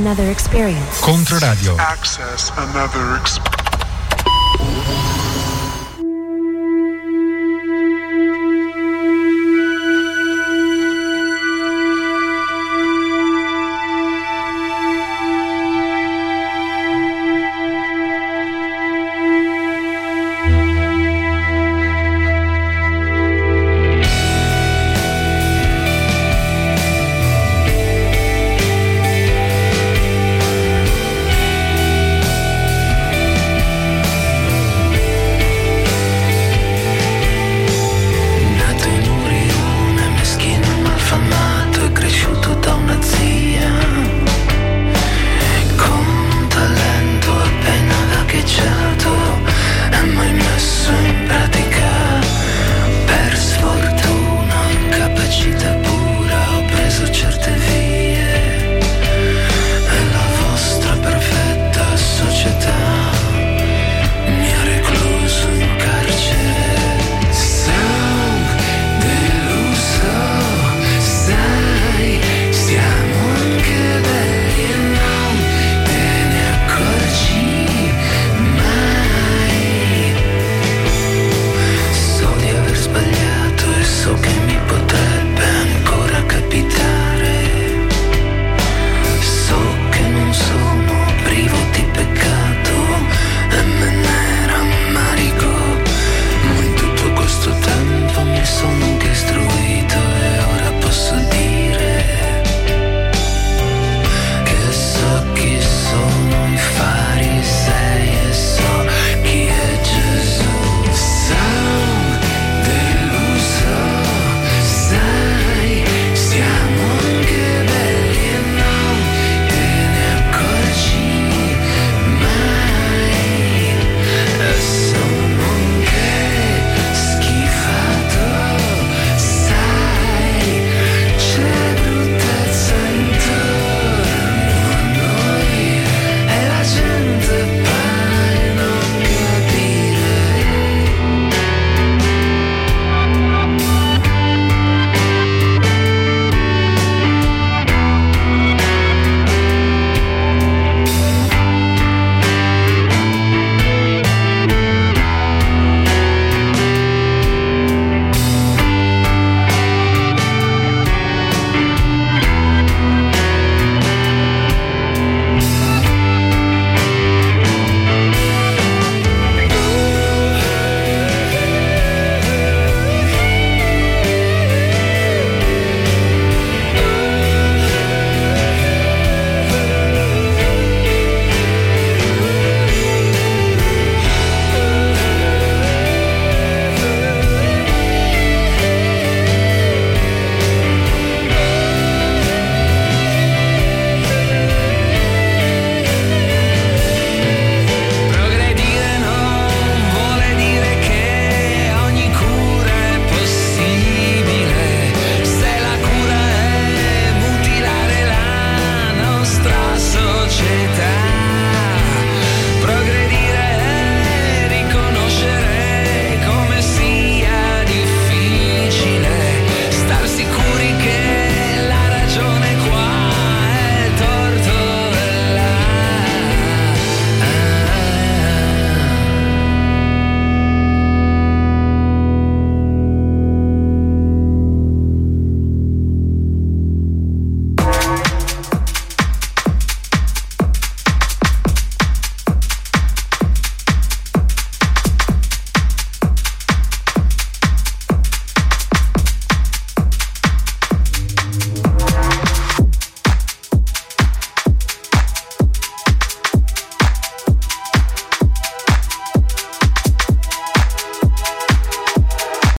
Another experience. Controradio. Access another experience.